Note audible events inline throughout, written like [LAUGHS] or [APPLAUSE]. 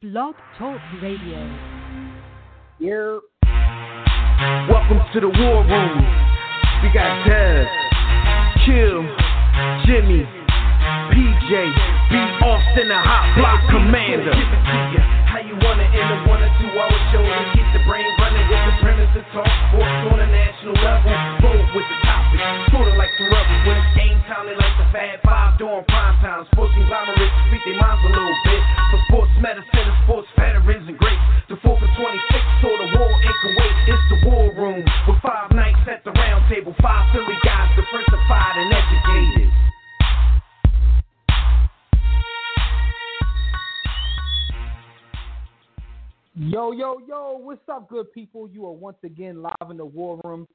Blog Talk Radio. Here. Welcome to the war room. We got Dev, Kill, Jimmy, PJ, B. Austin, the hot block commander. How you want it in a one or two hour show to keep the brain running with the premise to talk sports on a national level. Bold with the topic, sorta like the rebels when it's game time. They like the Fab Five during prime time. Sports conglomerates speak their minds a little bit. Sports medicine and sports veterans and greats. The 4 for 26 toward the war in Kuwait. It's the war room with five at the round table. Five Philly guys, diversified and educated. Yo, yo, yo, what's up, good people? You are once again live in the War Room,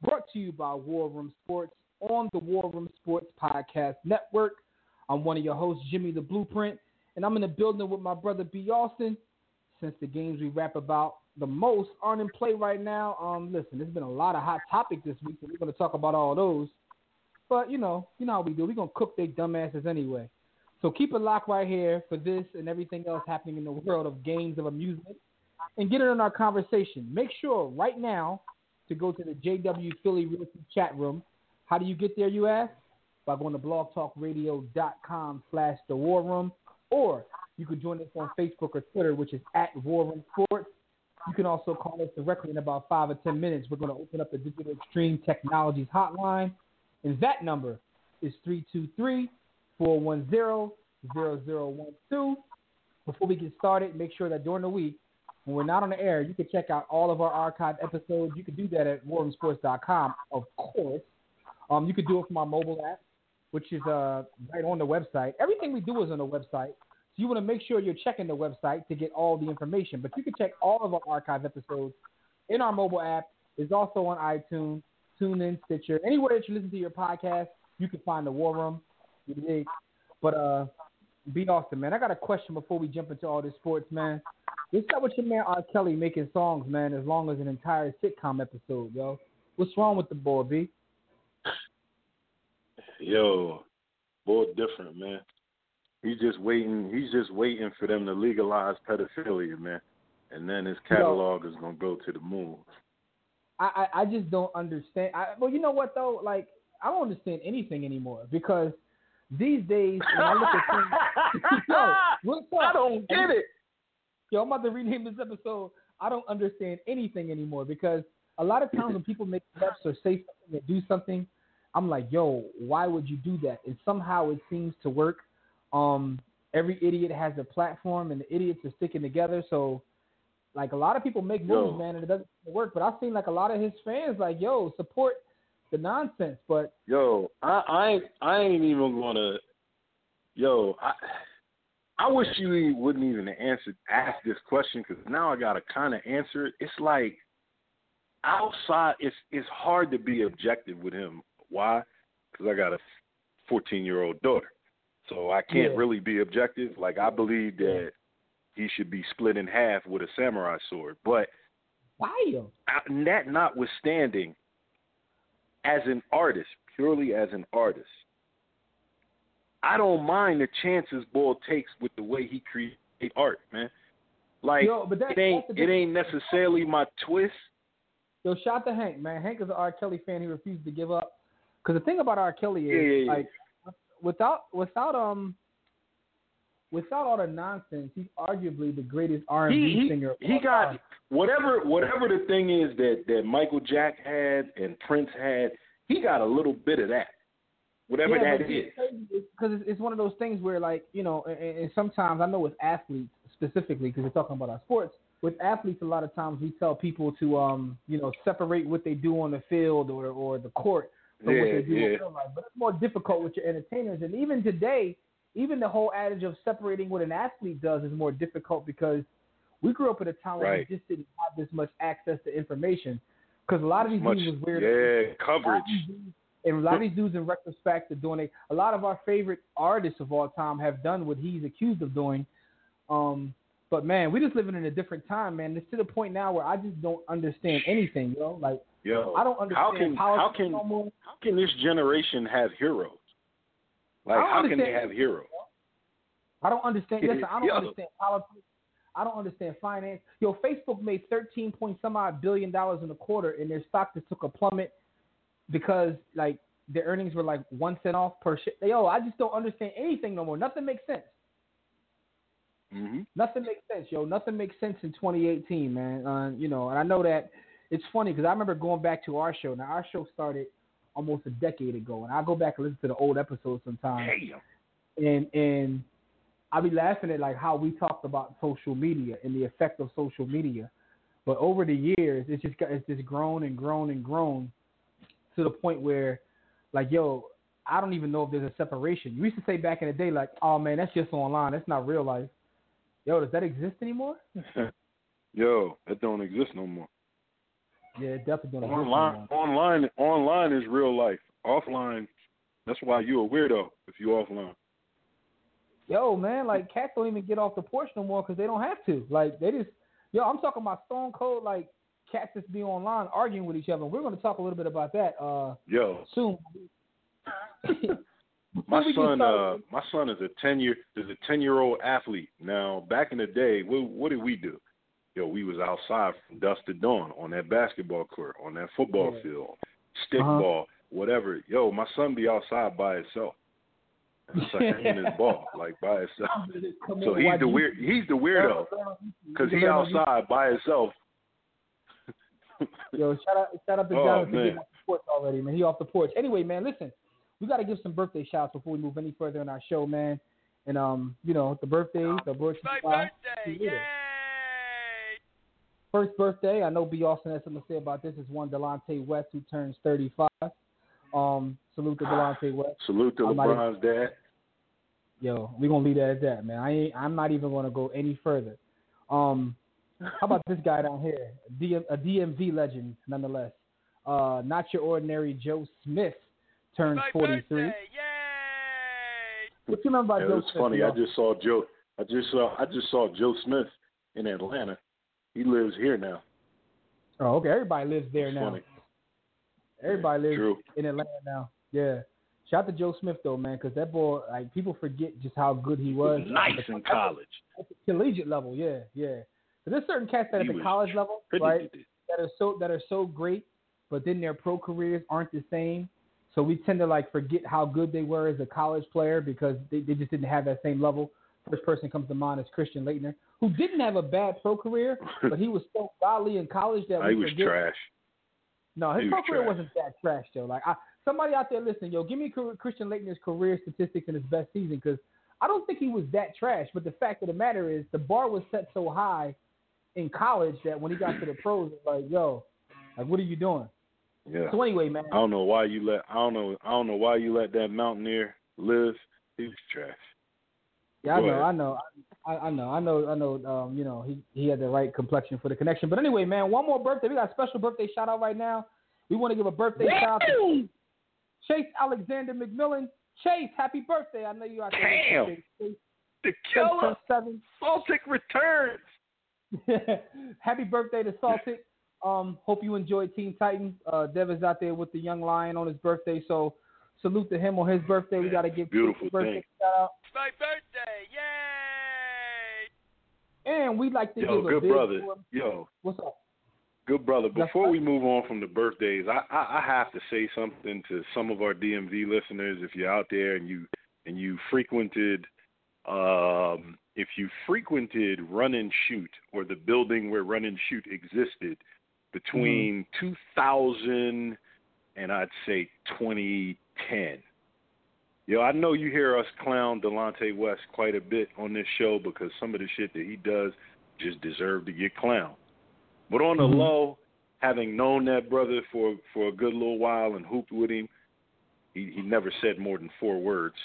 brought to you by War Room Sports on the War Room Sports Podcast Network. I'm one of your hosts, Jimmy the Blueprint, and I'm in the building with my brother B. Austin. Since the games we rap about the most aren't in play right now, um, listen, there's been a lot of hot topics this week, so we're going to talk about all those. But you know, you know how we do. We're gonna cook their dumbasses anyway. So keep it locked right here for this and everything else happening in the world of games of amusement and get in our conversation. Make sure right now to go to the JW Philly Realty chat room. How do you get there, you ask? By going to blogtalkradio.com slash the war room. Or you can join us on Facebook or Twitter, which is at War Room Sports. You can also call us directly in about five or ten minutes. We're going to open up the Digital Extreme Technologies hotline. And that number is 323 410 0012. Before we get started, make sure that during the week, when we're not on the air, you can check out all of our archived episodes. You can do that at warroomsports.com, of course. Um, you can do it from our mobile app, which is uh, right on the website. Everything we do is on the website. So you want to make sure you're checking the website to get all the information. But you can check all of our archive episodes in our mobile app. It's also on iTunes, TuneIn, Stitcher, anywhere that you listen to your podcast. You can find the War Room. You dig? But uh, B. Austin, man, I got a question before we jump into all this sports, man. What's up with your man R. Kelly making songs, man, as long as an entire sitcom episode, yo? What's wrong with the boy, B? Yo, boy, different man. He's just waiting. He's just waiting for them to legalize pedophilia, man, and then his catalog is gonna go to the moon. I, I, I just don't understand. I, well, you know what though? Like, I don't understand anything anymore because these days, when I look at things, [LAUGHS] [LAUGHS] yo, what's up? I don't get it. Yo, I'm about to rename this episode. I don't understand anything anymore because a lot of times when people make steps or say something or do something, I'm like, yo, why would you do that? And somehow it seems to work. Um, every idiot has a platform, and the idiots are sticking together. So, like a lot of people make moves, Yo. man, and it doesn't work. But I've seen like a lot of his fans, like, yo, support the nonsense. But Yo, I I ain't, I ain't even gonna. Yo, I I wish you wouldn't even answer ask this question because now I gotta kind of answer it. It's like outside, it's it's hard to be objective with him. Why? Because I got a 14 year old daughter, so I can't Yeah. really be objective. Like I believe that he should be split in half with a samurai sword, but why yo? that notwithstanding, as an artist, purely as an artist, I don't mind the chances Ball takes with the way he create art, man. Like Yo, but that- it ain't it ain't necessarily my twist. Yo, shout to Hank, man. Hank is an R. Kelly fan. He refused to give up. Because the thing about R. Kelly is, Yeah, yeah, like, without without um without all the nonsense, he's arguably the greatest R and B singer. of he got time. whatever whatever the thing is that that Michael Jack had and Prince had. He got a little bit of that. Whatever yeah, that is. Because it's, it's one of those things where, like, you know, and, and sometimes I know with athletes specifically, because we're talking about our sports. With athletes, a lot of times we tell people to, um, you know, separate what they do on the field or or the court what Yeah, they do in yeah. life. But it's more difficult with your entertainers. And even today, even the whole adage of separating what an athlete does is more difficult because we grew up at a time where Right. we just didn't have this much access to information. Because a lot of these Much, dudes was weird. yeah, coverage. And a lot of these dudes, in retrospect, are doing it. A lot of our favorite artists of all time have done what he's accused of doing. Um, but man, we're just living in a different time, man. It's to the point now where I just don't understand anything, you know. Like Yo, I don't understand how can how can no more. how can this generation have heroes? Like how can they have heroes? I don't understand. Listen, I don't [LAUGHS] Yo. understand politics. I don't understand finance. Yo, Facebook made thirteen point some odd billion dollars in a quarter, and their stock just took a plummet because like their earnings were like one cent off per share. Yo, I just don't understand anything no more. Nothing makes sense. hmm Nothing makes sense, yo. Nothing makes sense in 2018, man. Uh, you know, and I know that it's funny because I remember going back to our show. Now our show started almost a decade ago, and I go back and listen to the old episodes sometimes, Damn. and and I be laughing at like how we talked about social media and the effect of social media. But over the years, it's just it's just grown and grown and grown to the point where, like, yo, I don't even know if there's a separation. You used to say back in the day, like, oh man, that's just online. That's not real life. Yo, does that exist anymore? [LAUGHS] Yo, that don't exist no more. Yeah, definitely Online, online, online is real life. Offline, that's why you a weirdo if you offline. Yo, man, like cats don't even get off the porch no more because they don't have to. Like they just, yo, I'm talking about stone cold like cats just be online arguing with each other. We're going to talk a little bit about that uh Yo, soon. [COUGHS] my Before we get son, uh, my son is a ten year is a ten year old athlete. Now, back in the day, what, what did we do? Yo, we was outside from dusk to dawn on that basketball court, on that football Yeah. field, stick Uh-huh. ball, whatever. Yo, my son be outside by himself. It's like hitting [LAUGHS] his ball, like by himself. So he's the do weird. He's the weirdo because he outside by himself. Yo, shout out, shout out to Oh, Jonathan man. getting off the porch already, man. He off the porch. Anyway, man, listen, we got to give some birthday shouts before we move any further in our show, man. And um, you know, the birthdays, the birthday. My birthday! Yeah. Yay! First birthday, I know B. Austin has something to say about this. Is one Delonte West who turns 35. Um, salute to Delonte West. Salute to I'm not LeBron's dad. Yo, we gonna leave that at that, man. I ain't. I'm not even gonna go any further. Um, how about this guy down here, DM, a DMV legend, nonetheless. Uh, not your ordinary Joe Smith turns My 43. birthday! Yay! What you remember about Yeah, Joe it's Smith? funny. yo? I just saw Joe. I just saw. I just saw Joe Smith in Atlanta. He lives here now. Oh, okay. Everybody lives there It's now. funny. Everybody lives True. in Atlanta now. Yeah. Shout out to Joe Smith though, man, because that boy, like, people forget just how good he was. Nice in college. At the collegiate level, yeah, yeah. But there's certain cats that He at the college level, right, that are so that are so great, but then their pro careers aren't the same. So we tend to like forget how good they were as a college player because they, they just didn't have that same level. First person comes to mind is Christian Laettner, who didn't have a bad pro career, [LAUGHS] but he was so godly in college that he was forget. trash. No, his He pro was career trash. wasn't that trash though. Like I, somebody out there listening, yo, give me Christian Laettner's career statistics in his best season because I don't think he was that trash. But the fact of the matter is, the bar was set so high in college that when he got to the [CLEARS THROAT] pros, it's like, yo, like what are you doing? Yeah. So anyway, man, I don't know why you let. I don't know. I don't know why you let that mountaineer live. He was trash. Yeah, I know. I know, I, I know, I know, I know. Um, you know, he he had the right complexion for the connection. But anyway, man, one more birthday. We got a special birthday shout out right now. We want to give a birthday shout out to Chase Alexander McMillan. Chase, happy birthday! I know you out there. Damn. Chase, Chase The turned seven. Celtic returns. [LAUGHS] Happy birthday to Saltic. Um, hope you enjoyed Teen Titans. Uh, Dev is out there with the young lion on his birthday, so salute to him on his birthday. We got to give Beautiful a birthday thing. shout out, It's my birthday! And we'd like to Yo, give a good big brother. Yo, What's up? good brother. Before we move on from the birthdays, I, I I have to say something to some of our DMV listeners. If you're out there and you and you frequented, um, if you frequented Run and Shoot or the building where Run and Shoot existed between 2000 and I'd say 2010. Yo, I know you hear us clown Delonte West quite a bit on this show because some of the shit that he does just deserve to get clowned. But on the Mhm. low, having known that brother for for a good little while and hooped with him, he he never said more than four words.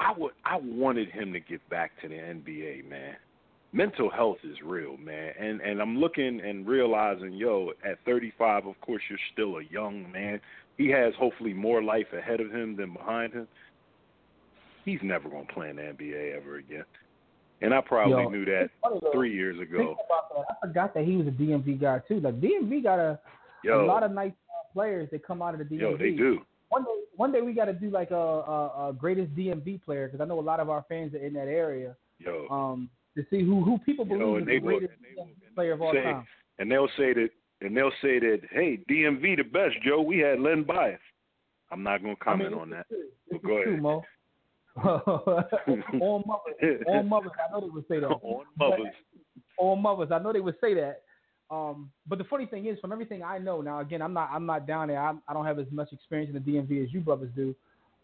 I would I wanted him to get back to the NBA, man. Mental health is real, man. And and I'm looking and realizing, yo, at 35, of course you're still a young man. He has hopefully more life ahead of him than behind him. He's never going to play in the NBA ever again. And I probably Yo, knew that though. 3 years ago. I forgot that he was a DMV guy too. Like DMV got a, Yo, a lot of nice players that come out of the DMV. yo, they do. One day, one day we got to do like a, a, a greatest DMV player because I know a lot of our fans are in that area. Yo, Um, to see who who people believe know, is the they will- greatest player of all say- time. and they'll say that, and they'll say that, hey, DMV the best, Joe. We had Len Bias. I'm not going to comment I mean, on that. But go ahead. true, Mo. [LAUGHS] on mothers, on [LAUGHS] mothers, I know they would say that. on mothers. on mothers. I know they would say that. Um, but the funny thing is, from everything I know now, again, I'm not I'm not down there. I, I don't have as much experience in the DMV as you brothers do.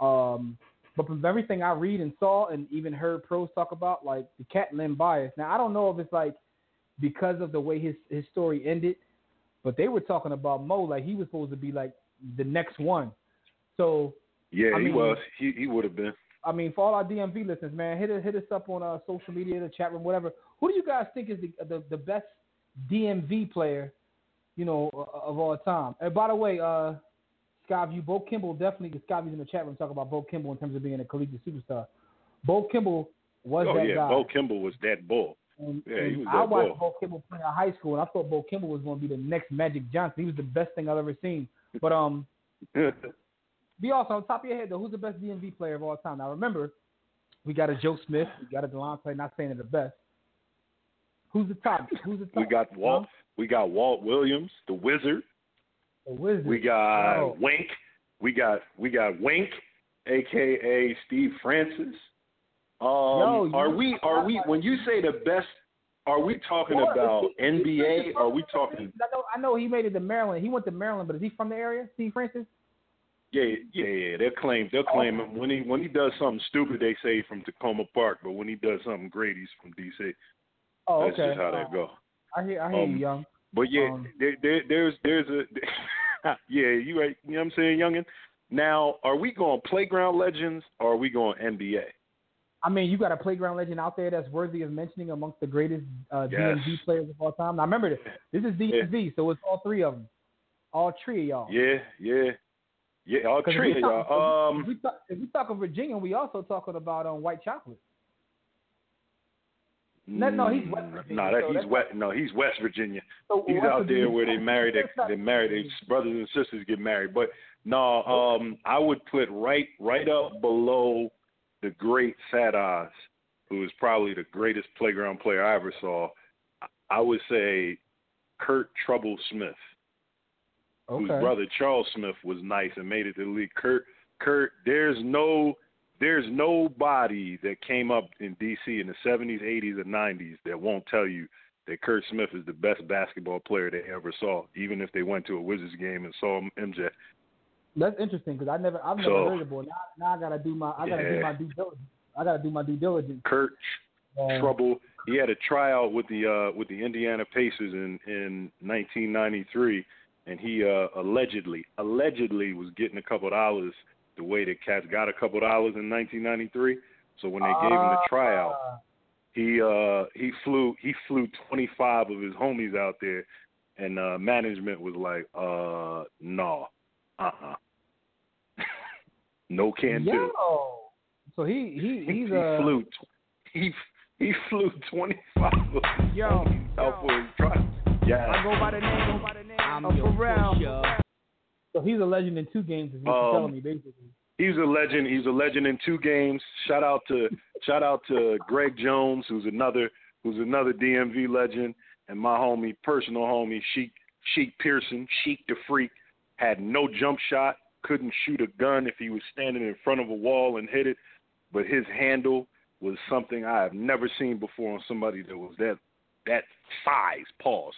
Um, but from everything I read and saw, and even heard pros talk about, like the cat Len Bias. Now I don't know if it's like because of the way his his story ended, but they were talking about Mo like he was supposed to be like the next one. So Yeah, I he mean- was. He he would have been. I mean, for all our DMV listeners, man, hit us, hit us up on uh, social media, the chat room, whatever. Who do you guys think is the the, the best DMV player, you know, of all time? And by the way, uh, Skyview, Bo Kimble definitely, because Skyview's in the chat room talking about Bo Kimble in terms of being a collegiate superstar. Bo Kimble was Oh that yeah, guy. Bo Kimble was that bull. And, Yeah, and I watched bull. Bo Kimble play in high school, and I thought Bo Kimble was going to be the next Magic Johnson. He was the best thing I've ever seen. But um, [LAUGHS] be also on top of your head though, who's the best DMV player of all time? Now remember, we got a Joe Smith, we got a Delonte. Not saying they're the best. Who's the top? Who's the top? we got Walt. We got Walt Williams, the Wizard. The Wizard. We got Oh. Wink. We got we got Wink, aka Steve Francis. Um, Yo, are we are we when you say the best? Are we talking Well, about he- NBA? from- Are we talking? I know, I know he made it to Maryland. He went to Maryland, but is he from the area? Steve Francis? Yeah, yeah, yeah. They'll claim they'll claim him when he when he does something stupid. They say from Takoma Park, but when he does something great, he's from DC. Oh, That's okay. just how that go. I hear, I hear Um, you, young. But yeah, Um, there, there, there's there's a [LAUGHS] yeah, you right. You know what I'm saying, youngin. Now, are we going playground legends or are we going NBA? I mean, you got a playground legend out there that's worthy of mentioning amongst the greatest uh, Yes. DMV players of all time. Now remember this. This is DMV, so it's all three of them, all three of y'all. Yeah, yeah, yeah. all three of talk- y'all. If Um, we talk, if we talking Virginia, we also talking about um, white chocolate. No, no, he's West Virginia, No, that so he's west. No, he's West Virginia. So He's West out there Virginia- where they marry their they marry their brothers and sisters get married. But no, um, I would put right right up below the great Fat Oz, who is probably the greatest playground player I ever saw. I would say Kurt Trouble Smith, whose brother Charles Smith was nice and made it to the league. Kurt Kurt, there's no there's nobody that came up in DC in the 70s, 80s, and 90s that won't tell you that Kurt Smith is the best basketball player they ever saw, even if they went to a Wizards game and saw MJ. That's interesting because I never, I've never So- heard of boy. Now, now I gotta do my, I gotta do my due diligence. I gotta do my due diligence. Kurt Um, Trouble. He had a tryout with the uh, with the Indiana Pacers in in 1993, and he uh, allegedly allegedly was getting a couple dollars the way that cats got a couple dollars in 1993. So when they gave him the Ah. tryout, he uh he flew he flew 25 of his homies out there, and uh, management was like, uh, no, uh, uh no can do. Yo, so he he He, he's he uh, flew. He he flew twenty five Yo, out for his trial. Yeah. I go by the name, go by the name I'm of your Pharrell. pusher. So he's a legend in two games, is what you're Um, telling me, basically. He's a legend. He's a legend in two games. Shout out to [LAUGHS] shout out to Greg Jones, who's another who's another DMV legend, and my homie, personal homie, Sheik Sheik Pearson, Sheik the Freak, had no jump shot, couldn't shoot a gun if he was standing in front of a wall and hit it, but his handle was something I have never seen before on somebody that was that that size. Pause.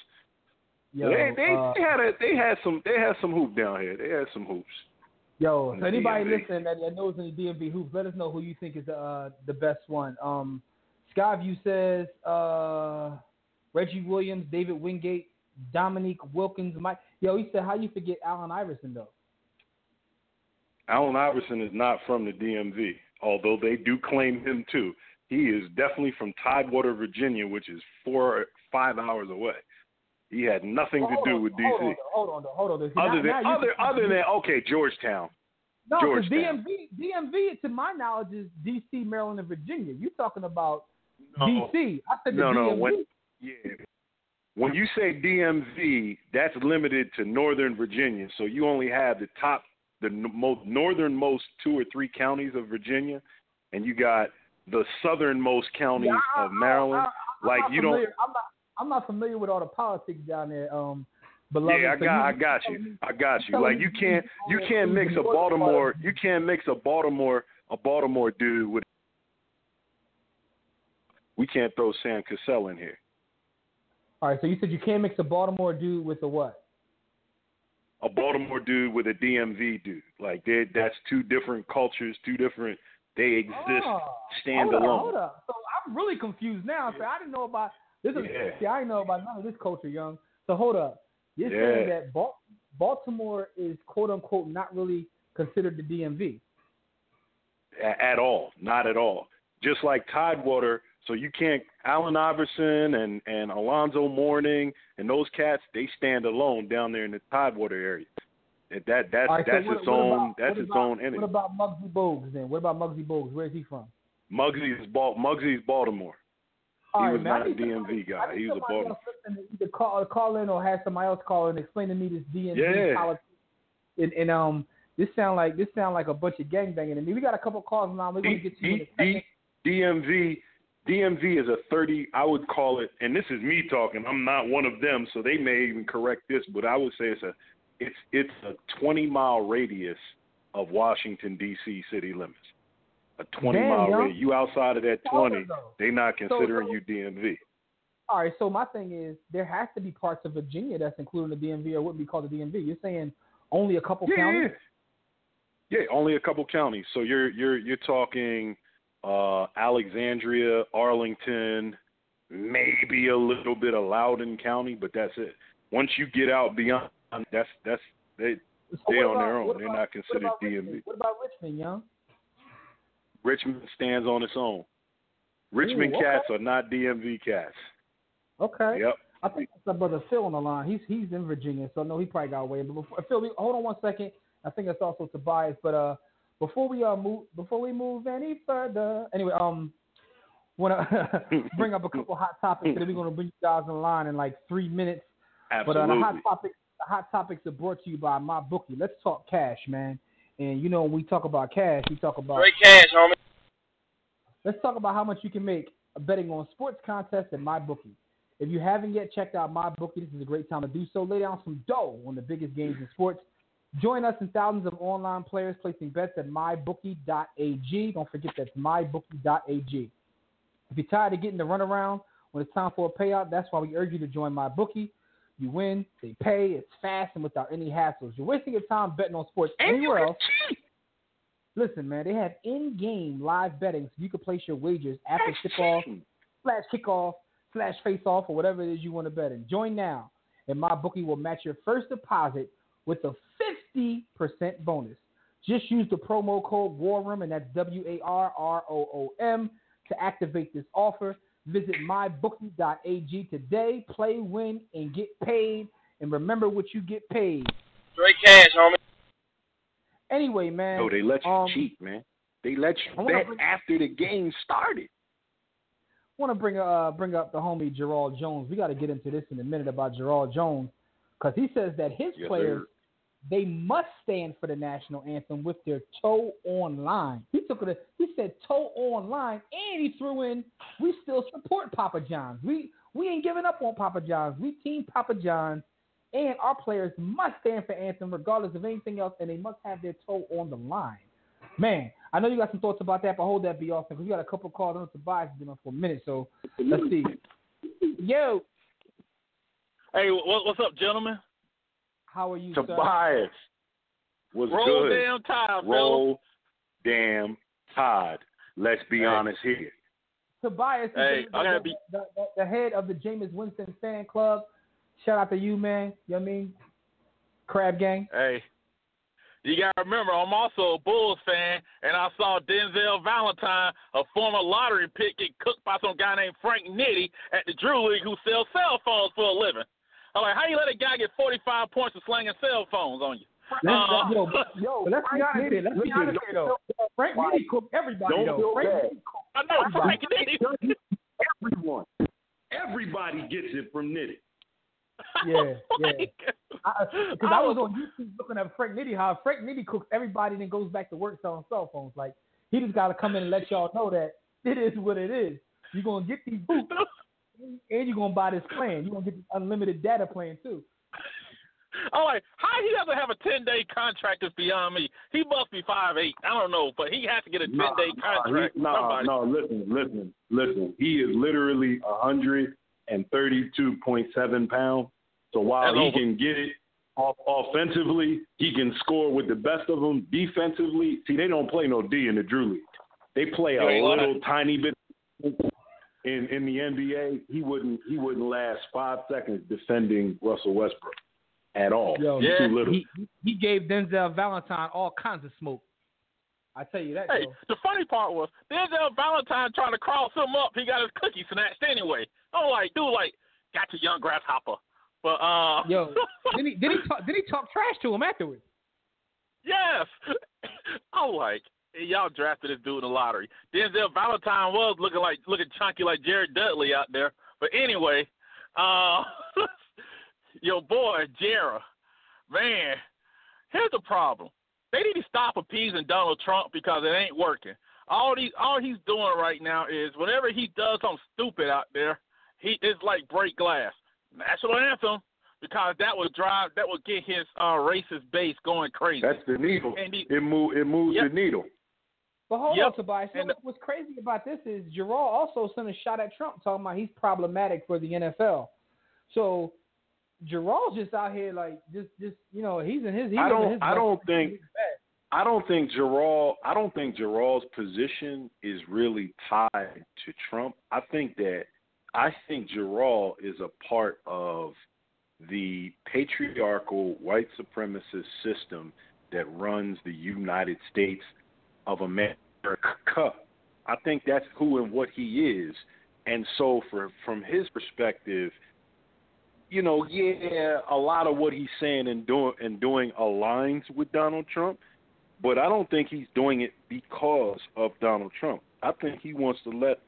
Yo, they they, uh, they had a they had some they had some hoop down here. They had some hoops. yo, so anybody DMV. listening that, that knows any DMV hoops, let us know who you think is the uh, the best one. Um, Skyview says uh, Reggie Williams, David Wingate, Dominique Wilkins, Mike. Yo, he said, how you forget Allen Iverson though? Allen Iverson is not from the DMV, although they do claim him too. He is definitely from Tidewater, Virginia, which is four five hours away. He had nothing to do on, with Hold on, DC. hold on, hold on. See, Other now- than now other other than okay, Georgetown. No, because DMV, DMV, to my knowledge, is DC, Maryland, and Virginia. You talking about No, DC? I said the no, no. DMV. When yeah, when you say DMV, that's limited to Northern Virginia. So you only have the top, the most northernmost two or three counties of Virginia, and you got the southernmost counties Yeah, I- of Maryland. I, I, like you not don't. I'm not. I'm not familiar with all the politics down there. Um, beloved. Yeah, I got, I got you. I got you. Like you can't, you can't mix a Baltimore, you can't mix a Baltimore, a Baltimore dude with. We can't throw Sam Cassell in here. All right. So you said you can't mix a Baltimore dude with a what? A Baltimore dude with a DMV dude. Like they, that's two different cultures, two different. They exist Oh, stand hold alone. Up, hold up. So I'm really confused now. So I didn't know about this. Is, Yeah. See, I didn't know about none of this culture, young. So hold up. You're saying that Bal- Baltimore is quote unquote not really considered the DMV. At all, not at all. Just like Tidewater, so you can't. Allen Iverson and and Alonzo Mourning and those cats, they stand alone down there in the Tidewater area. That that that's right, so that's what- its what own about- that's its about- own entity. What about Muggsy Bogues then? What about Muggsy Bogues? Where's he from? Muggsy is Bal- Muggsy's Baltimore. All He right, was man, not a DMV somebody- guy. He was a Baltimore. Either call, call in or have somebody else call and explain to me this DMV Yeah. politics. And, and um, this sound like this sound like a bunch of gangbanging to me. We got a couple calls now. We're gonna get to you in a D, second. D, DMV DMV is a 30 I would call it and this is me talking. I'm not one of them so they may even correct this but I would say it's a it's it's a 20 mile radius of Washington DC city limits. A 20 Damn, mile yo. radius. You outside of that 20, on, though. they not considering so- you DMV. All right, so my thing is there has to be parts of Virginia that's included in the DMV or wouldn't be called the DMV. You're saying only a couple Yeah, counties? yeah. Yeah, only a couple counties. So you're you're you're talking uh Alexandria, Arlington, maybe a little bit of Loudoun County, but that's it. Once you get out beyond that's that's they So they what on their own. what They're about- not considered about DMV. Richmond? What about Richmond, young? Richmond stands on its own. Richmond Ooh, okay. cats are not DMV cats. Okay. Yep. I think that's my brother Phil on the line. He's he's in Virginia, so I know he probably got away. But before, Phil, we, hold on one second. I think that's also Tobias. But uh, before we uh move before we move any further, anyway, um, want to [LAUGHS] bring up a couple hot topics, and then we're gonna bring you guys in line in like three minutes. But Absolutely. uh, the hot topics, the hot topics are brought to you by my bookie. Let's talk cash, man. And you know when we talk about cash, we talk about Straight cash, homie. Let's talk about how much you can make betting on sports contests at my bookie. If you haven't yet checked out my bookie, this is a great time to do so. Lay down some dough on the biggest games in sports. Join us and thousands of online players placing bets at mybookie.ag. Don't forget that's mybookie.ag. If you're tired of getting the runaround when it's time for a payout, that's why we urge you to join MyBookie. You win, they pay, it's fast and without any hassles. You're wasting your time betting on sports anywhere else. Listen, man, they have in-game live betting, so you can place your wagers after tip-off, slash kickoff, slash face-off, or whatever it is you want to bet in. Join now, and my bookie will match your first deposit with a 50% bonus. Just use the promo code WARROOM, and that's W-A-R-R-O-O-M, to activate this offer. Visit mybookie.ag today. Play, win, and get paid. And remember what you get paid. Straight cash, homie. Anyway, man. No, they let you um, cheat, man. They let you wanna bet bring- after the game started. want to bring uh bring up the homie Gerald Jones. We got to get into this in a minute about Gerald Jones because he says that his Yes, players sir. They must stand for the national anthem with their toe on line. He took it. He said toe on line, and he threw in we still support Papa John's. We we ain't giving up on Papa John's. We team Papa John's, and our players must stand for anthem regardless of anything else, and they must have their toe on the line. Man, I know you got some thoughts about that, but hold that be Austin because we got a couple calls on Tobias has been on for a minute. So let's see. Yo, Hey, what's up, gentlemen? How are you, sir? Tobias was Roll good. damn tide, fellas. Roll damn tide. Let's be Hey. honest here. Tobias is Hey, the, the, be- the, the, the head of the Jameis Winston fan club. Shout out to you, man. You know what I mean? Crab Gang. Hey, you gotta remember, I'm also a Bulls fan, and I saw Denzel Valentine, a former lottery pick, get cooked by some guy named Frank Nitty at the Drew League, who sells cell phones for a living. I'm like, how you let a guy get 45 points for slanging cell phones on you? Let's, Uh, yo, [LAUGHS] yo, let's be honest here. Let's be honest here, though. Frank Nitty cooked everybody, Don't though. Frank bad. Nitty cooked I know Frank Nitty. Everyone. Everybody gets it from Nitty. [LAUGHS] Yeah, yeah. Because I, I was on YouTube looking at Frank Nitty, how Frank Nitty cooks everybody, and then goes back to work selling cell phones. Like he just got to come in and let y'all know that it is what it is. You're gonna get these boots, [LAUGHS] and you're gonna buy this plan. You're gonna get this unlimited data plan too. [LAUGHS] I'm like, how he doesn't have a ten day contract is beyond me. He must be five eight. I don't know, but he has to get a ten day nah, contract. Nah, Somebody. no, listen, listen, listen. He is literally a hundred and thirty-two point seven pounds. So while That's he over. can get it off offensively, he can score with the best of them. Defensively, see, they don't play no D in the Drew League. They play a little tiny bit. In in the NBA, he wouldn't he wouldn't last five seconds defending Russell Westbrook at all. Yo, Yeah. too little. He he gave Denzel Valentine all kinds of smoke. I tell you that. Hey, though. the funny part was Denzel Valentine trying to cross him up. He got his cookie snatched anyway. I'm like, dude, like, got your young grasshopper. But uh, Yo, [LAUGHS] then he then he talk, then he talk trash to him afterwards. yes, [COUGHS] I'm like, hey, y'all drafted this dude in the lottery. Denzel Valentine was looking like looking chunky like Jared Dudley out there. But anyway, uh, [LAUGHS] your boy Jera, man, here's the problem. They need to stop appeasing Donald Trump because it ain't working. All these, all he's doing right now is whenever he does something stupid out there, he is like break glass. National anthem because that would drive, that would get his uh, racist base going crazy. That's the needle. He- it move it moves Yep. the needle. But hold Yep. on, Tobias. And- what's crazy about this is Gerard also sent a shot at Trump, talking about he's problematic for the NFL. So Gerard's just out here like just just you know he's in his. He's I don't- his I don't think-. I don't think Gerald. I don't think Gerald's position is really tied to Trump. I think that I think Gerald is a part of the patriarchal white supremacist system that runs the United States of America. I think that's who and what he is. And so, for from his perspective, you know, yeah, a lot of what he's saying and doing and doing aligns with Donald Trump, but I don't think he's doing it because of Donald Trump. I think he wants to let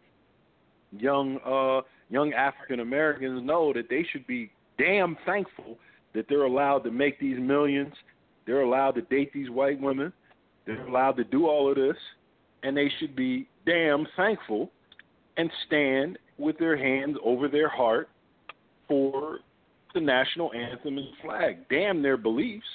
young uh young African Americans know that they should be damn thankful that they're allowed to make these millions, they're allowed to date these white women, they're allowed to do all of this, and they should be damn thankful and stand with their hands over their heart for the national anthem and flag. Damn their beliefs.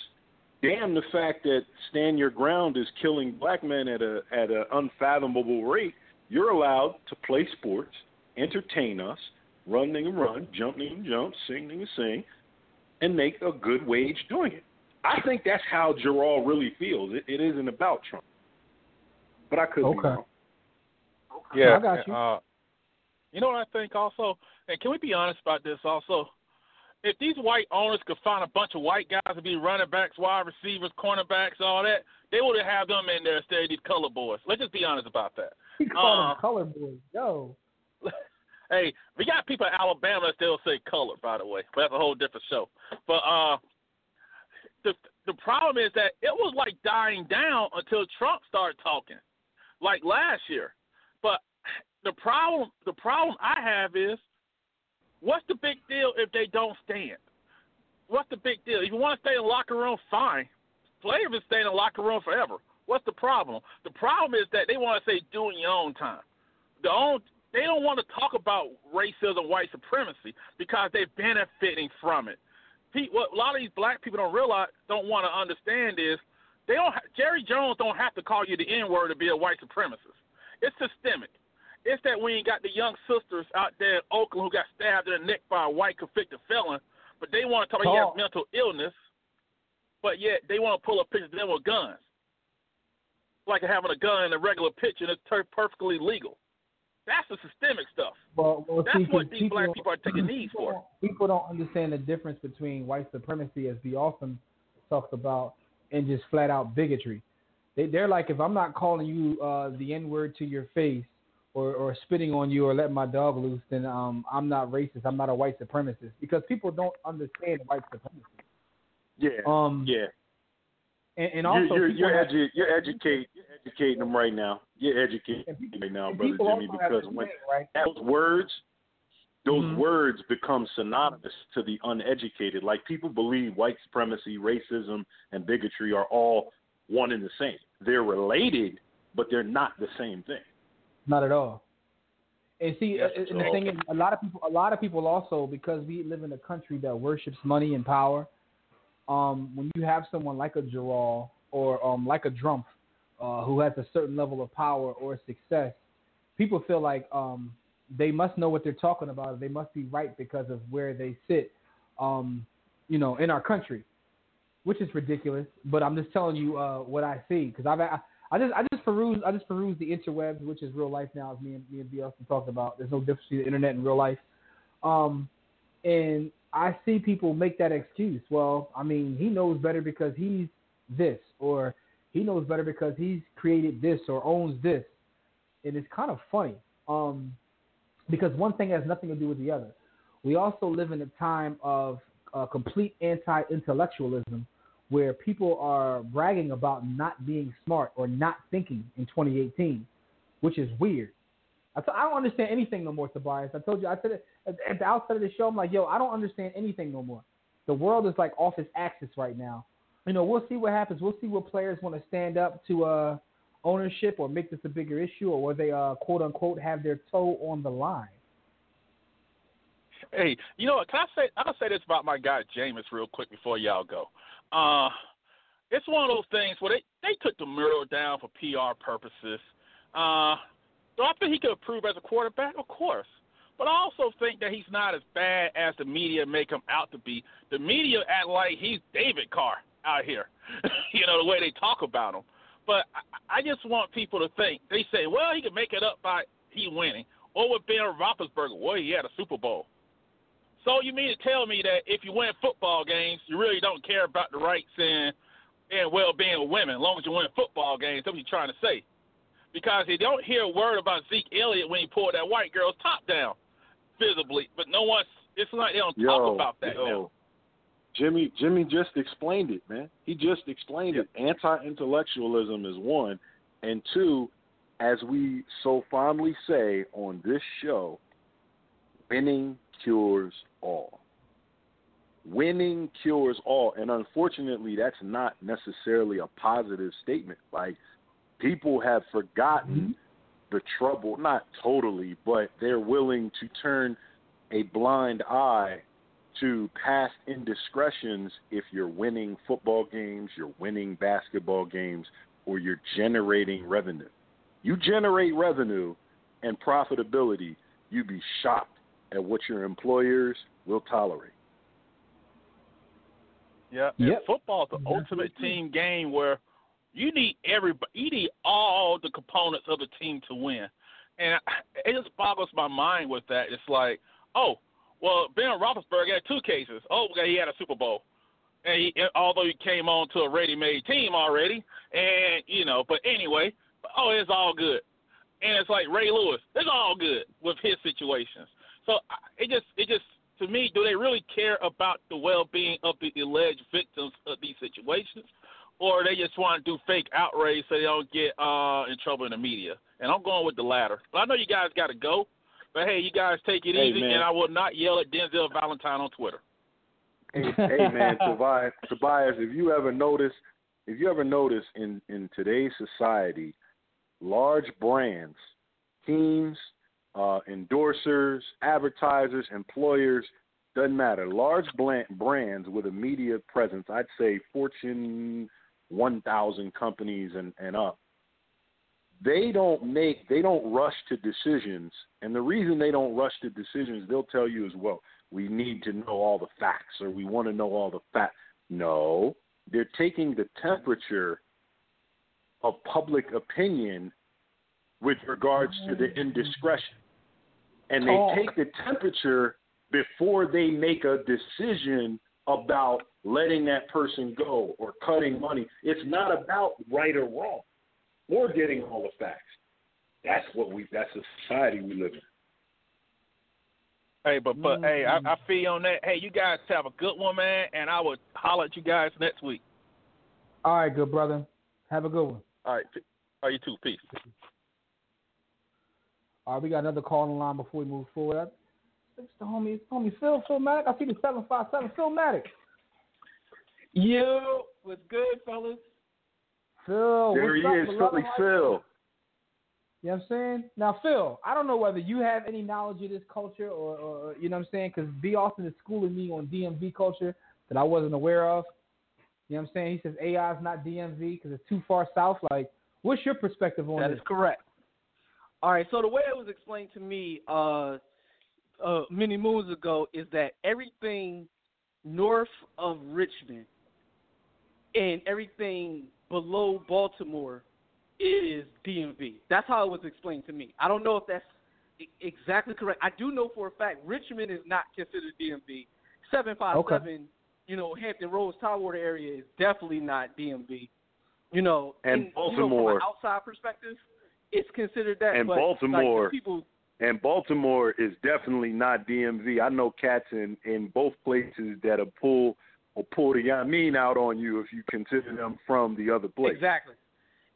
Damn the fact that stand your ground is killing black men at a at an unfathomable rate. You're allowed to play sports, entertain us, run nigga run, jump nigga jump, sing nigga sing, and make a good wage doing it. I think that's how Gerald really feels. It, it isn't about Trump. But I could be Okay. wrong. Yeah, I got you. Uh, you know what I think also, and can we be honest about this also? If these white owners could find a bunch of white guys to be running backs, wide receivers, cornerbacks, all that, they would have them in there instead of these color boys. Let's just be honest about that. He called Uh, him color boys, Yo, [LAUGHS] Hey, we got people in Alabama that still say color, by the way, but that's a whole different show. But uh, the problem is that it was like dying down until Trump started talking, like last year. But the problem the problem I have is, what's the big deal if they don't stand? What's the big deal? If you want to stay in the locker room, fine. Players can stay in the locker room forever. What's the problem? The problem is that they want to say do in your own time. The own they don't want to talk about racism, white supremacy because they're benefiting from it. What a lot of these black people don't realize, don't want to understand is they don't. Jerry Jones don't have to call you the N word to be a white supremacist. It's systemic. It's that we ain't got the young sisters out there in Oakland who got stabbed in the neck by a white convicted felon, but they want to talk about he has mental illness, but yet they want to pull a picture of them with guns, like having a gun in a regular picture and it's perfectly legal. That's the systemic stuff. well, well That's see, what these black people are taking [CLEARS THROAT] knees people for. People don't understand the difference between white supremacy, as B. Austin talked about, and just flat out bigotry. They, they're like, if I'm not calling you uh, the N word to your face, or, or spitting on you, or letting my dog loose, then um, I'm not racist. I'm not a white supremacist because people don't understand white supremacy. Yeah. Um, yeah. And, and also you're you're you're, edu- you're educate you're educating them right now. You're educating people- them right now, brother Jimmy, because when right? those words those Mhm. words become synonymous to the uneducated. Like people believe white supremacy, racism, and bigotry are all one and the same. They're related, but they're not the same thing. Not at all. And see, Yes, and sir. the thing is, a lot of people, a lot of people also, because we live in a country that worships money and power. Um, when you have someone like a Gerald or um, like a Drumpf, uh, who has a certain level of power or success, people feel like um, they must know what they're talking about. They must be right because of where they sit, um, you know, in our country, which is ridiculous. But I'm just telling you uh, what I see because I've I, I just I just peruse I just peruse the interwebs, which is real life now, as me and me and BLC talked about. There's no difference between the internet and real life. Um, and I see people make that excuse. Well, I mean, he knows better because he's this, or he knows better because he's created this or owns this, and it's kind of funny. Um, because one thing has nothing to do with the other. We also live in a time of uh, complete anti-intellectualism, where people are bragging about not being smart or not thinking in 2018, which is weird. I t- I don't understand anything no more, Tobias. I told you, I said it at, the outset of the show. I'm like, yo, I don't understand anything no more. The world is like off its axis right now. You know, we'll see what happens. We'll see what players want to stand up to uh, ownership or make this a bigger issue, or where they uh, quote unquote have their toe on the line. Hey, you know what? Can I say? I'll say this about my guy Jameis real quick before y'all go. Uh, it's one of those things where they they took the mural down for PR purposes. Uh, do I think he could improve as a quarterback? Of course. But I also think that he's not as bad as the media make him out to be. The media act like he's David Carr out here. [LAUGHS] you know, the way they talk about him. But I, just want people to think. They say, well, he can make it up by he winning. Or with Ben Roethlisberger, well, he had a Super Bowl. So you mean to tell me that if you win football games, you really don't care about the rights and and well-being of women, as long as you win football games? That's what you're trying to say. Because you don't hear a word about Zeke Elliott when he pulled that white girl's top down, visibly. But no one's. It's like they don't Yo, talk about that yo. now. Jimmy Jimmy just explained it, man. He just explained it. Anti-intellectualism is one, and two, as we so fondly say on this show, winning cures all. Winning cures all, and unfortunately, that's not necessarily a positive statement. Like people have forgotten mm-hmm. The trouble, not totally, but they're willing to turn a blind eye to past indiscretions if you're winning football games, you're winning basketball games, or you're generating revenue. You generate revenue and profitability, you'd be shocked at what your employers will tolerate. Yeah, Yep. and football is the ultimate team game where you need everybody, you need all the components of the team to win, and it just boggles my mind with that. It's like, oh, well, Ben Roethlisberger had two cases. Oh, he had a Super Bowl, and he, although he came on to a ready-made team already, and you know, but anyway, oh, it's all good, and it's like Ray Lewis, it's all good with his situations. So it just, it just to me, do they really care about the well-being of the alleged victims of these situations, or they just want to do fake outrage so they don't get uh, in trouble in the media? And I'm going with the latter. But I know you guys got to go, but hey, you guys take it Hey, easy, man. and I will not yell at Denzel Valentine on Twitter. Hey, hey man, [LAUGHS] Tobias, Tobias, if you ever notice, if you ever notice in in today's society, large brands, teams, uh, endorsers, advertisers, employers, doesn't matter. Large brands with a media presence, I'd say Fortune 1000 companies and, and up, they don't make, they don't rush to decisions. And the reason they don't rush to decisions, they'll tell you as well, we need to know all the facts or we want to know all the facts. No, they're taking the temperature of public opinion with regards to the mm-hmm. indiscretion. And they Talk. take the temperature before they make a decision about letting that person go or cutting money. It's not about right or wrong or getting all the facts. That's what we that's the society we live in. Hey, but but hey, I. I mm-hmm. feel on that. Hey, you guys have a good one, man, and I will holler at you guys next week. All right, good brother. Have a good one. All right, are all right, you too. Peace. All right, we got another call in line before we move forward. It's the homie, it's the homie Phil, Philmatic. I see the 757 Philmatic. Yo, what's good, fellas? Phil, there what's he up, is. Philly How Phil. You know what I'm saying? Now, Phil, I don't know whether you have any knowledge of this culture or, or you know what I'm saying, because B. Austin is schooling me on DMV culture that I wasn't aware of. You know what I'm saying? He says AI is not DMV because it's too far south. Like, what's your perspective on That this? is correct. All right. So the way it was explained to me uh, uh, many moons ago is that everything north of Richmond and everything below Baltimore is DMV. That's how it was explained to me. I don't know if that's exactly correct. I do know for a fact Richmond is not considered DMV. Seven five seven, you know, Hampton Roads, Tidewater area is definitely not DMV. You know, And in- you know, from Baltimore- an outside perspective, it's considered that. And but, like, Baltimore- people. And Baltimore is definitely not DMV. I know cats in in both places that'll pull or pull the Yamin out on you if you consider them from the other place. Exactly.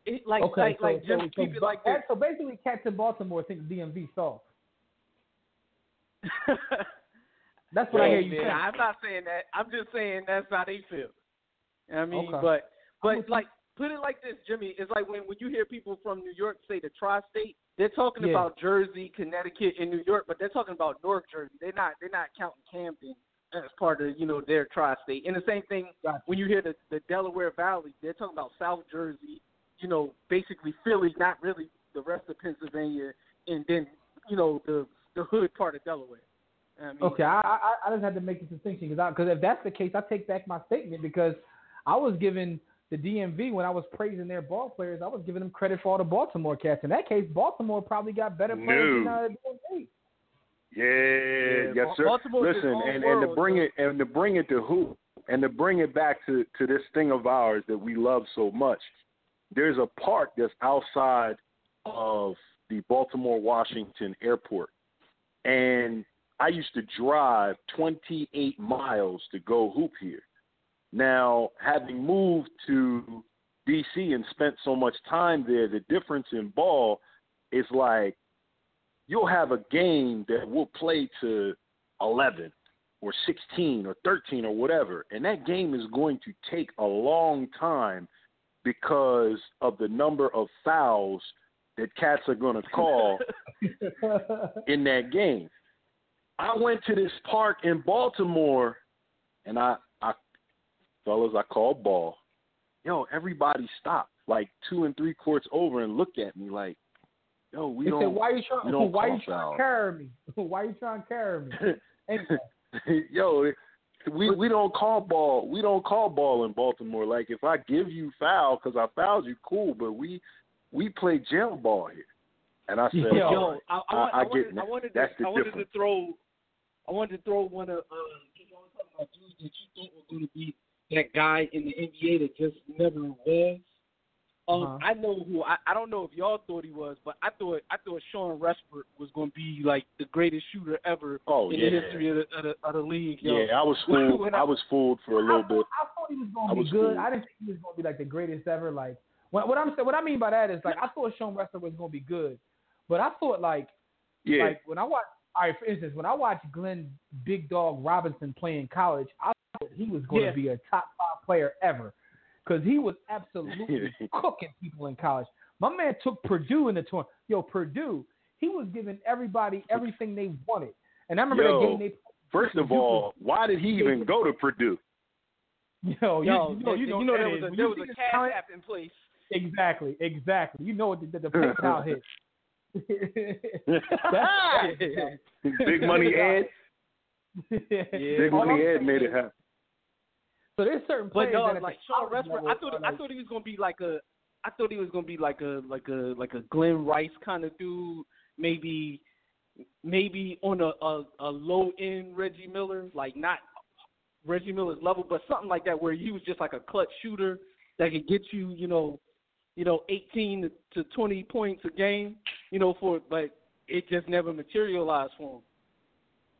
It, like, okay, like, so, like, just so, keep it like that. so basically, cats in Baltimore think DMV soft. [LAUGHS] That's what I hear Hey, you saying. I'm not saying that. I'm just saying that's how they feel. You know what I mean, Okay. but but with you. like put it like this, Jimmy. It's like when when you hear people from New York say the tri-state, they're talking Yeah. about Jersey, Connecticut, and New York, but they're talking about North Jersey. They're not they're not counting Camden as part of you know their tri-state. And the same thing Gotcha. when you hear the the Delaware Valley, they're talking about South Jersey. You know, basically Philly, not really the rest of Pennsylvania, and then you know the the hood part of Delaware. You know what I mean? Okay, I, I I just had to make this distinction because because if that's the case, I take back my statement because I was giving the DMV when I was praising their ball players, I was giving them credit for all the Baltimore cats. In that case, Baltimore probably got better players No. than uh, DMV. Yeah, yes, sir. Baltimore's Listen, and, and to bring so- it and to bring it to who and to bring it back to to this thing of ours that we love so much. There's a park that's outside of the Baltimore Washington airport, and I used to drive 28 miles to go hoop here. Now, having moved to DC and spent so much time there, the difference in ball is like you'll have a game that will play to 11 or 16 or 13 or whatever, and that game is going to take a long time because of the number of fouls that cats are going to call [LAUGHS] in that game. I went to this park in Baltimore, and I, I, fellas, I called ball. Yo, everybody stopped like two and three courts over and looked at me like, yo, we They don't. said, "Why you we trying? don't Why you trying to carry me? [LAUGHS] Why you trying to carry me?" Anyway, [LAUGHS] Yo, we we don't call ball. We don't call ball in Baltimore. Like if I give you foul because I fouled you, cool. But we we play jail ball here. And I said, Yo, Yo, I, I, I, I, I get wanted. I wanted, That's to, the I wanted difference. to throw, I wanted to throw one of, uh, you know, talking about dudes that you thought were going to be that guy in the NBA that just never was. Um, Uh-huh. I know who. I, I don't know if y'all thought he was, but I thought I thought Sean Westbrook was going to be like the greatest shooter ever Oh in yeah, the history of the, of the, of the league. Yo. yeah. I was [LAUGHS] fooled. I- I was fooled for a little I, bit. I thought he was gonna be good. fooled. I didn't think he was gonna be like the greatest ever. Like what, what I'm saying, what I mean by that is like I thought Sean Westbrook was gonna be good, but I thought like Yeah, like when I watched. All right, for instance, when I watched Glenn Big Dog Robinson play in college, I thought he was going to Yeah. be a top five player ever because he was absolutely [LAUGHS] cooking people in college. My man took Purdue in the tournament. Yo, Purdue, he was giving everybody everything they wanted. And I remember Yo, that game they First of all, why did he even go to Purdue? Yo, you, Yo, you know, you know, what there that was a there was a this cash talent- app in place. Exactly, exactly. You know what the, the, the [LAUGHS] PayPal hit. [LAUGHS] Big money Ed. yeah. Big money Ed made it happen. So there's certain But players no, that like Sean college I thought are I thought he was gonna be like a, I thought he was gonna be like a like a like a Glenn Rice kind of dude, maybe maybe on a a, a low end Reggie Miller, like not Reggie Miller's level, but something like that where he was just like a clutch shooter that could get you, you know, you know, 18 to 20 points a game, you know, for but it just never materialized for him.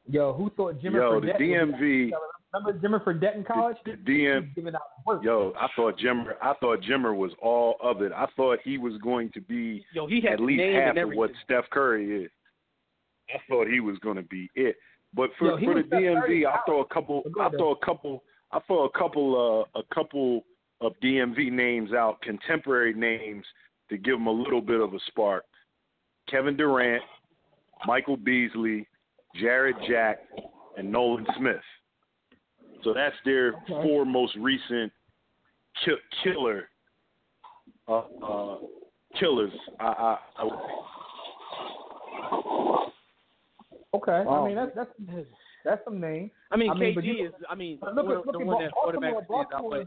Yo, who thought Jimmy Yo, the Fredette? was- DMV, Remember Jimmer Fredette in college? DM, was giving out work. Yo, I thought Jimmer, I thought Jimmer was all of it. I thought he was going to be Yo, he had at least half of what Steph Curry is. I thought he was going to be it. But for Yo, for the was Steph Curry DMV, I throw a couple. I throw a couple. I throw a couple. Uh, a couple of DMV names out, contemporary names, to give them a little bit of a spark. Kevin Durant, Michael Beasley, Jarrett Jack, and Nolan Smith. So that's their Okay. four most recent ki- killer uh, uh, killers. I, I, I would Okay, I Um, mean that's that's that's some name. I mean, I mean, but KG you- is. I mean, But look one at look the at one that Baltimore. automatically stands out. Baltimore,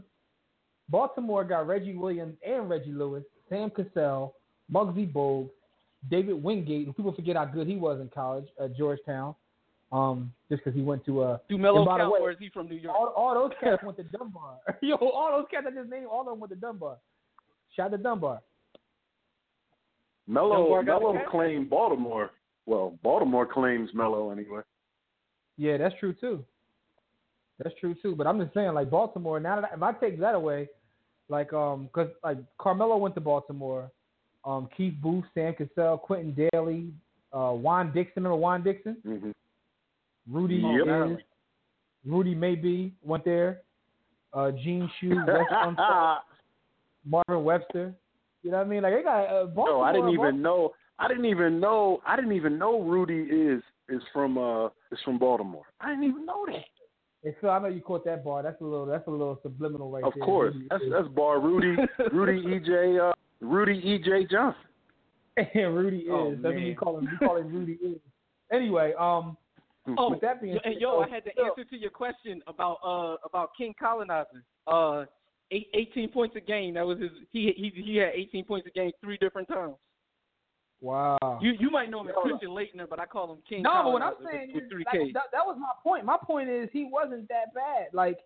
Baltimore got Reggie Williams and Reggie Lewis, Sam Cassell, Muggsy Bogues, David Wingate. And people forget how good he was in college at Georgetown, um, just because he went to uh, do Melo by the count, way, or is he from New York? all, all those cats [LAUGHS] went to Dunbar. [LAUGHS] Yo, all those cats I just named, all of them went to Dunbar. Shout out to Dunbar. Melo Dunbar got Melo claimed Baltimore. Well, Baltimore claims Melo anyway. Yeah, that's true too. That's true too. But I'm just saying, like Baltimore. Now that I, if I take that away, like um, cause like Carmelo went to Baltimore, um, Keith Booth, Sam Cassell, Quintin Dailey, uh, Juan Dixon. Remember Juan Dixon? hmm Rudy Yep. is. Rudy maybe went there. Uh, Gene Shue, [LAUGHS] Marvin Webster. You know what I mean? Like they got uh, Baltimore. No, I didn't Baltimore- even know. I didn't even know. I didn't even know Rudy is is from uh is from Baltimore. I didn't even know that. Hey, Phil, I know you caught that bar. That's a little. That's a little subliminal right of there. course, Rudy that's is. that's bar Rudy Rudy [LAUGHS] EJ uh Rudy EJ Johnson. And [LAUGHS] Rudy is. Oh, That's what you call him. You call him Rudy is. Anyway, um, Oh, with that being yo, said, and yo, I had the so- answer to your question about uh about King colonizing. Uh, eight, 18 points a game. That was his. He he he had 18 points a game three different times. Wow. You you might know him as Christian Laettner, but I call him King. no, but what I'm saying with, is, with three like, that, that was my point. My point is he wasn't that bad. Like,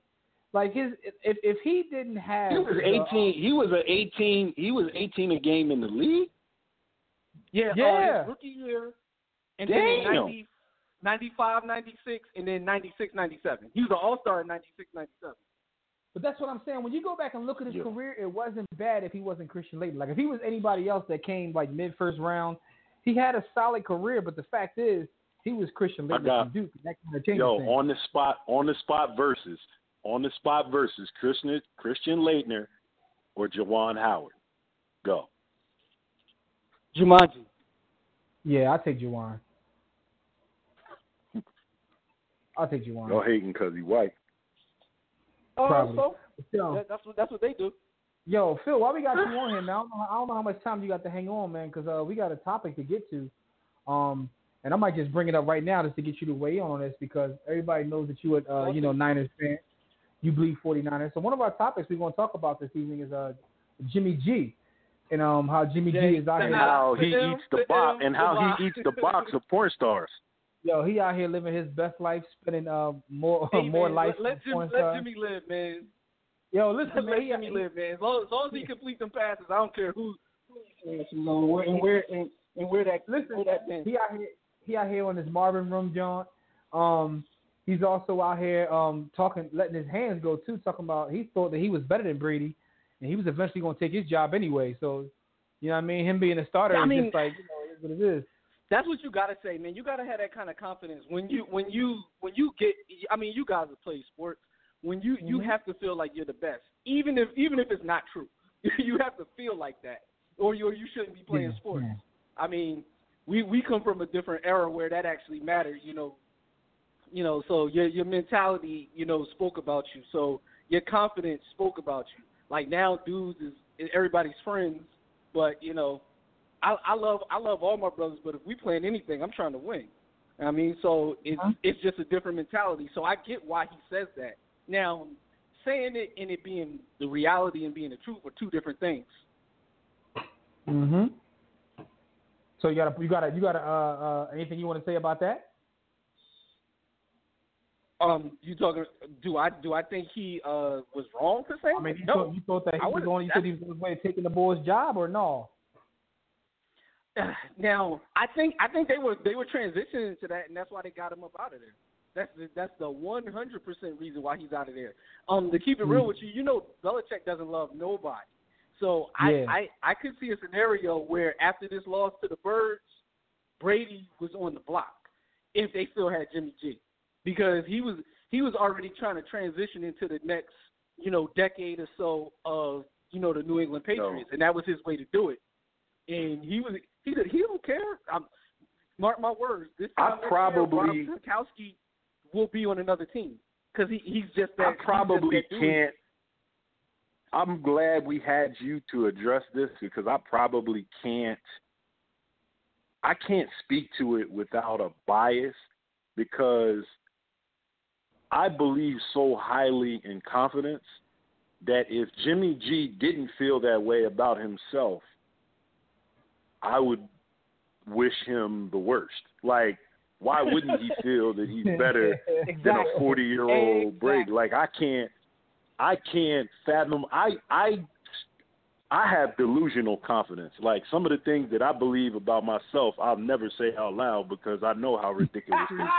like his if if he didn't have He was the- eighteen. He was a eighteen. He was eighteen a game in the league. Yeah, uh, Yeah. his rookie year, and Damn. then 90, 95, 96, and then 96, 97. He was an All Star in 96, 97. But that's what I'm saying. When you go back and look at his Yeah. career, it wasn't bad if he wasn't Christian Laettner. Like if he was anybody else that came like mid first round, he had a solid career. But the fact is, he was Christian I from Duke. and That kind of changes Yo, things. on the spot, on the spot versus, on the spot versus Christian Christian Laettner or Juwan Howard. Go. Jumanji. Yeah, I'll take Juwan. I'll take Juwan. Y'all hating because he white. Oh, Probably. so Yo, that, that's what that's what they do. yo, Phil, why we got [LAUGHS] you on here, man? I don't know, I don't know how much time you got to hang on, man, because uh, we got a topic to get to. Um, and I might just bring it up right now just to get you to weigh in on this because everybody knows that you are, uh, you know, Niners fan. You bleed 49ers. So one of our topics we're going to talk about this evening is uh, Jimmy G and um, how Jimmy G is out and here. How he eats the the box and how he eats the box of porn stars. Yo, he out here living his best life, spending uh, more [LAUGHS] Hey, more man, life. Let, let, Jimmy, let. Jimmy live, man. Yo, listen, [LAUGHS] Let. Jimmy he- live, man. As long, as long as he complete them passes, I don't care who. who on, where and where and, and where that Listen, where that thing. he out here he out here on his Marvin room jaunt. Um, he's also out here um talking, letting his hands go too, talking about he thought that he was better than Brady, and he was eventually going to take his job anyway. So, you know what I mean? Him being a starter I is mean- just like you know, it is what it is. That's what you gotta say, man. You gotta have that kind of confidence when you when you when you get. I mean, you guys have played sports. When you you Mhm. have to feel like you're the best, even if even if it's not true, [LAUGHS] you have to feel like that, or you or you shouldn't be playing Yeah, sports. yeah. I mean, we we come from a different era where that actually mattered, you know. You know, so your your mentality, you know, spoke about you. So your confidence spoke about you. Like now, dudes is everybody's friends, but you know, I I love I love all my brothers, but if we playing anything, I'm trying to win. I mean, so it's Uh-huh. it's just a different mentality. So I get why he says that. Now, saying it and it being the reality and being the truth are two different things. Mm-hmm. So you got you got you got uh, uh, anything you want to say about that? Um, you talking? Do I do I think he uh was wrong to say? I mean, you, no. thought, you thought that he was wouldn't- You said he was way to taking the boys' job, or no? [SIGHS] Now, I think I think they were they were transitioning to that, and that's why they got him up out of there. That's the, that's the one hundred percent reason why he's out of there. Um, to keep it real Mm. with you, you know, Belichick doesn't love nobody. So Yeah. I, I I could see a scenario where after this loss to the Birds, Brady was on the block if they still had Jimmy G, because he was he was already trying to transition into the next you know decade or so of you know the New England Patriots, and that was his way to do it. And he was He said he don't care. I'm, mark my words. This I time probably- Rob Gronkowski will be on another team because he he's just that. I probably that can't. I'm glad we had you to address this because I probably can't. I can't speak to it without a bias because I believe so highly in confidence that if Jimmy G didn't feel that way about himself, I would wish him the worst. Like, why wouldn't he [LAUGHS] feel that he's better than a forty year old Exactly. Brady. Like I can't I can't fathom I I I have delusional confidence. Like some of the things that I believe about myself I'll never say out loud because I know how ridiculous [LAUGHS] sound.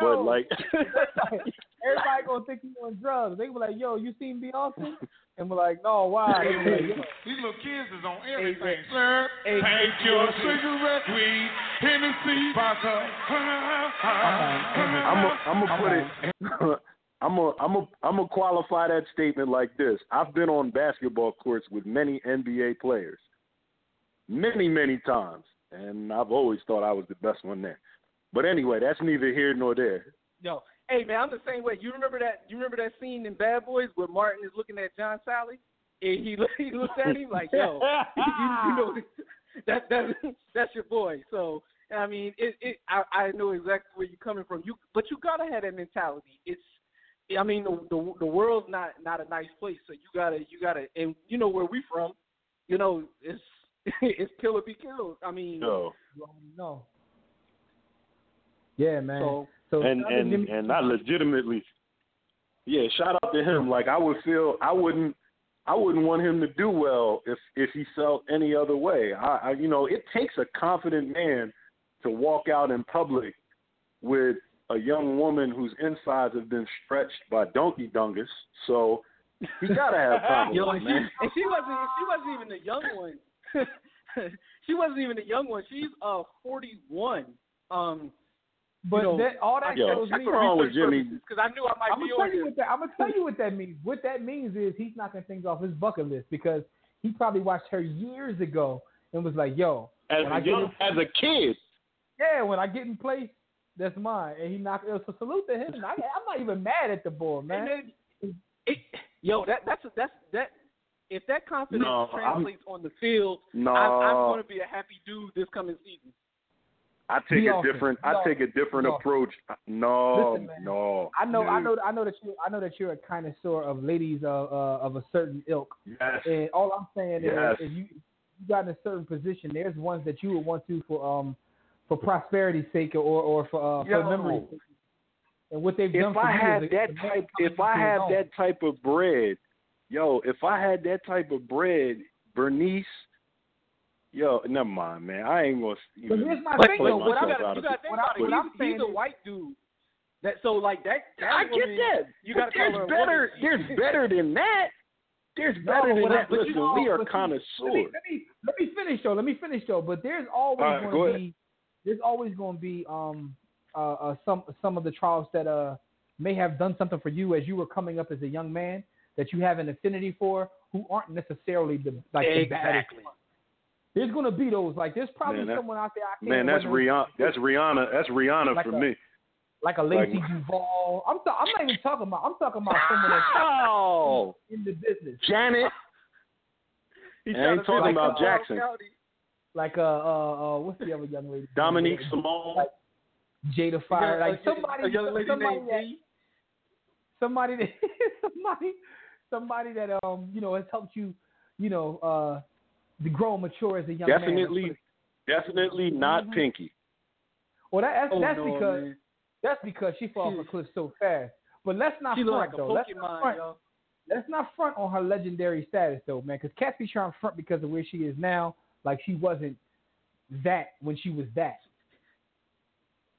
Yo, But like [LAUGHS] everybody gonna think you on drugs. They be like, "Yo, you seen Beyonce?" And we're like, "No, why?" Like, Yo, [LAUGHS] These little kids is on Hey, everything. man. Slurp, Hey, take your cigarette, weed, Hennessy, vodka. Uh-huh. Uh-huh. I'm a, I'm gonna put it. [LAUGHS] I'm a, I'm a, I'm gonna qualify that statement like this. I've been on basketball courts with many NBA players, many, many times, and I've always thought I was the best one there. But anyway, that's neither here nor there. Yo, hey man, I'm the same way. You remember that? You remember that scene in Bad Boys where Martin is looking at John Salley, and he [LAUGHS] he looks at him like, "Yo, [LAUGHS] you, you know, that that [LAUGHS] that's your boy." So I mean, it it I, I know exactly where you're coming from. You but you gotta have that mentality. It's I mean the the, the world's not not a nice place, so you gotta you gotta and you know where we from. You know, it's it's kill or be killed. I mean, So you already know. Yeah, man. so So and shout out to and Jimmy- and I legitimately, yeah, shout out to him. Like I would feel, I wouldn't, I wouldn't want him to do well if if he felt any other way. I, I you know, it takes a confident man to walk out in public with a young woman whose insides have been stretched by donkey dungus. So he gotta have confidence, [LAUGHS] Yo, and she, man. and she wasn't she wasn't even the young one. [LAUGHS] she wasn't even the young one. She's uh forty one. Um, but you know, that, all that Yo, shows what's me. wrong with Jimmy? Because I knew I might I'm be gonna tell on you here. what that. I'm gonna tell you what that means. What that means is he's knocking things off his bucket list because he probably watched her years ago and was like, "Yo, As when I a get young, in, as a kid, yeah, when I get in place, that's mine." And he knocked. It. So salute to him. I, I'm not even mad at the boy, man. And then, it, yo, that that's that's that. If that confidence No, I'm- translates on the field, no, I'm, I'm going to be a happy dude this coming season. I take a different, Be I take a different awesome. approach. No, Listen, man. no. I know, I know, I know that you, I know that you're a connoisseur of ladies uh, uh, of a certain ilk. Yes. And all I'm saying Yes. is, if you you got in a certain position, there's ones that you would want to for um for prosperity's sake or or for uh, Yo. for memory's sake. And what they've done if for I had that type, if I have that type of bread, yo, if I had that type of bread, Bernice, yo, never mind, man. I ain't gonna own. But here's my thing, but though. What I'm, got out to of you got to it. think about I- it. what He's, I'm saying he's a white dude. That so like that. that I get woman, that. You got to call there's her better. woman. There's better than that. There's No, better than but- that. but you Listen, know, we are connoisseurs. let me, let me let me finish though. Let me finish though. But there's always All right, going go to be there's always going to be um uh, uh some some of the trials that uh may have done something for you as you were coming up as a young man that you have an affinity for who aren't necessarily the like the baddest. Exactly. There's going to be those like there's probably Man, that- someone out there I can't Man, that's Rihanna. That's Rihanna. That's Rihanna Like for a- me. like a Lacey like- Duval. I'm ta- I'm not even talking about I'm talking about someone that's [LAUGHS] Oh, in the business. Janet. [LAUGHS] He's I ain't talking be about like Charles Jackson. County. Like uh uh uh what's the other young lady? Dominique Uh, Simone. Like Jada Fire. Like a- somebody a young lady somebody named that, somebody that [LAUGHS] somebody somebody that um you know has helped you you know uh to grow and mature as a young man. Definitely, definitely not Mhm. Pinky. Well, that, that's Oh, that's no, because man. that's because she fell off a cliff so fast. But let's not She front like a though. Let's not front. yo. Let's not front on her legendary status though, man. Because Cat be trying to front because of where she is now. Like she wasn't that when she was that.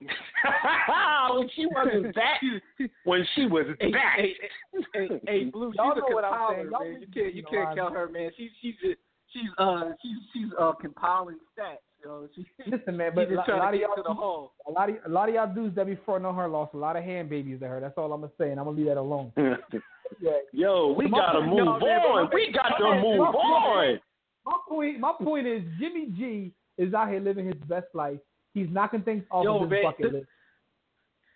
[LAUGHS] when she wasn't that. [LAUGHS] When she was Hey, that. hey, hey, hey, hey, Blue, she's Y'all a know what I'm saying. Man. You can't, you between the can't count her, man. She's, she's, just, she's, uh, she's, she's, uh, compiling stats, yo. She, [LAUGHS] Listen, man, but just a, trying lot of y'all the hall. a lot of a lot of y'all dudes that be fronting on her lost a lot of hand babies to her. That's all I'm gonna say, and I'm gonna leave that alone. [LAUGHS] Yeah. Yo, we My gotta point- move no, on. my- We got to move my- on. My point, my point is Jimmy G is out here living his best life. He's knocking things off Yo, of his man, bucket this- list.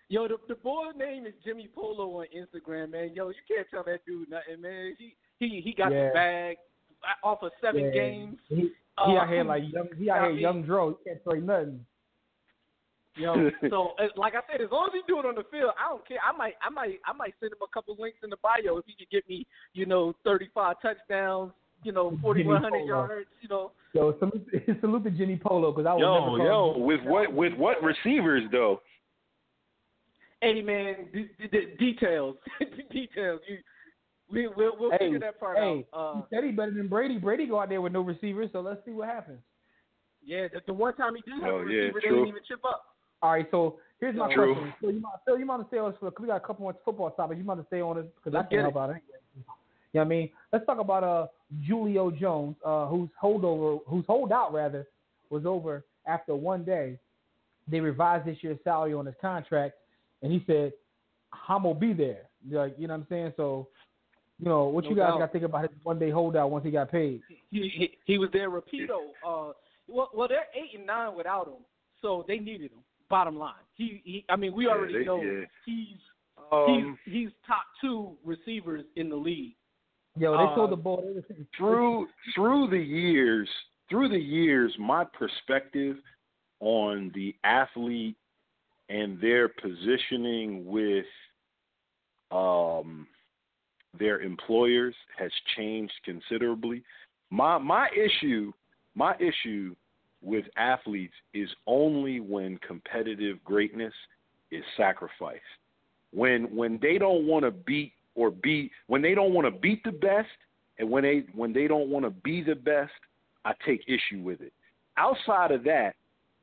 Yo, the, the boy name is Jimmy Polo on Instagram, man. Yo, you can't tell that dude nothing, man. He he he got Yeah. the bag off of seven Yeah. games. He, he Uh, out here like young. He out I here mean- young Dro. He can't play nothing. Yo, so uh, like I said, as long as he do it on the field, I don't care. I might, I might, I might send him a couple links in the bio if he could get me, you know, thirty-five touchdowns, you know, [LAUGHS] forty-one hundred yards, you know. Yo, salute, [LAUGHS] salute to Jimmy Polo because I would never Yo, call yo, him- with what with what receivers though? Hey man, d- d- d- details, [LAUGHS] details. You, we, we'll, we'll Hey, figure that part hey, out. Uh, he said he better than Brady. Brady go out there with no receivers, so let's see what happens. yeah, the, the one time he did have Oh, a yeah, receiver, they didn't even chip up. All right, so here's my True. question. So you might, Phil, you might stay on this for because we got a couple more football topics. You might stay on it because I can't get help out anyway. You know what I mean? Let's talk about uh Julio Jones, uh, whose holdover, whose holdout rather, was over after one day. They revised this year's salary on his contract, and he said, "I'm gonna be there." Like you know what I'm saying? So, you know what No you guys doubt. got to think about his one day holdout once he got paid. He, he he was their rapido. Uh, well, well, they're eight and nine without him, so they needed him. Bottom line, he, he I mean, we Yeah, already they- know yeah. he's Um, he's he's top two receivers in the league. Yo, they Uh, told the boy. They was- through through the years, through the years, my perspective on the athlete and their positioning with um their employers has changed considerably. My my issue my issue with athletes is only when competitive greatness is sacrificed. When when they don't want to beat or be when they don't want to beat the best and when they when they don't want to be the best, I take issue with it. Outside of that,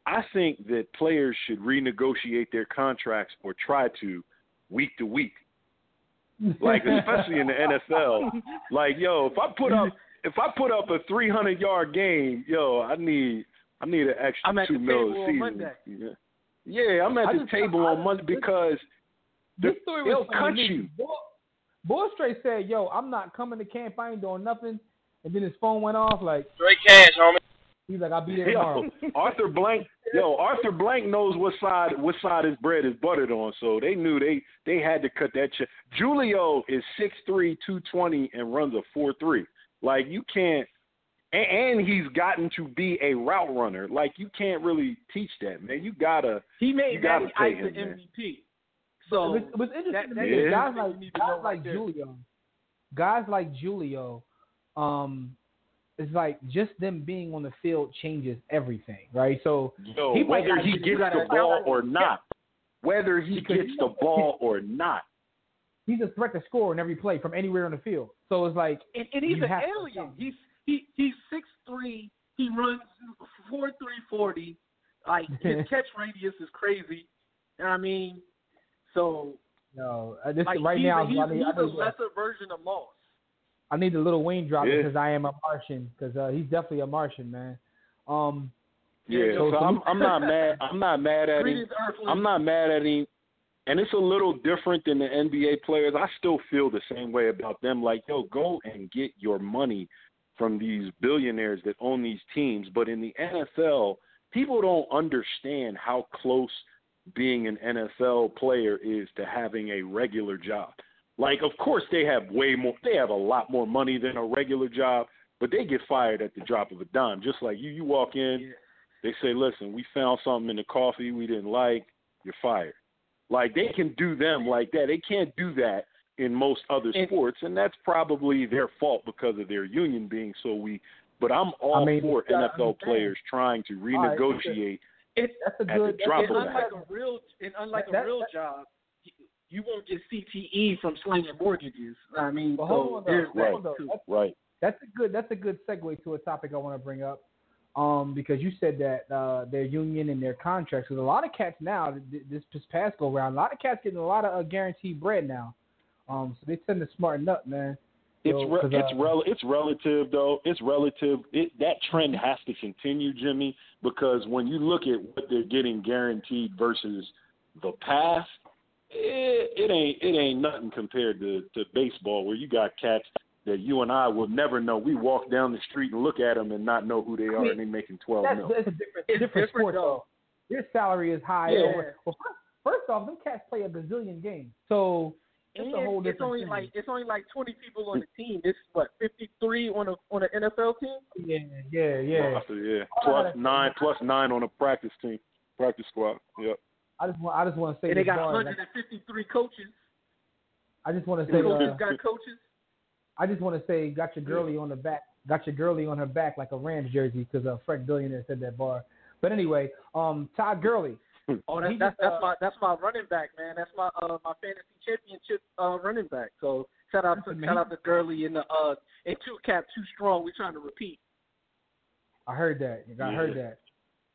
I think that players should renegotiate their contracts or try to week to week. Like especially in the NFL. Like, yo, if I put up if I put up a three hundred yard game, yo, I need I need an extra I'm at two the mil table a on season. Monday. Yeah. yeah, I'm at I the just- table I- on Monday because This story they'll was funny cut you. Bull, Bull straight said, "Yo, I'm not coming to camp. I ain't doing nothing." And then his phone went off. Like Straight cash, homie. He's like, "I'll be there tomorrow." Yo, [LAUGHS] Arthur Blank, yo, Arthur Blank knows what side what side his bread is buttered on, so they knew they they had to cut that check. Julio is six three, two twenty, and runs a four three. Like you can't, and, and he's gotten to be a route runner. Like you can't really teach that, man. You gotta. He made You gotta Matty pay him, an man. MVP. It So was, it was interesting that- to that me is guys like you guys like. Julio, guys like Julio, um, it's like just them being on the field changes everything, right? So Yo, He whether he be- gets the ball or not, whether he Because gets you the ball or not. he's a threat to score in every play from anywhere on the field. So it's like and, and he's an alien. stop. He's he he's six three. He runs four three forty. Like [LAUGHS] his catch radius is crazy. And I mean, so no, uh, this like right he's, now. he's, I need, he's I a need, lesser version of Moss. I need the Lil Wayne drop Yeah. because I am a Martian because uh, he's definitely a Martian, man. Um, Yeah, So- so so I'm I'm not [LAUGHS] mad. I'm not mad at him. I'm not mad at him. And it's a little different than the NBA players. I still feel the same way about them. Like, yo, go and get your money from these billionaires that own these teams. But in the NFL, people don't understand how close being an NFL player is to having a regular job. Like, of course, they have way more, they have a lot more money than a regular job, but they get fired at the drop of a dime. Just like you, you walk in, they say, listen, we found something in the coffee we didn't like, you're fired. Like they can do them like that. They can't do that in most other sports, and that's probably their fault because of their union being so weak. But I'm all I mean, for NFL understand. players trying to right, renegotiate. It, that's a At good. the drop that's and unlike a real and unlike That- a real that- job, you won't get CTE from slinging mortgages. I mean, But so hold on, though. there's Hold that on, That's, Right. that's a good. That's a good segue to a topic I want to bring up. Um, because you said that uh, their union and their contracts. Because a lot of cats now, this this past go round, a lot of cats getting a lot of uh, guaranteed bread now. Um, so they tend to smarten up, man. It's Yo, re- 'cause, it's uh, rel- it's relative though. It's relative. It that trend has to continue, Jimmy, because when you look at what they're getting guaranteed versus the past, it, it ain't it ain't nothing compared to, to baseball where you got cats that you and I will never know. We walk down the street and look at them and not know who they are, mean, and they making twelve That's, mil. that's a different, It's different, different, sport, though. though. Their salary is high. Yeah. Over, well, first, first off, them cats play a bazillion games, so it's And a whole it's only thing. like it's only like twenty people on hmm. the team. It's what fifty three on a on an NFL team. yeah, yeah, yeah. So, yeah, plus that's- nine, plus nine on a practice team, practice squad. Yep. I just want, I just want to say, And they got 153 coaches. I just want to say, Coaches uh, got coaches. I just want to say, got your girlie on the back, got your girlie on her back like a Rams jersey because uh, Frank Billionaire said that bar. But anyway, um, Todd Gurley, [LAUGHS] Oh, He that's that's just, that's uh, my that's my running back, man. That's my uh my fantasy championship uh running back. So shout out to Listen, man, shout out to Gurley and the uh and two cap too strong. We're trying to repeat. I heard that. I Yeah. heard that.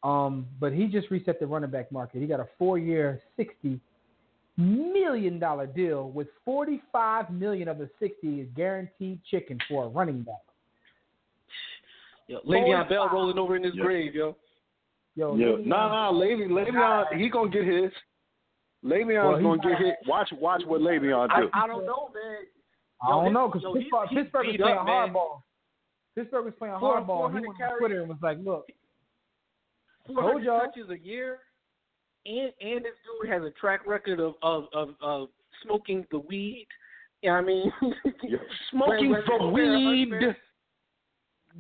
Um, but he just reset the running back market. He got a four-year, sixty million dollar deal with forty-five million of the sixty is guaranteed chicken for a running back. Yo, Le'Veon Bell rolling over in his Yep. grave, yo. Yo, Yeah. Le'Veon- Nah, nah, Le'Veon, Le'Veon, he gonna get his. Le'Veon's Well, gonna get not- hit. Watch, watch what Le'Veon I, do. I don't know, man. I don't know because yo, he- Pittsburgh, he's Pittsburgh was playing up, man. hardball. Pittsburgh was playing Four- hardball. He 400 went on. Twitter and was like, "Look, Four hundred y'all. touches a year, and and this dude has a track record of of of, of smoking the weed. You know what I mean? Yo, [LAUGHS] smoking Whether- the whether fair or weed. unfair.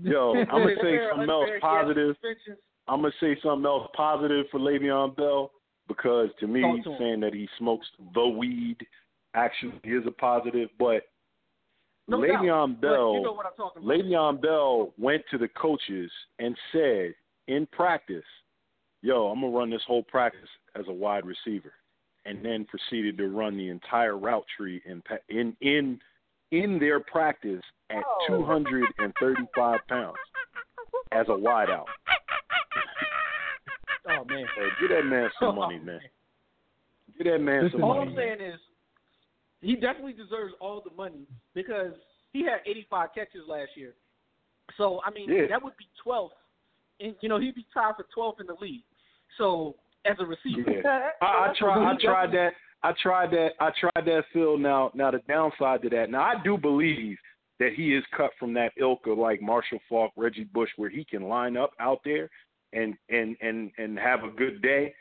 Yo, I'm gonna say something else unfair, he has positive. suspensions. I'm gonna say something else positive for Le'Veon Bell because to me, Talk to him. saying that he smokes the weed actually is a positive. But No doubt. Le'Veon But Bell, you know what I'm talking about. Le'Veon Bell went to the coaches and said in practice, "Yo, I'm gonna run this whole practice as a wide receiver," and then proceeded to run the entire route tree in pa- in in in their practice at 235 pounds as a wideout. [LAUGHS] oh man. Hey, get that man some money, oh, man. Get that man Listen, some All money. All I'm saying is, he definitely deserves all the money because he had 85 catches last year. So I mean, Yeah. that would be 12th, and you know he'd be tied for 12th in the league. So as a receiver, Yeah. I, I tried. I tried that. I tried that. I tried that. Phil. Now, now the downside to that. Now, I do believe that he is cut from that ilk of like Marshall Faulk, Reggie Bush, where he can line up out there and and and and have a good day.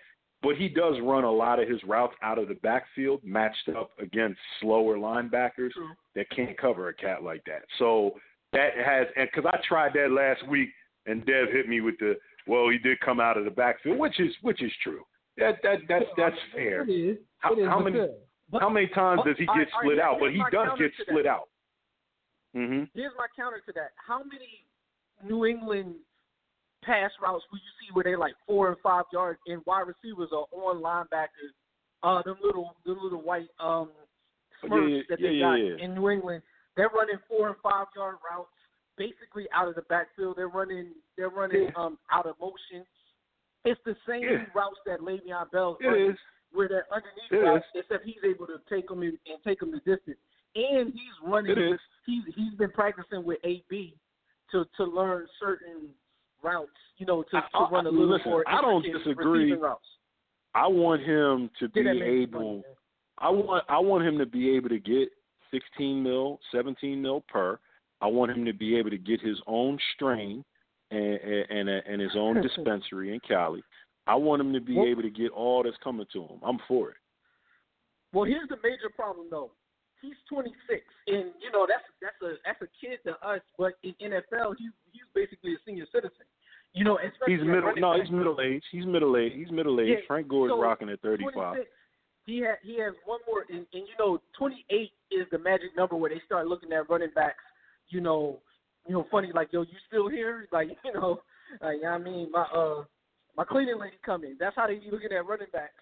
But he does run a lot of his routes out of the backfield, matched up against slower linebackers True. that can't cover a cat like that. So that has, and because I tried that last week, and Dev hit me with the, well, he did come out of the backfield, which is which is true. That that that's that's fair. It is. How- it is how many- But- How many times but- does he get right, split right, out? But he does get that. split out. hmm Here's my counter to that. How many New England pass routes will you see where they're like four and five yards and wide receivers are on linebackers? Uh, them little, the little white um smurfs yeah, that they yeah, got yeah. in New England. They're running four and five yard routes, basically out of the backfield. They're running, they're running Yeah. um out of motion. It's the same Yeah. routes that Le'Veon Bell's It running is. where they're underneath It routes, is. except he's able to take them and take them the distance. And he's running. He's he's been practicing with AB to to learn certain routes. You know, to, to I- I- run a little listen, more. I don't disagree. Routes. I want him to be Get that man some able. I want I want him to be able to get 16 mil, 17 mil per. I want him to be able to get his own strain and and, and his own dispensary in Cali. I want him to be Well- able to get all that's coming to him. I'm for it. Well, here's the major problem though. He's 26, and you know that's that's a that's a kid to us, but in NFL, he's he's basically a senior citizen. You know, He's middle. No, back. he's middle aged. He's middle aged. He's middle aged. Yeah, Frank Gore is so, rocking at 35. he ha he has one more, and, and you know, 28 is the magic number where they start looking at running backs. You know, you know, funny like yo, you still here? [LAUGHS] Like you know, like I mean, my uh, my cleaning lady coming. That's how they be looking at running backs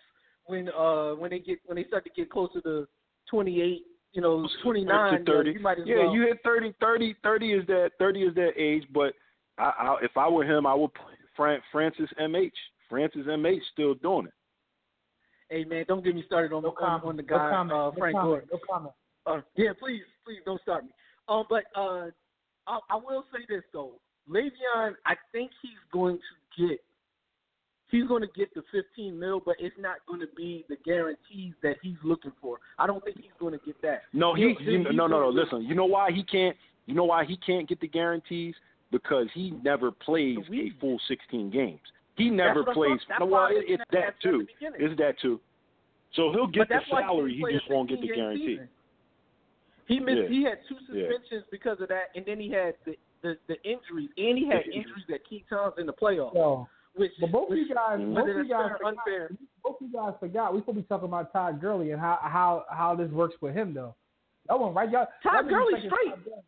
when uh when they get when they start to get closer to 28. You know, 29. 30. You might as yeah, well. you hit 30, 30, 30 is that 30 is that age. But I, I, if I were him, I would play Fran, Francis MH. Francis MH still doing it. Hey man, don't get me started on No on, comment. on the no guy comment. uh, no Frank comment. Gore. No comment. Uh, yeah, please, please don't start me. Um, but uh, I, I will say this though, Le'Veon, I think he's going to get, he's going to get the 15 mil, but it's not going to be the guarantees that he's looking for. I don't think he's going to get that. No, he, you, he's no, no, no. Listen, you know why he can't? You know why he can't get the guarantees? Because he never plays a full 16 games. He never plays. no, well, it, it's that too. It's that too. So he'll get the salary. He, He just won't get the guarantee. season. He missed. Yeah. He had two Yeah. suspensions because of that, and then he had the the, the injuries, and he had The injuries that key times in the playoffs. So, Which, but both of which you guys, both you guys, forgot, unfair. both you guys forgot. We supposed to be talking about Todd Gurley and how how how this works with him though. That one, right? Y'all, y'all Todd didn't Gurley's straight. it's Todd Gurley.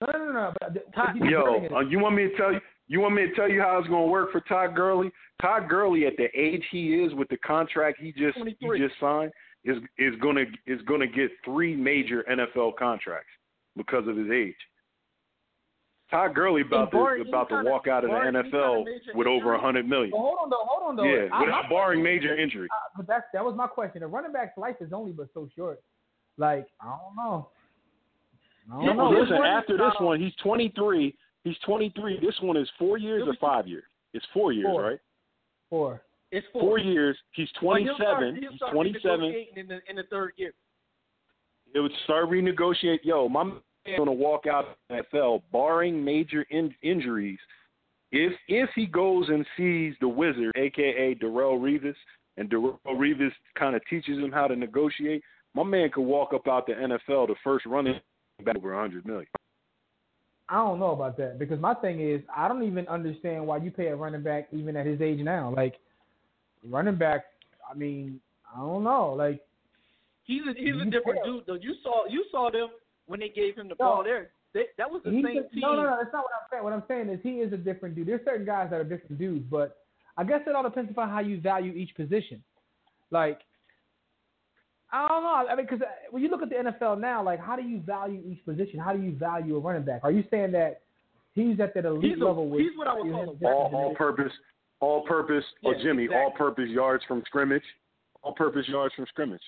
No, no, no, no. But Todd- he's Yo, uh, you want me to tell you? You want me to tell you how it's going to work for Todd Gurley? Todd Gurley, at the age he is, with the contract he just he just signed, is is going to is going to get three major NFL contracts because of his age. Todd Gurley about to about to any walk out of the kind of- barring any kind NFL with over a hundred million. But hold on though, hold on though. Yeah, I- without my barring major is- injury. uh, but that's that was my question. The running back's life is only but so short. Like I don't know. I No, don't know. listen. This After this one, he's 23. He's 23. This one is four years or five years. It's four years, Four. right? four. It's four. Four years. He's But he'll 27. start- he'll He's 27. in the in the third year. It would start renegotiate. Yo, my man going to walk out of the NFL, barring major in- injuries. If if he goes and sees the wizard, aka Darrelle Revis, and Darrelle Revis kind of teaches him how to negotiate, my man could walk up out the NFL the first running back over 100 million. I don't know about that because my thing is I don't even understand why you pay a running back even at his age now. Like running back, I mean, I don't know. Like He's a he's a different tell. dude though. You saw you saw them when they gave him the No. ball there. They, that was the same a, team. no, no, no. That's not what I'm saying. What I'm saying is he is a different dude. There's certain guys that are different dudes, but I guess it all depends upon how you value each position. Like I don't know. I mean, because uh, when you look at the NFL now, like how do you value each position? How do you value a running back? Are you saying that he's at that elite He's a- level? where he's you what I would value call him a just all as an all elite? purpose, all purpose, or Jimmy, exactly. all purpose yards from scrimmage, all purpose yards from scrimmage.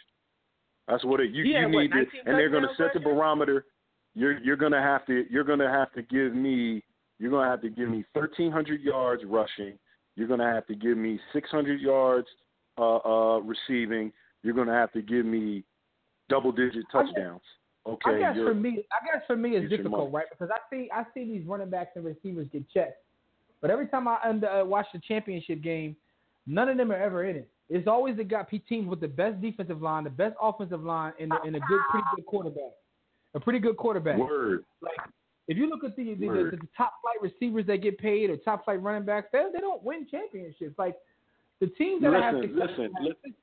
That's what it. You, He you what, need to, and they're going to set the barometer. You're you're going to have to you're going to have to give me you're going to have to give me 1,300 yards rushing. You're going to have to give me 600 yards uh, uh, receiving. You're going to have to give me double digit I guess- touchdowns. I Okay, guess for me, I guess for me it's difficult, right? Because I see I see these running backs and receivers get checked, but every time I under, uh, watch the championship game, none of them are ever in it. It's always the guy teams with the best defensive line, the best offensive line, and, and a good, pretty good quarterback, a pretty good quarterback. word. Like if you look at the the, the, the top flight receivers that get paid or top flight running backs, they they don't win championships. Like the teams that have Listen, success. listen, li-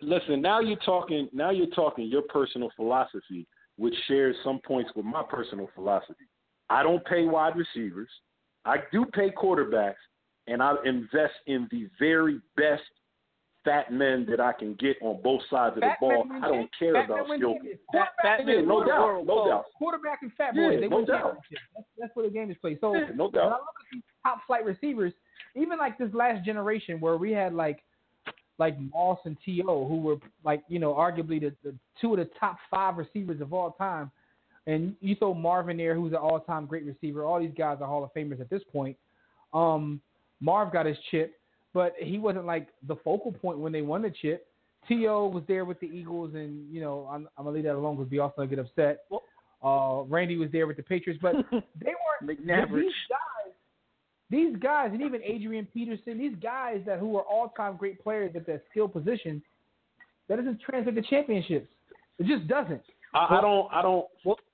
listen. Now you're talking. Now you're talking your personal philosophy, which shares some points with my personal philosophy. I don't pay wide receivers. I do pay quarterbacks, and I invest in the very best fat men that I can get on both sides of the Fat ball. I don't care Fat about skill. Fat- fat men no doubt, world. no doubt. quarterback and fat Yeah, boys, they no win doubt. That's, that's where the game is played. So Yeah, no when I look at these top flight receivers, even like this last generation where we had like like Moss and T.O., who were like, you know, arguably the, the two of the top five receivers of all time. And you throw Marvin there, who's an all time great receiver. All these guys are Hall of Famers at this point. Um, Marv got his chip, but he wasn't like the focal point when they won the chip. T.O. was there with the Eagles, and, you know, I'm, I'm going to leave that alone because we also get upset. Uh, Randy was there with the Patriots, but [LAUGHS] they weren't these guys, these guys, and even Adrian Peterson, these guys that who are all-time great players at that skill position, that doesn't translate to championships. It just doesn't. I, I don't. I don't.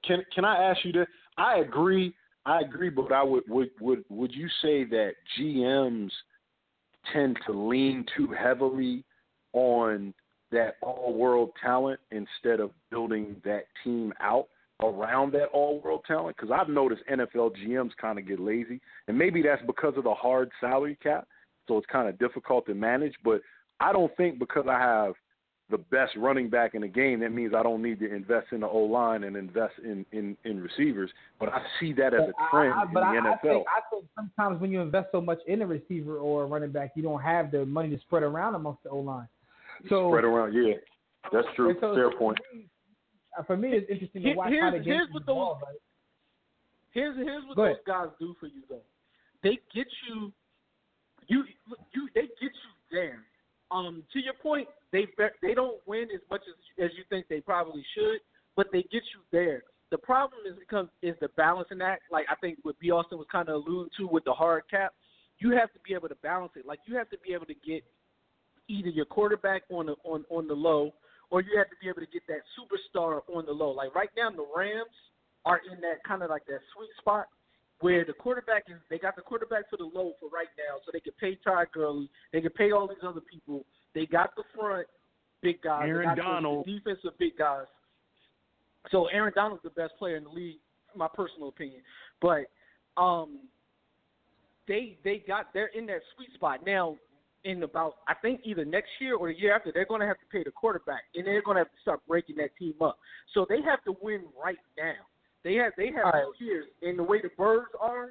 Can Can I ask you this? I agree. I agree, but I would would would would you say that GMs tend to lean too heavily on that all world talent instead of building that team out around that all world talent? Because I've noticed NFL GMs kind of get lazy, and maybe that's because of the hard salary cap, so it's kind of difficult to manage. But I don't think because I have the best running back in the game, that means I don't need to invest in the O line and invest in, in, in receivers. But I see that as a But I- trend I, but in the I NFL. think, I think sometimes when you invest so much in a receiver or a running back, you don't have the money to spread around amongst the O line. So Spread around, yeah, that's true. so- Fair point. For me, uh, for me, it's interesting to Here- watch how here's- the game here's what those- evolved, right? Here's here's what those guys do for you though. They get you, you you they get you there. Um, to your point, they they don't win as much as as you think they probably should, but they get you there. The problem is because is the balancing act. Like I think what B. Austin was kind of alluding to with the hard cap. You have to be able to balance it. Like you have to be able to get either your quarterback on the on on the low, or you have to be able to get that superstar on the low. Like right now, the Rams are in that kind of like that sweet spot where the quarterback is. They got the quarterback for the low for right now, so they can pay Todd Gurley. They can pay all these other people. They got the front big guys. Aaron they got Donald. the defensive big guys. So Aaron Donald's the best player in the league, my personal opinion. But um, they they got they're in that sweet spot now. In about I think either next year or the year after, they're going to have to pay the quarterback, and they're going to have to start breaking that team up. So they have to win right now. They have they have right. two years, and the way the Birds are,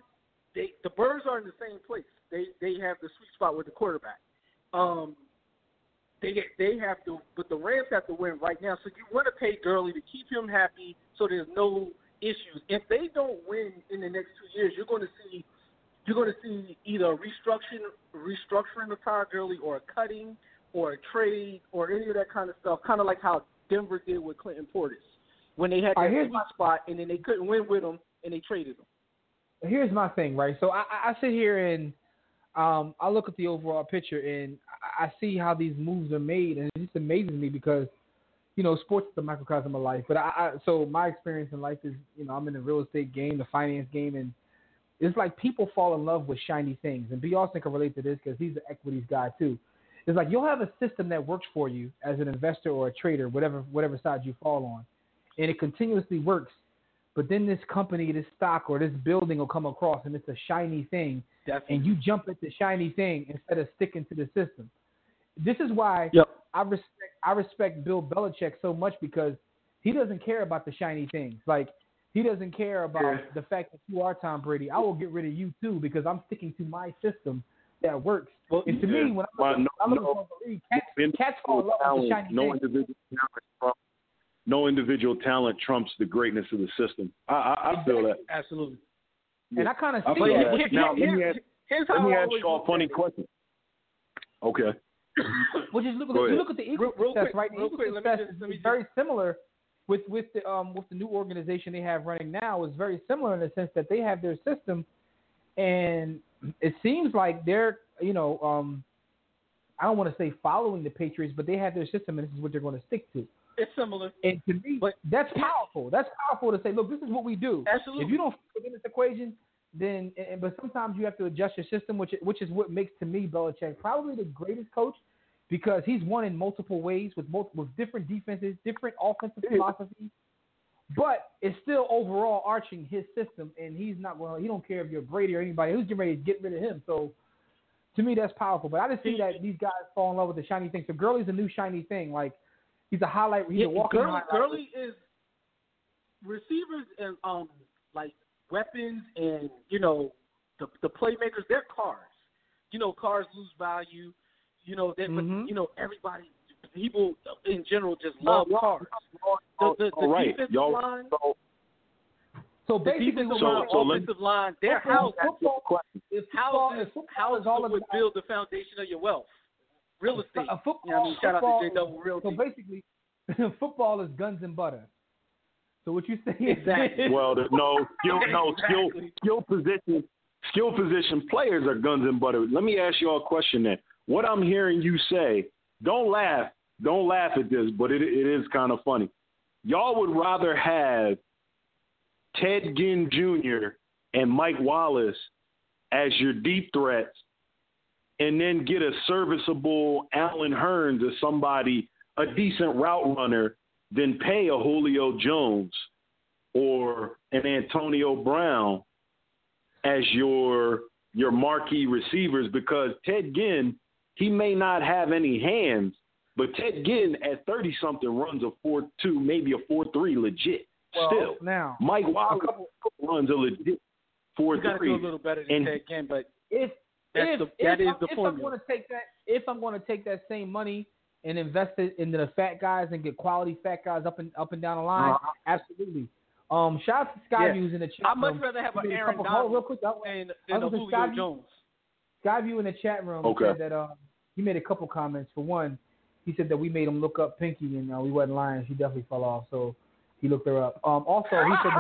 they the Birds are in the same place. They they have the sweet spot with the quarterback. Um, they get they have to, but the Rams have to win right now. So you want to pay Gurley to keep him happy, so there's no issues. If they don't win in the next two years, you're going to see you're going to see either a restructuring restructuring of Todd Gurley, or a cutting, or a trade, or any of that kind of stuff. Kind of like how Denver did with Clinton Portis when they had right, that sweet my- spot, and then they couldn't win with them and they traded them. here's my thing, right? So I, I sit here and um, I look at the overall picture and I, I see how these moves are made, and it just amazes me because you know sports is the microcosm of life. But I, I so my experience in life is you know I'm in the real estate game, the finance game, and it's like people fall in love with shiny things. And B. Austin can relate to this because he's an equities guy too. It's like you'll have a system that works for you as an investor or a trader, whatever whatever side you fall on, and it continuously works. But then this company, this stock, or this building will come across, and it's a shiny thing, Definitely. and you jump at the shiny thing instead of sticking to the system. This is why Yep. I respect I respect Bill Belichick so much because he doesn't care about the shiny things. Like he doesn't care about Yeah. the fact that you are Tom Brady. I will get rid of you too because I'm sticking to my system that works. Well, And to Yeah. me, when Well, I'm, no- I'm looking no- for the league, cats, cats fall in love with the shiny no things. individual talent no individual talent trumps the greatness of the system. I, I, I feel that. Absolutely. And I kind of see feel that. that. Now, let me ask, Here's how let me I ask always y'all a funny question. Okay. Which is look, you look at the Eagles Real- real success quick, right. The Eagles quick, let me success just- is let me just- very similar with with the um with the new organization they have running now is very similar in the sense that they have their system, and it seems like they're you know um I don't want to say following the Patriots, but they have their system and this is what they're going to stick to. It's similar. And to me, But- that's powerful. That's powerful to say, look, this is what we do. Absolutely. If you don't fit within this equation, then and, but sometimes you have to adjust your system, which which is what makes to me Belichick probably the greatest coach because he's won in multiple ways with multiple with different defenses, different offensive philosophies. But it's still overall arching his system, and he's not going. well. He don't care if you're Brady or anybody who's getting ready to get rid of him. So to me, that's powerful. But I just see that these guys fall in love with the shiny thing. So Gurley's a new shiny thing. Like he's a highlight. He's Yeah, a walking Gurley, highlight. Gurley is receivers and um like weapons and you know the the playmakers. They're cars. You know, cars lose value. You know, they, Mhm. but you know everybody. People in general just love y'all- cars. The, the, the All right. defensive Y'all, line, so, So the basically, defensive So- line, so let- offensive line, their Football- house, football- question. if football, houses, if football houses is all would about build the foundation of your wealth. Real estate. A football, You know I mean, shout out to J Double Real So basically, [LAUGHS] football is guns and butter. So what you say? is- Exactly. Well, no skill, no skill, skill position, skill position players are guns and butter. Let me ask you all a question then. What I'm hearing you say, don't laugh, don't laugh at this, but it it is kind of funny. Y'all would rather have Ted Ginn Jr. and Mike Wallace as your deep threats, and then get a serviceable Allen Hurns or somebody, a decent route runner, than pay a Julio Jones or an Antonio Brown as your your marquee receivers because Ted Ginn, he may not have any hands, but Ted Ginn at thirty something runs a four two, maybe a four three legit. Well, Still. now, Mike Wallace couple- runs a legit four You got to do a little better than And- Ted Ginn, but if if, the- if, that is I'm, the if I'm going to take that, if I'm going to take that same money and invest it into the fat guys and get quality fat guys up and up and down the line, Uh-huh. absolutely. Um, shout out to Skyviews in the chat room. I'd much room. rather have an Aaron on, real quick. Than, than a Julio Skyview- Jones. Skyview in the chat room Okay. said that um, he made a couple comments. For one, he said that we made him look up Pinky and uh, we wasn't lying. She definitely fell off. So He looked her up. Um, also, he said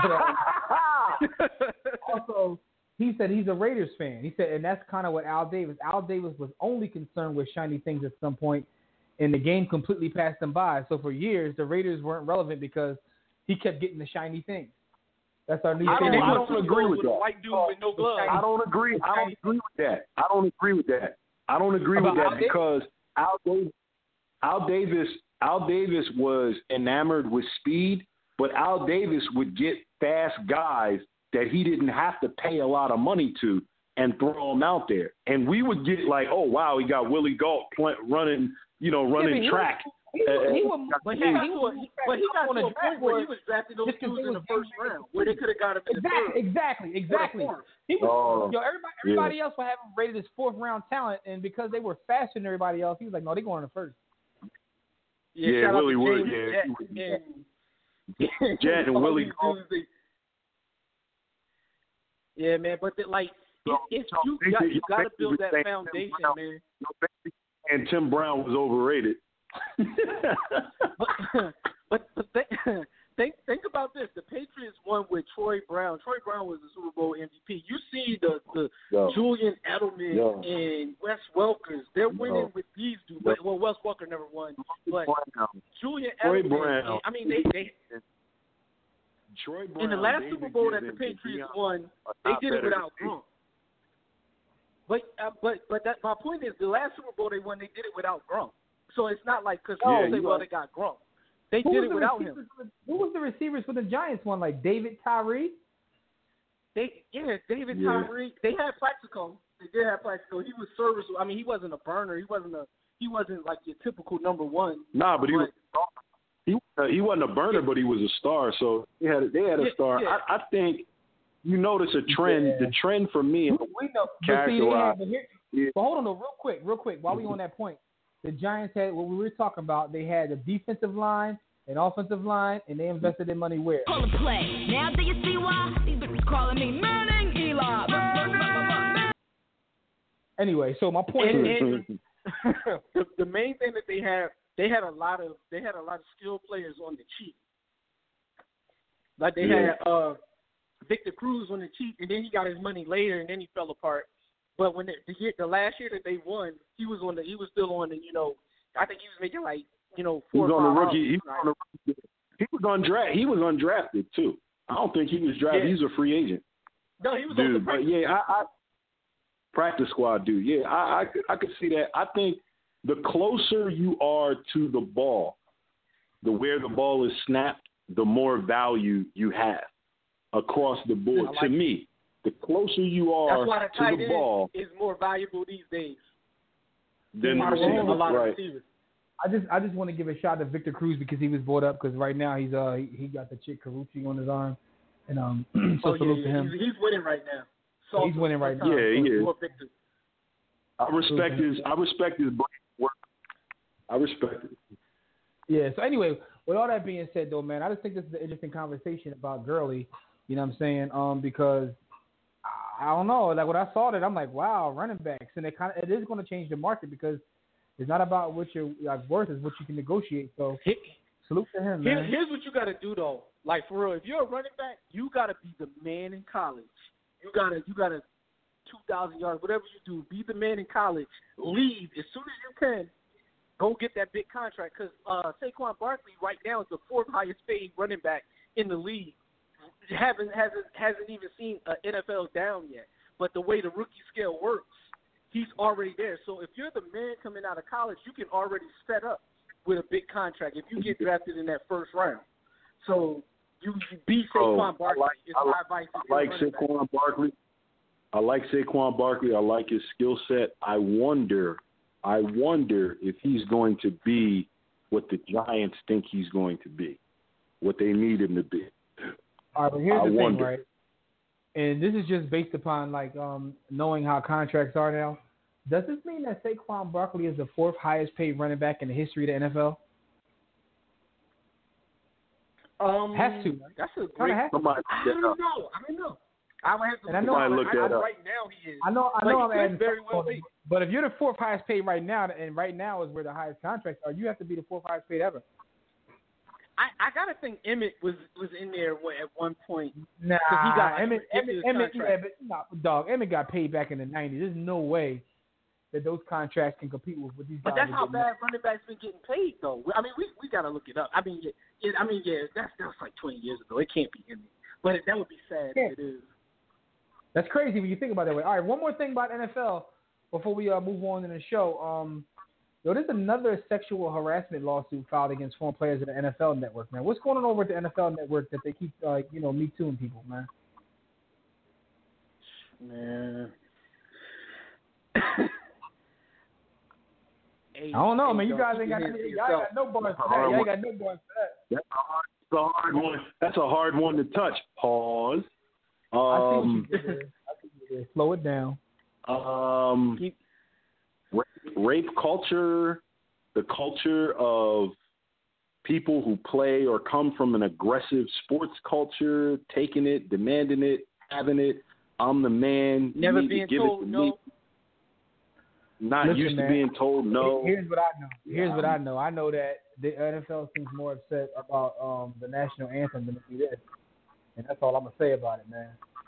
that, [LAUGHS] also he said he's a Raiders fan. He said, and that's kind of what Al Davis. Al Davis was only concerned with shiny things at some point, and the game completely passed him by. So for years, the Raiders weren't relevant because he kept getting the shiny things. That's our new I don't, I don't agree with with that. white dude with no gloves. I don't agree. I don't agree with that. I don't agree with that. I don't agree with About Al that Davis? because Al Davis, Al Davis, Al Davis was enamored with speed, but Al Davis would get fast guys that he didn't have to pay a lot of money to and throw them out there, and we would get like, oh wow, he got Willie Gault pl- running, you know, running uh, but uh, he- track. He, was- he was, But he got he to was, a, but he got on to a a point where he draft was drafting those just 'cause dudes in the first getting round, where they could have got him in the Exactly, exactly, exactly. He was, Oh, yo, everybody, everybody else would have him rated as fourth round talent, and because they were faster than everybody else, he was like, no, they going in the first. Yeah, shout out Willie to Wood, James yeah, Jett he would be and- Jett and [LAUGHS] all Willie these Gault. dudes, they- Yeah, man, but the, like, So- it, it's so you got you got to build that foundation, Brown- man. And Tim Brown was overrated. [LAUGHS] But but, but th- [LAUGHS] think think about this: the Patriots won with Troy Brown. Troy Brown was the Super Bowl MVP. You see the the. Julian Edelman and Wes Welkers. They're winning with these dudes. Well, Wes Welker never won, but Brown. Julian Troy Edelman. Brown. I mean, they they Troy Brown, in the last David Super Bowl that the Patriots won, they did it without Gronk. But uh, but but that my point is the last Super Bowl they won, they did it without Gronk. So it's not like because Yeah, say, well, are- they got Gronk. They Who did it the without him. the- who was the receivers for the Giants one? Like David Tyree? They yeah, David Yeah. Tyree. They had Plaxico. They did have Plaxico. He was serviceable. I mean, he wasn't a burner. He wasn't a. He wasn't like your typical number one. Nah, but he was But- he uh, he wasn't a burner, but he was a star. So they had they had a Yeah, star. yeah. I, I think you notice a trend. Yeah. The trend for me. We know. But see, they but, here, Yeah. but hold on, though, real quick, real quick. While we on that point, the Giants had what we were talking about. They had a defensive line, an offensive line, and they invested their money where? Call and play. Now do you see why these bitches calling me Manning Eli? Anyway, so my point And, is, and [LAUGHS] the, the main thing that they had, they had a lot of they had a lot of skilled players on the cheap. Like they Yeah. had uh Victor Cruz on the cheap, and then he got his money later, and then he fell apart. But when the, the year, the last year that they won, he was on the he was still on the you know I think he was making like you know He four was or on the rookie. He was on the rookie. He was undra- He was undrafted too. I don't think he was drafted. Yeah. He's a free agent, No, he was on the dude. But yeah, I, I practice squad dude. Yeah, I I I could see that. I think the closer you are to the ball, the where the ball is snapped, the more value you have across the board. Like to it. me, the closer you are That's why the to tight the end ball is more valuable these days. than the receiver. a lot of Right. receivers. I just I just want to give a shout to Victor Cruz because he was brought up because right now he's uh he, he got the chick Karrueche on his arm, and um so Oh, yeah, salute to him. He's, he's winning right now. So He's winning right now. Yeah, he is. I respect his. I respect his work. I respect it. Yeah. So anyway, with all that being said, though, man, I just think this is an interesting conversation about Gurley. You know what I'm saying? Um, because I, I don't know. Like when I saw that, I'm like, wow, running backs, and it kind of it is going to change the market because it's not about what your like worth, is what you can negotiate. So Here- salute to him, man. here's what you got to do though. Like for real, if you're a running back, you got to be the man in college. You gotta, you gotta, two thousand yards, whatever you do, be the man in college. Leave as soon as you can. Go get that big contract because uh, Saquon Barkley right now is the fourth highest paid running back in the league. Haven't hasn't hasn't even seen an NFL down yet. But the way the rookie scale works, he's already there. So if you're the man coming out of college, you can already set up with a big contract if you get drafted in that first round. So you, you be Oh, Saquon I Barkley. like- is I like-. I like running back. Saquon Barkley. I like Saquon Barkley. I like his skill set. I wonder, I wonder if he's going to be what the Giants think he's going to be, what they need him to be. All right, but here's I the wonder. thing, right? And this is just based upon like um knowing how contracts are now. Does this mean that Saquon Barkley is the fourth highest paid running back in the history of the NFL? Um, Has to. That's a great. has to. Somebody I don't know. I don't know. I would have to. And I know- Somebody look I, that up. Right now, he is. I know, I Like, know, I'm adding very well be. But if you're the fourth highest paid right now, and right now is where the highest contracts are, you have to be the fourth highest paid ever. I, I gotta think Emmitt was was in there at one point. Nah, he got, Emmitt, Emmitt, Emmitt, yeah, but nah, dog, Emmitt got paid back in the '90s. There's no way that those contracts can compete with what these But that's how bad running backs been getting paid, though. I mean, we we gotta look it up. I mean, yeah, yeah, I mean, yeah, that's that's like 20 years ago. It can't be Emmitt, but it, that would be sad Yeah. if it is. That's crazy when you think about it that way. All right, one more thing about NFL before we uh, move on in the show. Um, yo, there's another sexual harassment lawsuit filed against former players of the NFL Network. Man, what's going on over at the NFL Network that they keep, uh, you know, me tooing people, man? Man. [COUGHS] I don't know, man. You guys ain't got, y'all got no bars for that. Y'all ain't got no bars for that. That's a hard, that's a hard one. That's a hard one to touch. Pause. I see what you Um, did there. I you did. Slow it down. um, rape, rape culture, the culture of people who play or come from an aggressive sports culture, taking it, demanding it, having it. I'm the man. You Never to being give told it to no. Me. Not Listen, used man. to being told no. Here's what I know. Here's what I know. I know that the NFL seems more upset about um, the national anthem than it is, and that's all I'm gonna say about it, man.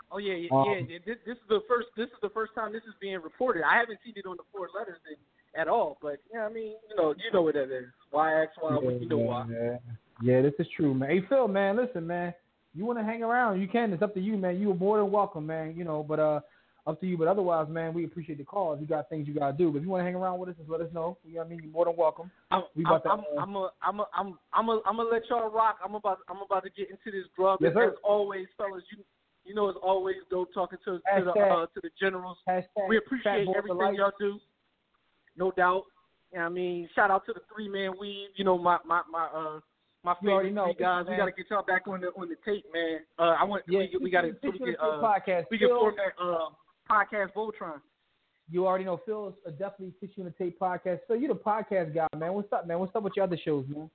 Oh yeah, yeah, Um, yeah. This, this is the first. This is the first time this is being reported. I haven't seen it on the four letters in, at all. But yeah, I mean, you know, you know what that is. Why X Y? You know why? Yeah, yeah, this is true, man. Hey Phil, man, listen, man. You want to hang around? You can. It's up to you, man. You are more than welcome, man. You know, but uh, up to you. But otherwise, man, we appreciate the call. If you got things you gotta do, but if you want to hang around with us, just let us know. You know what I mean? You're more than welcome. I'm, We I'm, about to, I'm, uh, I'm, a, I'm, a, I'm, I'm, a, I'm gonna let y'all rock. I'm about, I'm about to get into this grub. Yes, sir. As always, fellas, you, you know, as always, dope talking to, to the, uh, to the generals. Hashtag We appreciate everything y'all do. No doubt. Yeah, I mean, shout out to the three man weave. You know, my, my, my, uh, my You favorite know, three guys. We gotta get y'all back on the on the tape, man. Uh, I want. Yeah, we, we gotta. So we you get. into Uh, podcast. we can Phil, form that uh, podcast Voltron. You already know Phil's uh, definitely Pitch You in the Tape podcast. So you're the podcast guy, man. What's up, man? What's up with your other shows, man?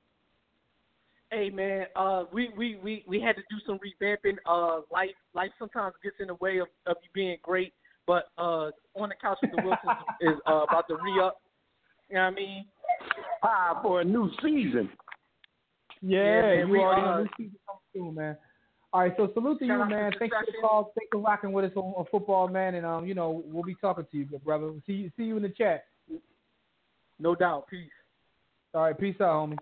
Hey man, uh, we, we, we, we had to do some revamping. Uh, life life sometimes gets in the way of, of you being great, but uh, on the couch with the Wilsons [LAUGHS] is uh, about to re up. You know what I mean? Ah, for a new season. Yeah, man, you we, already uh, know this season coming soon, man. All right, so salute to Shout you, man. Thanks for the call. Thanks for rocking with us on, on football, man. And um, you know, we'll be talking to you, good brother. See you, see you in the chat. No doubt. Peace. All right, peace out, homie.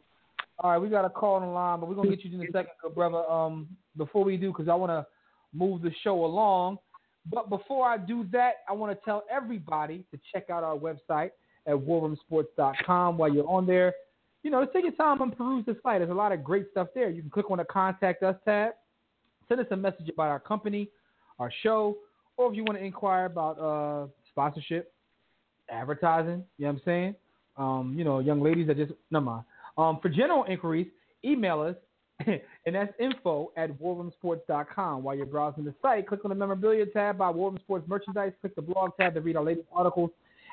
All right, we got a call on the line, but we're gonna get you in a second, good brother. Um, before we do, because I want to move the show along. But before I do that, I want to tell everybody to check out our website at warroomsports.com. While you're on there, you know, take your time and peruse the site. There's a lot of great stuff there. You can click on the Contact Us tab, send us a message about our company, our show, or if you want to inquire about uh, sponsorship, advertising. You know what I'm saying? Um, you know, young ladies that just never mind. Um, for general inquiries, email us, [LAUGHS] and that's info at warroomsports.com. While you're browsing the site, click on the memorabilia tab by War Room Sports Merchandise. Click the blog tab to read our latest articles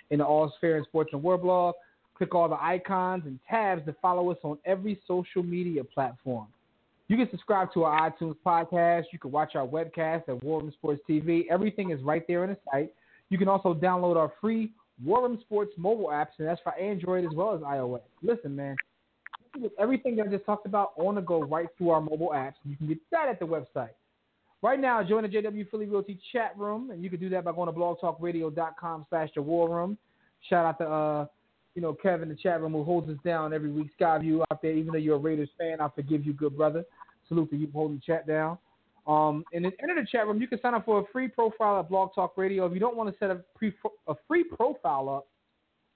in the All Fair and Sports and War blog. Click all the icons and tabs to follow us on every social media platform. You can subscribe to our iTunes podcast. You can watch our webcast at War Room Sports TV. Everything is right there on the site. You can also download our free War Room Sports mobile apps, and that's for Android as well as iOS. Listen, man, everything that I just talked about on the go right through our mobile apps. You can get that at the website. Right now, join the JW Philly Realty chat room, and you can do that by going to blogtalkradio.com slash the war room. Shout out to, uh, you know, Kevin, the chat room, who holds us down every week. Skyview out there, even though you're a Raiders fan, I forgive you, good brother. Salute to you for holding the chat down. Um, and then enter the chat room. You can sign up for a free profile at Blog Talk Radio. If you don't want to set a, pre- a free profile up,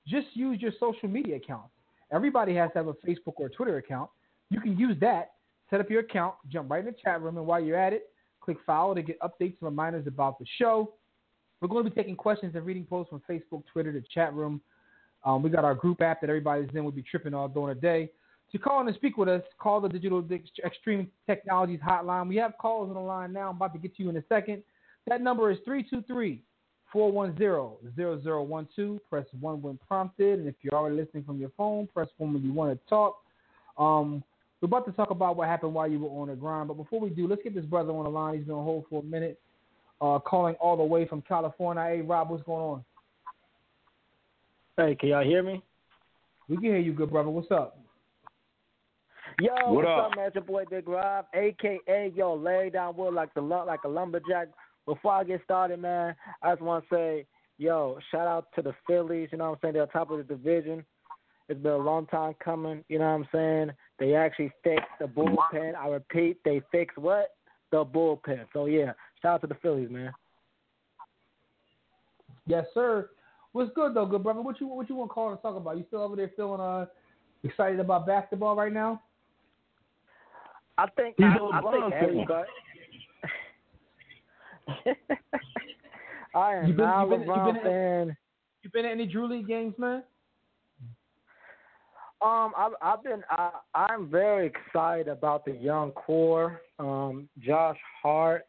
just use your social media accounts. Everybody has to have a Facebook or a Twitter account. You can use that, set up your account, jump right in the chat room, and while you're at it, click follow to get updates and reminders about the show. We're going to be taking questions and reading posts from Facebook, Twitter, the chat room. Um, we got our group app that everybody's in. We'll be tripping all during the day. To call in and speak with us, call the Digital Extreme Technologies hotline. We have calls on the line now. I'm about to get to you in a second. That number is 323 410 0012. Press 1 when prompted. And if you're already listening from your phone, press 1 when you want to talk. Um, we're about to talk about what happened while you were on the grind. But before we do, let's get this brother on the line. He's been on hold for a minute, uh, calling all the way from California. Hey, Rob, what's going on? Hey, can y'all hear me? We can hear you, good brother. What's up? Yo, What what's up? up, man? It's your boy Big Rob, aka yo, lay down wood like the like a lumberjack. Before I get started, man, I just want to say, yo, shout out to the Phillies. You know what I'm saying? They're top of the division. It's been a long time coming. You know what I'm saying? They actually fixed the bullpen. I repeat, they fixed what? The bullpen. So yeah, shout out to the Phillies, man. Yes, sir. What's good though, good brother? What you what you want to call and talk about? You still over there feeling uh excited about basketball right now? I think He's I, I LeBron think everybody. [LAUGHS] I am You been- not you been- a you LeBron been- fan. You been at any Drew League games, man? Um, I've, I've been. I, I'm very excited about the young core. Um, Josh Hart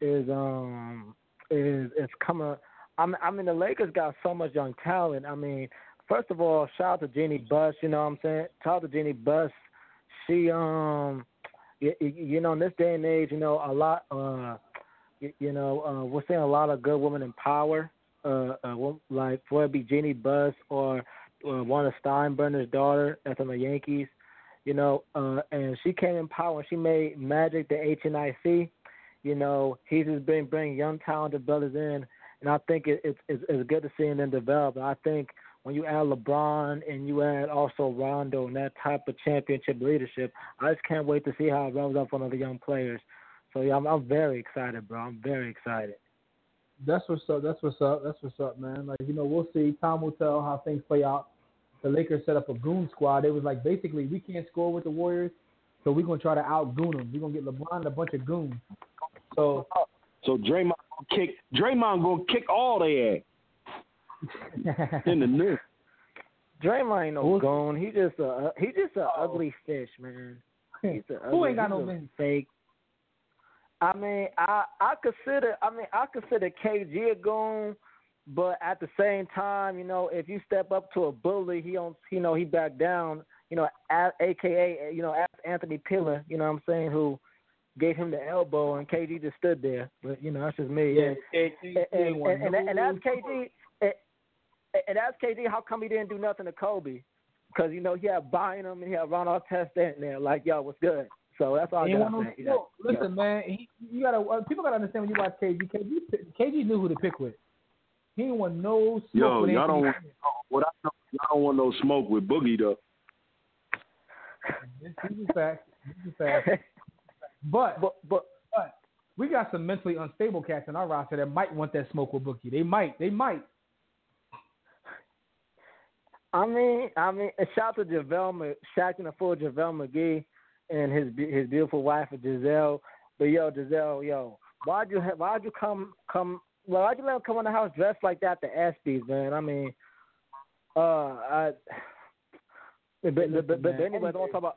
is um is is coming. I'm. I mean, the Lakers got so much young talent. I mean, first of all, shout out to Jeanie Buss. You know what I'm saying? Shout out to Jeanie Buss. She um, you, you know, in this day and age, you know, a lot. Uh, you, know, uh, we're seeing a lot of good women in power. Uh, uh like whether it be Jeanie Buss or uh, one of Steinbrenner's daughter that's on the Yankees, you know, uh, and she came in power and she made Magic the HNIC. You know, he's just been bringing young talented brothers in, and I think it, it's, it's it's good to see them develop. And I think when you add LeBron and you add also Rondo and that type of championship leadership, I just can't wait to see how it rubs up on other young players. So yeah, I'm, I'm very excited, bro. I'm very excited. That's what's up. That's what's up. That's what's up, man. Like you know, we'll see. Time will tell how things play out. The Lakers set up a goon squad. It was like, basically, we can't score with the Warriors, so we're gonna try to outgoon them. We're gonna get LeBron and a bunch of goons. So So Draymond gonna kick Draymond gonna kick all they ass in the [LAUGHS] new. Draymond ain't no Who's- goon. He just a uh, he just a oh. ugly fish, man. He's a Who ugly- ain't got no a men? fake. I mean, I I consider I mean I consider KG a goon, but at the same time, you know, if you step up to a bully, he don't you know he back down. You know, a, AKA you know ask Anthony Peeler. You know what I'm saying who gave him the elbow and KG just stood there. But you know that's just me. Yeah, and, KG and, ain't and, won and, and, that's KG. And, and that's KG. How come he didn't do nothing to Kobe? Because you know he had Bynum and he had Ron Artest in there. Like yo, what's good? So that's all I got want to no say. smoke. Listen, man, he, you gotta uh, people gotta understand when you watch KG. KG, KG knew who to pick with. He ain't want no smoke Yo, with y'all don't want what I know, y'all don't want no smoke with Boogie though. This is fact. This is fact. But but but but we got some mentally unstable cats in our roster that might want that smoke with Boogie. They might. They might. I mean, I mean, shout out to JaVale, Mc- shout out full JaVale McGee and his his beautiful wife Giselle. But yo, Giselle, yo, why'd you ha- why'd you come come? Well, why'd you let him come in the house dressed like that to ESPYS, man? I mean, uh, I. But but, but, but, anyways, I want to talk about.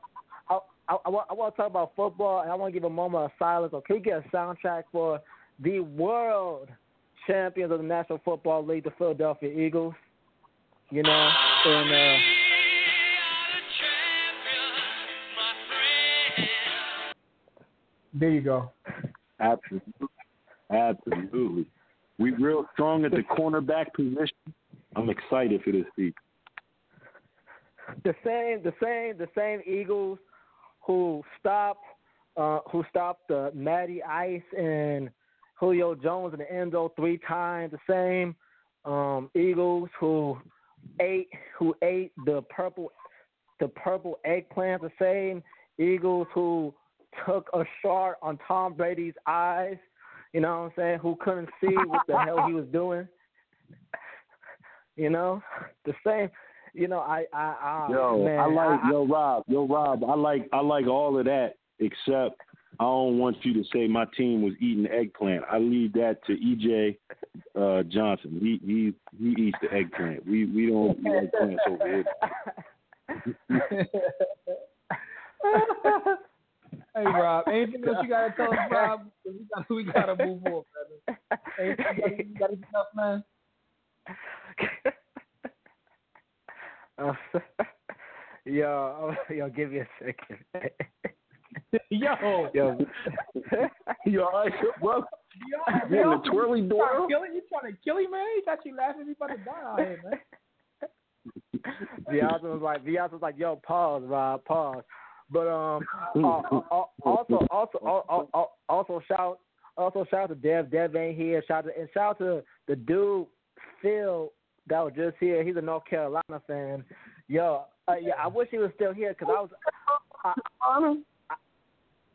I, I, I, want, I want to talk about football, and I want to give a moment of silence. Or can we get a soundtrack for the world champions of the National Football League, the Philadelphia Eagles? You know, and uh, There you go. Absolutely. Absolutely. We real strong at the cornerback position. I'm excited for this week. the same, the same, the same Eagles who stopped, uh, who stopped uh, Matty Ice and Julio Jones in the end zone three times. The same um, Eagles who ate, who ate the purple, the purple eggplant. The same Eagles who took a shot on Tom Brady's eyes. You know what I'm saying? Who couldn't see what the hell he was doing. You know, the same. You know, I, I, I Yo, man, I like I, yo Rob, yo Rob. I like I like all of that except I don't want you to say my team was eating eggplant. I leave that to EJ uh, Johnson. He he he eats the eggplant. We we don't eat eggplants over here. [LAUGHS] hey Rob, anything else you gotta tell us, Rob? We gotta, we gotta move on, brother. Anything you gotta, you gotta get enough, man. Uh, [LAUGHS] yo, yo, give me a second. Yo, [LAUGHS] yo, [LAUGHS] you all right, bro? yo, in the twirly you door? trying? You trying to kill him, man? He got you laughing. You about to die out here, man. [LAUGHS] Beyonce was like, Beyonce was like, yo, pause, Rob, pause. But um, uh, uh, also, also, also, also, also shout, also shout out to Dev. Dev ain't here. Shout out to, and shout out to the dude Phil that was just here. He's a North Carolina fan. Yo, uh, yeah, I wish he was still here because I was. I, I,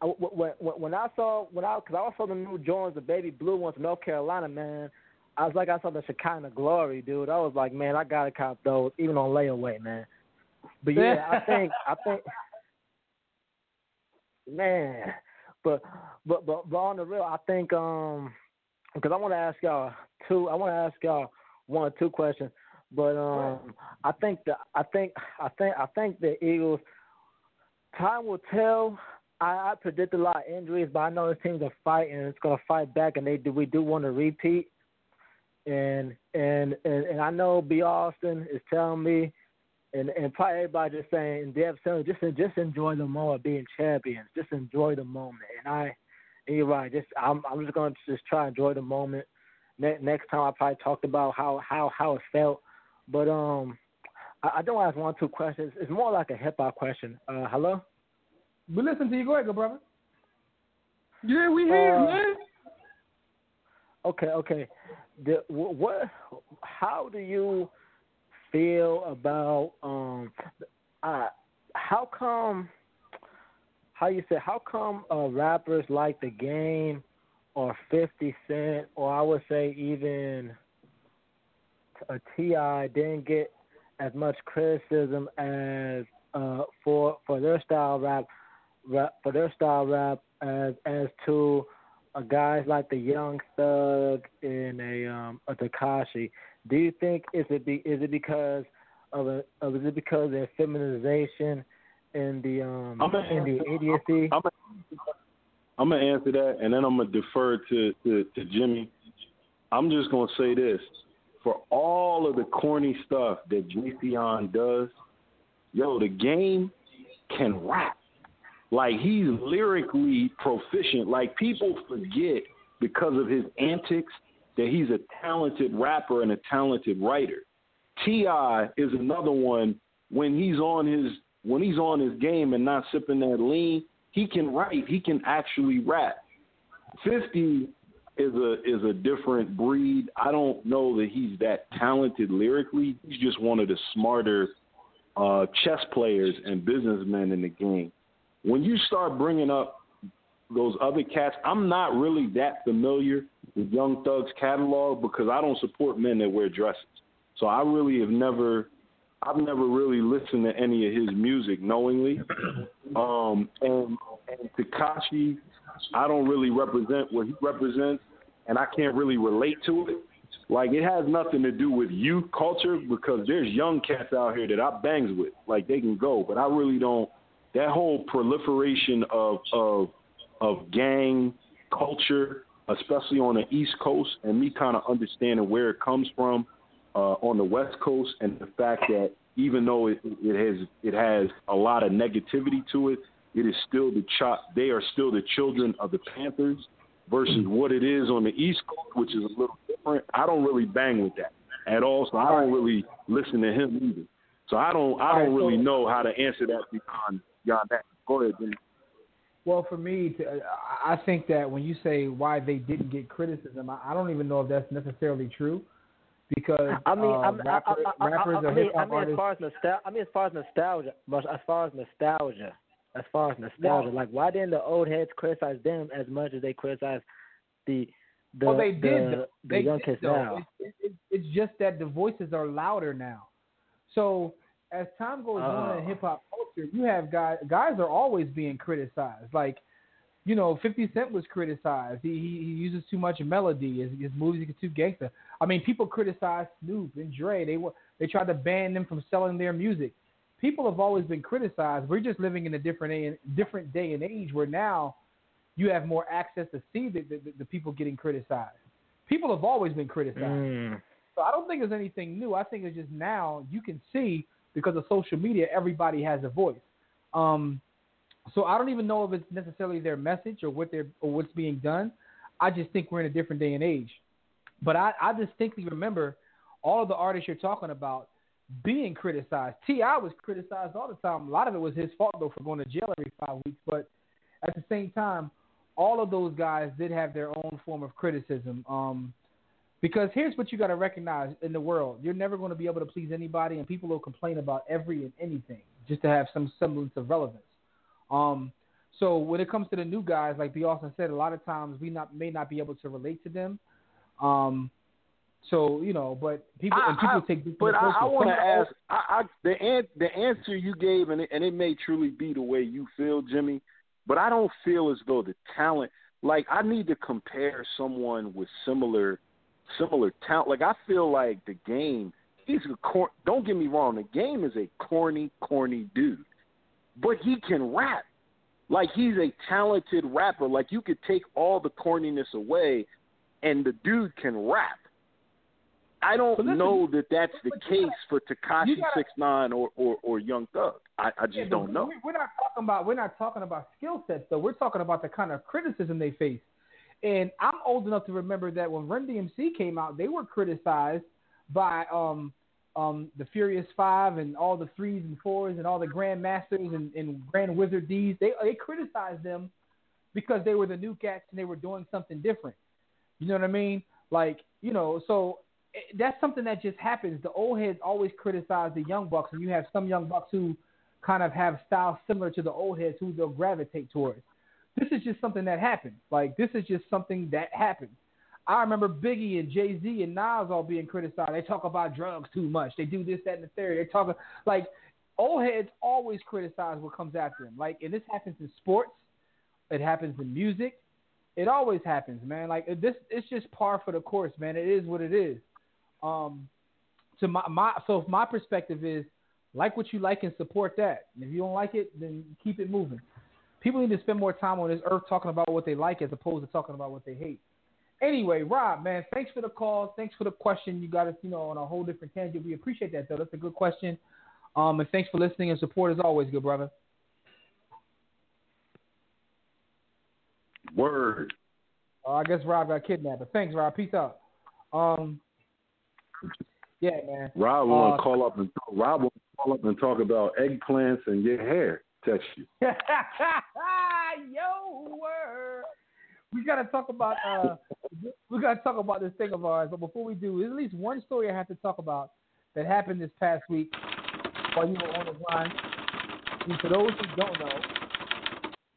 when, when I saw when I because I saw the new Jones, the baby blue ones from North Carolina, man. I was like I saw the Shekinah glory, dude. I was like, man, I gotta cop those even on layaway, man. But yeah, I [LAUGHS] think I think man, but but but but on the real, I think um because I want to ask y'all two. I want to ask y'all one or two questions. But um, I think the I think I think I think the Eagles. Time will tell. I, I predict a lot of injuries, but I know this team's a fight and it's to fight back, and they do. We do want to repeat, and and and, and I know B. Austin is telling me, and and probably everybody just saying, and Dev saying, just just enjoy the moment, being champions. Just enjoy the moment, and I, and you're right. Just I'm I'm just to just try to enjoy the moment. Ne- next time I probably talked about how how how it felt but um, I, I don't ask one two questions. It's more like a hip hop question. Uh, hello. We listen to you. Go ahead, go brother. Yeah, we hear Uh, man. Okay, okay. The, what? How do you feel about um? Uh, how come? How you say? How come uh, rappers like the game, or Fifty Cent, or I would say even a T.I. didn't get as much criticism as uh for for their style rap, rap for their style rap as as to uh, guys like the Young Thug and a um a Tekashi. Do you think is it be is it because of a of is it because of their feminization and the um I'm and the idiocy? I'm gonna, I'm gonna answer that, and then I'm gonna defer to, to to Jimmy. I'm just gonna say this: for all of the corny stuff that Jayceon does, yo, the game can rap. Like he's lyrically proficient. Like people forget because of his antics that he's a talented rapper and a talented writer. T.I. is another one when he's on his when he's on his game and not sipping that lean, he can write. He can actually rap. Fifty is a is a different breed. I don't know that he's that talented lyrically. He's just one of the smarter uh, chess players and businessmen in the game. When you start bringing up those other cats, I'm not really that familiar with Young Thug's catalog because I don't support men that wear dresses. So I really have never, I've never really listened to any of his music knowingly. Um, and and Tekashi, I don't really represent what he represents, and I can't really relate to it. Like it has nothing to do with youth culture because there's young cats out here that I bangs with, like they can go, but I really don't. That whole proliferation of of of gang culture, especially on the East Coast, and me kind of understanding where it comes from uh, on the West Coast, and the fact that even though it, it has it has a lot of negativity to it, it is still the ch- They are still the children of the Panthers versus what it is on the East Coast, which is a little different. I don't really bang with that at all, so I don't really listen to him either. So I don't I don't really know how to answer that beyond beyond that. Go ahead, Jimmy. Well, for me, to, I I think that when you say why they didn't get criticism, I, I don't even know if that's necessarily true, because I mean, uh, I'm, rapper, I, I, I, rappers I, or mean, hip I hop mean, as far as nostalgia, I mean, as far as nostalgia, but as far as nostalgia, as far as nostalgia, Well- like why didn't the old heads criticize them as much as they criticize the the well, they the, did. the though. they young kids though. now? It, it, it, it's just that the voices are louder now. So as time goes on in Oh. hip hop culture, you have guys. Guys are always being criticized. Like, you know, Fifty Cent was criticized. He he, he uses too much melody. His, his music is too gangster. I mean, people criticize Snoop and Dre. They were they tried to ban them from selling their music. People have always been criticized. We're just living in a different day, different day and age where now you have more access to see the, the, the people getting criticized. People have always been criticized. Mm. So I don't think it's anything new. I think it's just now you can see because of social media, everybody has a voice. Um, so I don't even know if it's necessarily their message or what they're or what's being done. I just think we're in a different day and age. But I, I distinctly remember all of the artists you're talking about. being criticized. T.I. was criticized all the time. A lot of it was his fault though for going to jail every five weeks. But at the same time, all of those guys did have their own form of criticism. Um, because here's what you got to recognize in the world: you're never going to be able to please anybody, and people will complain about every and anything just to have some semblance of relevance. Um, so when it comes to the new guys, like B. Austin said, a lot of times we not may not be able to relate to them. Um, so you know, but people I, and people I, take But I, I want to ask. I, the an, the answer you gave, and it, and it may truly be the way you feel, Jimmy. But I don't feel as though the talent. Like I need to compare someone with similar similar talent. Like I feel like the game. He's a cor- don't get me wrong. The game is a corny, corny dude, but he can rap. Like he's a talented rapper. Like you could take all the corniness away, and the dude can rap. I don't listen, know that that's the case for Tekashi Six Nine or, or or Young Thug. I, I just Yeah, don't know. We're not talking about we're not talking about skill sets though. We're talking about the kind of criticism they face. And I'm old enough to remember that when Run DMC came out, they were criticized by um um the Furious Five and all the threes and fours and all the Grand Masters and, and Grand Wizard D's. They they criticized them because they were the new cats and they were doing something different. You know what I mean? Like you know, so eh, that's something that just happens. The old heads always criticize the young bucks, and you have some young bucks who kind of have styles similar to the old heads who they'll gravitate towards. This is just something that happens. Like this is just something that happens. I remember Biggie and Jay Z and Nas all being criticized. They talk about drugs too much. They do this, that, and the third. They talk like old heads always criticize what comes after them. Like, and this happens in sports. It happens in music. It always happens, man. Like this, it's just par for the course, man. It is what it is. Um, to my, my so my perspective is like what you like and support that. And if you don't like it, then keep it moving. People need to spend more time on this earth talking about what they like as opposed to talking about what they hate. Anyway, Rob, man, thanks for the call. Thanks for the question. You got us, you know, on a whole different tangent. We appreciate that, though. That's a good question. Um, and thanks for listening and support as always, good brother. Word. Uh, I guess Rob got kidnapped, but thanks, Rob. Peace out. Um, yeah, man. Rob want Uh, to call up and Rob want to call up and talk about eggplants and your hair. Text you. [LAUGHS] Yo. We gotta talk about uh, we gotta talk about this thing of ours. But before we do, there's at least one story I have to talk about that happened this past week while you were on the grind. And for those who don't know,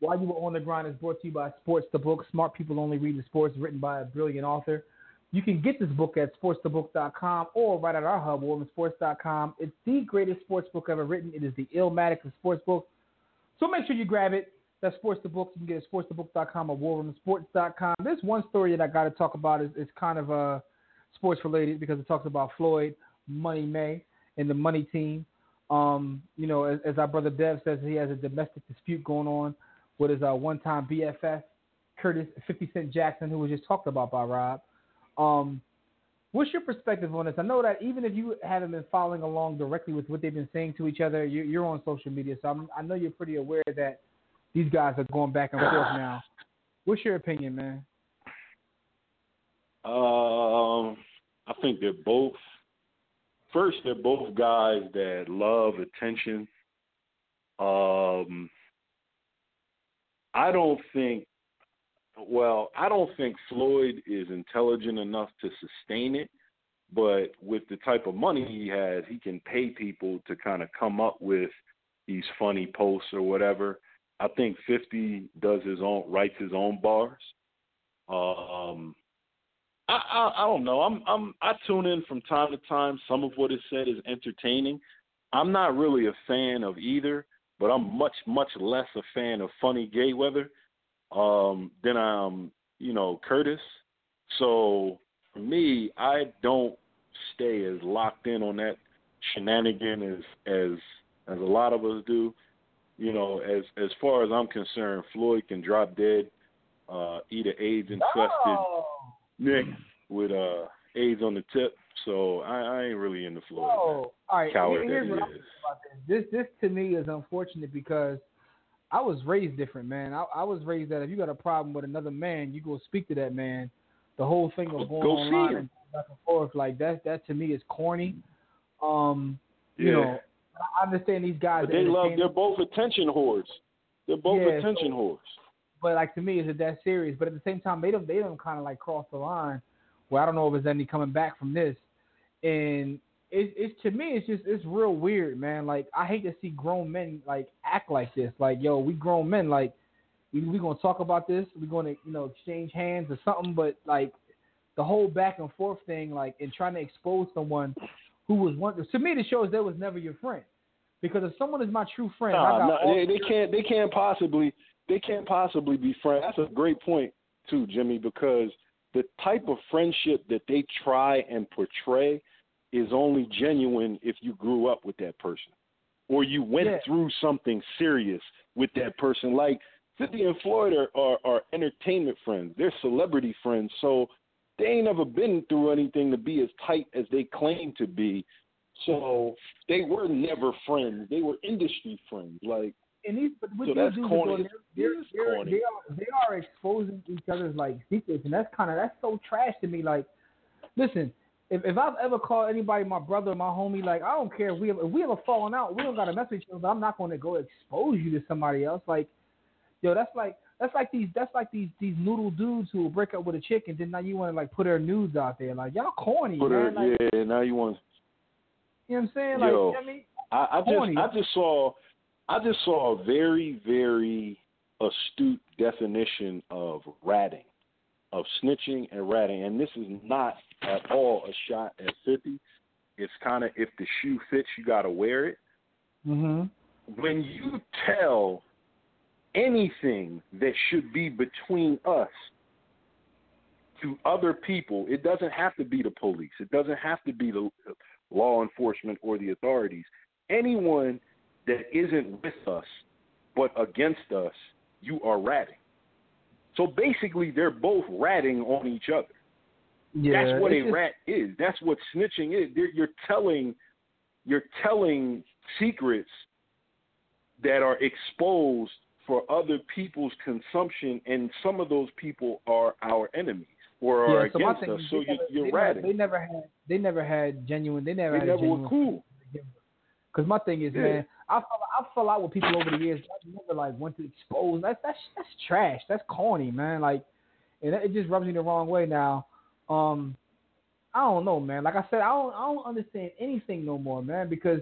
while you were on the grind is brought to you by Sports the Book. Smart people only read the sports, written by a brilliant author. You can get this book at sportsthebook.com or right at our hub, warroomsports.com. It's the greatest sports book ever written. It is the Illmatic of sports book. So make sure you grab it. That's Sports the Book. You can get it at sportsthebook.com or warroomsports.com. There's one story that I got to talk about. is is kind of uh, sports related because it talks about Floyd, Money May, and the Money Team. Um, you know, as, as our brother Dev says, he has a domestic dispute going on with his uh, one-time BFF, Curtis 50 Cent Jackson, who was just talked about by Rob. Um, what's your perspective on this? I know that even if you haven't been following along directly with what they've been saying to each other, you're, you're on social media, so I'm, I know you're pretty aware that these guys are going back and forth [SIGHS] now. What's your opinion, man? Um, I think they're both. First, they're both guys that love attention. Um, I don't think. Well, I don't think Floyd is intelligent enough to sustain it. But with the type of money he has, he can pay people to kind of come up with these funny posts or whatever. I think Fifty does his own, writes his own bars. Um, I, I I don't know. I'm I'm I tune in from time to time. Some of what is said is entertaining. I'm not really a fan of either, but I'm much much less a fan of Funny Gayweather um, than I'm you know Curtis. So for me, I don't stay as locked in on that shenanigan as as as a lot of us do. You know, as as far as I'm concerned, Floyd can drop dead, uh, eat an AIDS infested Oh, Nick with uh AIDS on the tip. So I, I ain't really into Floyd. oh. all right. Coward Here's that he I'm is. about this. This this to me is unfortunate because I was raised different, man. I, I was raised that if you got a problem with another man, you go speak to that man. The whole thing of going Go online and back and forth like that that to me is corny. Um, You know, I understand these guys. But they love. They're both attention whores. They're both Yeah, attention so- whores. but like to me, is it that serious? But at the same time, they don't they don't kind of like cross the line. Where I don't know if there's any coming back from this, and it's it's to me it's just it's real weird, man. Like I hate to see grown men like act like this. Like yo, we grown men, like we we gonna talk about this. We gonna you know exchange hands or something. But like the whole back and forth thing, like and trying to expose someone who was one to me, it shows that was never your friend. Because if someone is my true friend, I Nah, got nah, they, they can't. They can't possibly. They can't possibly be friends. That's a great point too, Jimmy, because the type of friendship that they try and portray is only genuine if you grew up with that person, or you went Yeah. through something serious with that person. Like Fifty and Floyd are, are, are entertainment friends. They're celebrity friends, so they ain't never been through anything to be as tight as they claim to be. So they were never friends. They were industry friends. Like and these, but with So that's corny. they're, they're, corny. they are they are exposing each other's like secrets, and that's kind of that's so trash to me. Like, listen, if if I've ever called anybody my brother or my homie, like I don't care if we have, if we ever fallen out, we don't got to mess with each other. But I'm not going to go expose you to somebody else. Like, yo, that's like that's like these that's like these these noodle dudes who will break up with a chick and then now you want to like put her nudes out there. Like y'all corny, put her, man. Like, yeah. Now you want. You know what I'm saying? Like, Yo. I mean, I, I Corny. just I just saw I just saw a very very astute definition of ratting, of snitching and ratting, and this is not at all a shot at fifty. It's kind of if the shoe fits, you got to wear it. mm-hmm. When you tell anything that should be between us to other people, it doesn't have to be the police. It doesn't have to be the law enforcement or the authorities. Anyone that isn't with us but against us, you are ratting. So basically, they're both ratting on each other. Yeah, That's what a just- rat is. That's what snitching is. They're, you're telling, you're telling secrets that are exposed for other people's consumption, and some of those people are our enemies or are yeah, so my against thing us. So you're, never, you're ratting. They never had they never had genuine. They never They had never a were genuine. cool. Because my thing is, Yeah. man, I fell, I fell out with people over the years. I never like went to expose. That's that's that's trash. That's corny, man. Like, and it just rubs me the wrong way now. Um, I don't know, man. Like I said, I don't I don't understand anything no more, man. Because,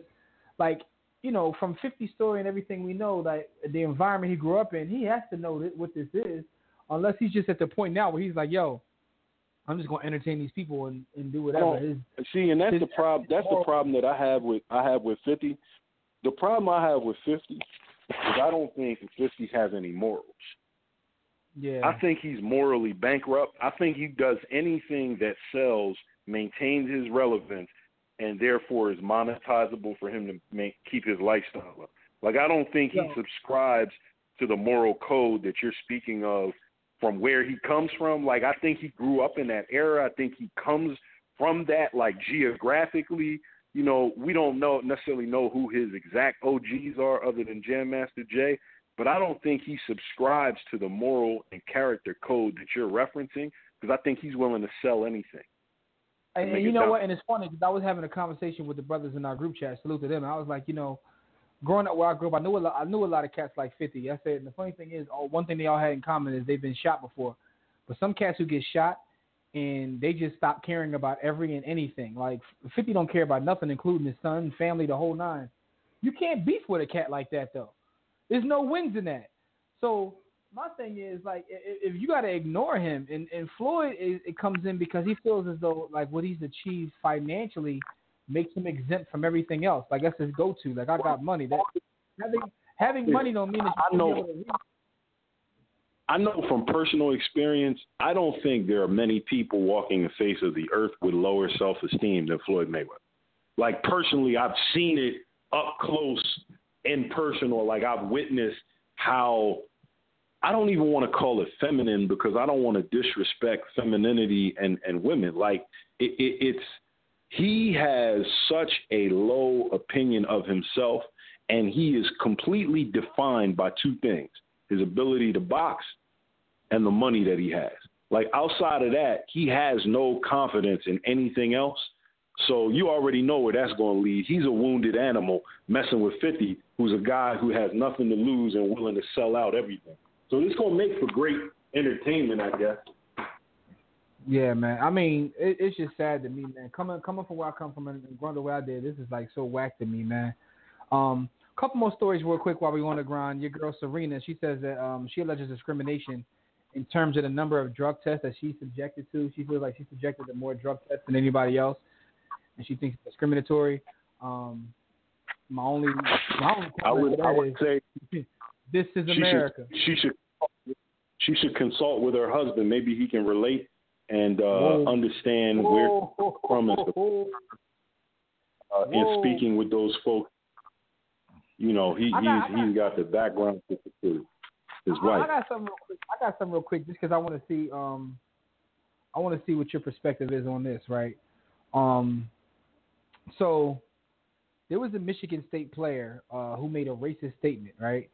like, you know, from 50 story and everything we know, like the environment he grew up in, he has to know that, what this is. Unless he's just at the point now where he's like, yo, I'm just gonna entertain these people and, and do whatever. Oh, His, See, and that's his- the problem. That's the problem that I have with I have with Fifty. The problem I have with Fifty is I don't think Fifty has any morals. Yeah. I think he's morally bankrupt. I think he does anything that sells, maintains his relevance, and therefore is monetizable for him to make keep his lifestyle up. Like I don't think he Yeah. subscribes to the moral code that you're speaking of from where he comes from. Like I think he grew up in that era. I think he comes from that like geographically. You know, we don't know necessarily know who his exact OGs are other than Jam Master Jay, but I don't think he subscribes to the moral and character code that you're referencing because I think he's willing to sell anything. And, and you know what? And it's funny because I was having a conversation with the brothers in our group chat. Salute to them. I was like, you know, growing up where I grew up, I knew a lot, I knew a lot of cats like Fifty. I said, and the funny thing is, oh, one thing they all had in common is they've been shot before. But some cats who get shot and they just stop caring about every and anything. Like Fifty don't care about nothing, including his son, family, the whole nine. You can't beef with a cat like that though. There's no wins in that. So my thing is like i- i- if you got to ignore him, and and Floyd is, it comes in because he feels as though like what he's achieved financially makes him exempt from everything else. Like that's his go-to. Like I got money. That having having money don't mean that you I know. to. I know from personal experience, I don't think there are many people walking the face of the earth with lower self esteem than Floyd Mayweather. Like personally, I've seen it up close in person, or like I've witnessed how I don't even want to call it feminine because I don't want to disrespect femininity and, and women. Like it, it, it's he has such a low opinion of himself, and he is completely defined by two things: his ability to box and the money that he has. Like outside of that, he has no confidence in anything else. So you already know where that's going to lead. He's a wounded animal messing with 50, who's a guy who has nothing to lose and willing to sell out everything. So this going to make for great entertainment, I guess. Yeah, man. I mean, it, it's just sad to me, man. Coming coming from where I come from and growing the way I did, this is like so whack to me, man. Um, couple more stories real quick while we on the grind. Your girl Serena, she says that um, she alleges discrimination in terms of the number of drug tests that she's subjected to. She feels like she's subjected to more drug tests than anybody else, and she thinks it's discriminatory. Um, my only, my only I would, I would is, say [LAUGHS] this is she America. Should, she should she should consult with her husband. Maybe he can relate and uh, understand where from and uh, in speaking with those folks. You know, he I got- he's I he's got the background to his I, I got something real quick. I got something real quick, just because I want to see. Um, I want to see what your perspective is on this, right? Um, so there was a Michigan State player uh, who made a racist statement, right?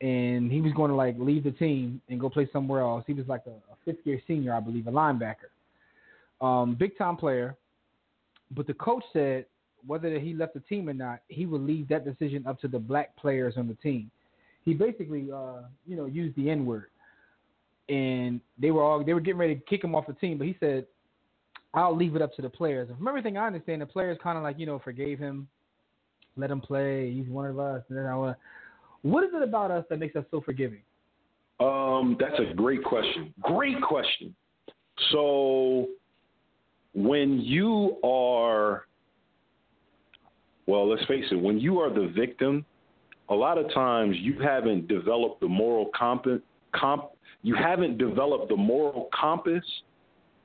And he was going to like leave the team and go play somewhere else. He was like a, a fifth year senior, I believe, a linebacker, um, big time player. But the coach said whether he left the team or not, he would leave that decision up to the black players on the team he basically uh, you know used the N word, and they were all they were getting ready to kick him off the team, but he said, "I'll leave it up to the players." From everything I understand, the players kind of like you know forgave him, let him play. He's one of us. And then I want. What is it about us that makes us so forgiving? Um, that's a great question. Great question. So when you are well, let's face it, when you are the victim, a lot of times you haven't developed the moral comp you haven't developed the moral compass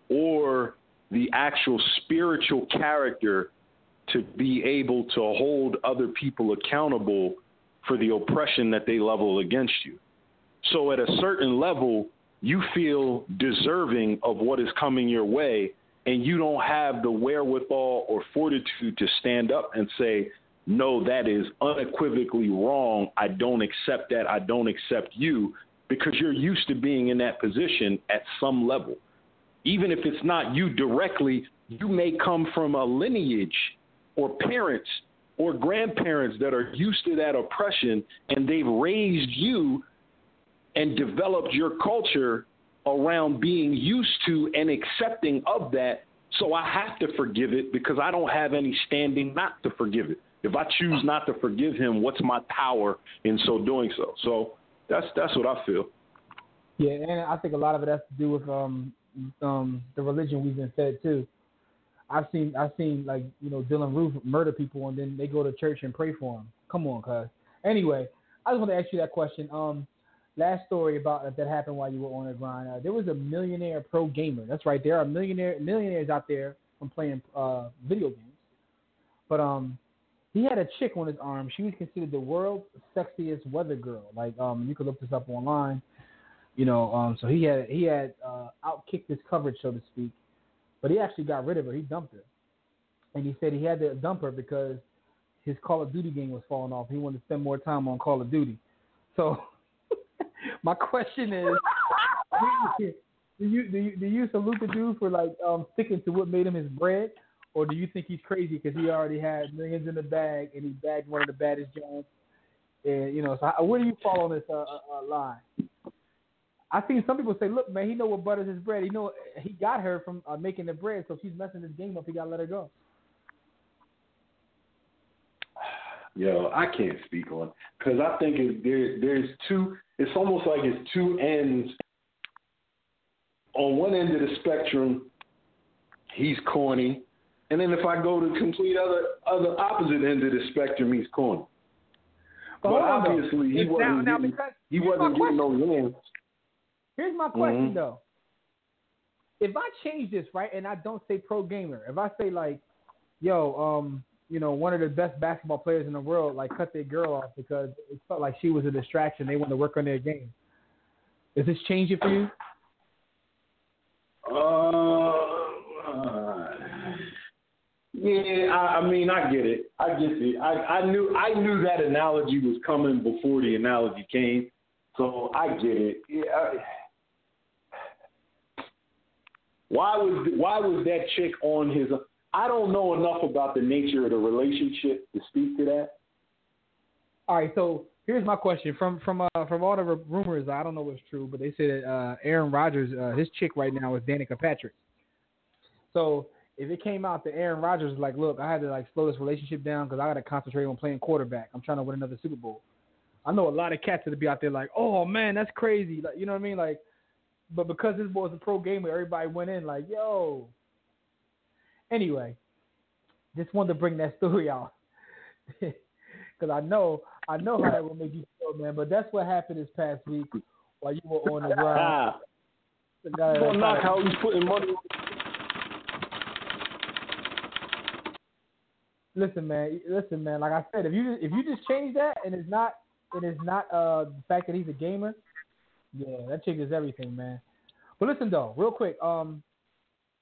or the actual spiritual character to be able to hold other people accountable for the oppression that they level against you. So at a certain level, you feel deserving of what is coming your way, and you don't have the wherewithal or fortitude to stand up and say, no, that is unequivocally wrong. I don't accept that. I don't accept you because you're used to being in that position at some level. Even if it's not you directly, you may come from a lineage or parents or grandparents that are used to that oppression and they've raised you and developed your culture around being used to and accepting of that. So I have to forgive it because I don't have any standing not to forgive it. If I choose not to forgive him, what's my power in so doing so? So that's that's what I feel. Yeah, and I think a lot of it has to do with um um the religion we've been fed too. I've seen I've seen like you know Dylann Roof murder people and then they go to church and pray for them. Come on, cuz. Anyway, I just want to ask you that question. Um, last story about that happened while you were on the grind. Uh, there was a millionaire pro gamer. That's right. There are millionaire millionaires out there from playing uh, video games. But um, he had a chick on his arm. She was considered the world's sexiest weather girl. Like um, you could look this up online. You know, um, so he had he had uh, outkicked his coverage, so to speak. But he actually got rid of her. He dumped her, and he said he had to dump her because his Call of Duty game was falling off. He wanted to spend more time on Call of Duty. So [LAUGHS] my question is, do you do you do you salute the dude for like um, sticking to what made him his bread, or do you think he's crazy because he already had millions in the bag and he bagged one of the baddest Jones? And you know, so where do you fall on this uh, uh, uh, line? I seen some people say, "Look, man, he know what butters his bread. He know he got her from uh, making the bread, so if she's messing this game up, he gotta let her go." [SIGHS] Yo, I can't speak on because I think it, there there's two. It's almost like it's two ends. On one end of the spectrum, he's corny, and then if I go to complete other other opposite end of the spectrum, he's corny. But, though. obviously, he wasn't now- getting, he wasn't getting no wins. Here's my question Mhm. though. If I change this right and I don't say pro gamer, if I say like, yo, um, you know, one of the best basketball players in the world, like cut their girl off because it felt like she was a distraction. They wanted to work on their game. Does this change it for you? Uh, yeah, I, I mean, I get it. I get it. I, I knew I knew that analogy was coming before the analogy came, so I get it. Yeah. I, why was why was that chick on his? I don't know enough about the nature of the relationship to speak to that. All right, so here's my question from from uh, from all the rumors. I don't know what's true, but they say that uh, Aaron Rodgers, uh, his chick right now is Danica Patrick. So if it came out that Aaron Rodgers is like, look, I had to like slow this relationship down because I got to concentrate on playing quarterback. I'm trying to win another Super Bowl. I know a lot of cats that be out there like, oh man, that's crazy. Like, you know what I mean? Like, but because this boy's a pro gamer, everybody went in like, yo. Anyway, just wanted to bring that story [LAUGHS] out because I know I know how that will make you feel, man. But that's what happened this past week while you were on the. [LAUGHS] Ah, The guy that- don't knock how he's putting money. listen, man. Listen, man. Like I said, if you if you just change that and it's not and it's not uh the fact that he's a gamer, yeah, that chick is everything, man. But listen though, real quick, um,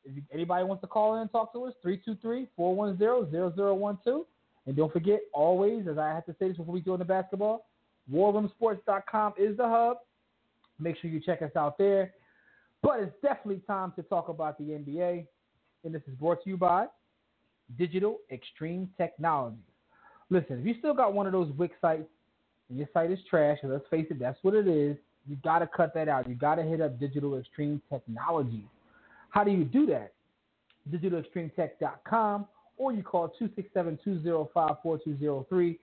if anybody wants to call in and talk to us, 323-410-0012. And don't forget, always, as I have to say this before we go into basketball, warroomsports.com is the hub. Make sure you check us out there. But it's definitely time to talk about the NBA. And this is brought to you by Digital Extreme Technology. Listen, if you still got one of those Wix sites and your site is trash, and let's face it, that's what it is, you got to cut that out. You got to hit up Digital Extreme Technology. How do you do that? DigitalExtremeTech.com or you call 267-205-4203.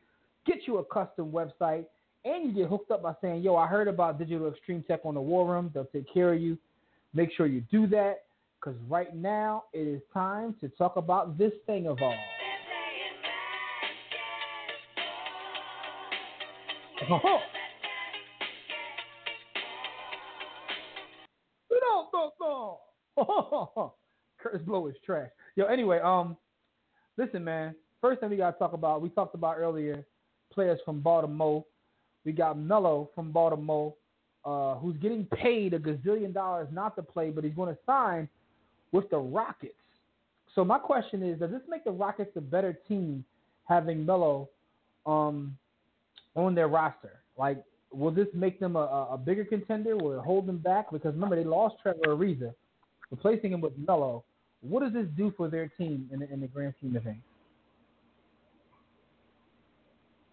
Get you a custom website and you get hooked up by saying, yo, I heard about Digital Extreme Tech on the War Room. They'll take care of you. Make sure you do that because right now it is time to talk about this thing of all. Oh. [LAUGHS] [LAUGHS] Kurtis Blow is trash. Yo, anyway, um, listen, man. First thing we gotta talk about, we talked about earlier, players from Baltimore. We got Melo from Baltimore, uh, who's getting paid a gazillion dollars not to play, but he's going to sign with the Rockets. So my question is, does this make the Rockets a better team having Melo um, on their roster? Like, will this make them a, a a bigger contender? Will it hold them back? Because remember, they lost Trevor Ariza, replacing him with Melo. What does this do for their team in the, in the grand scheme of things?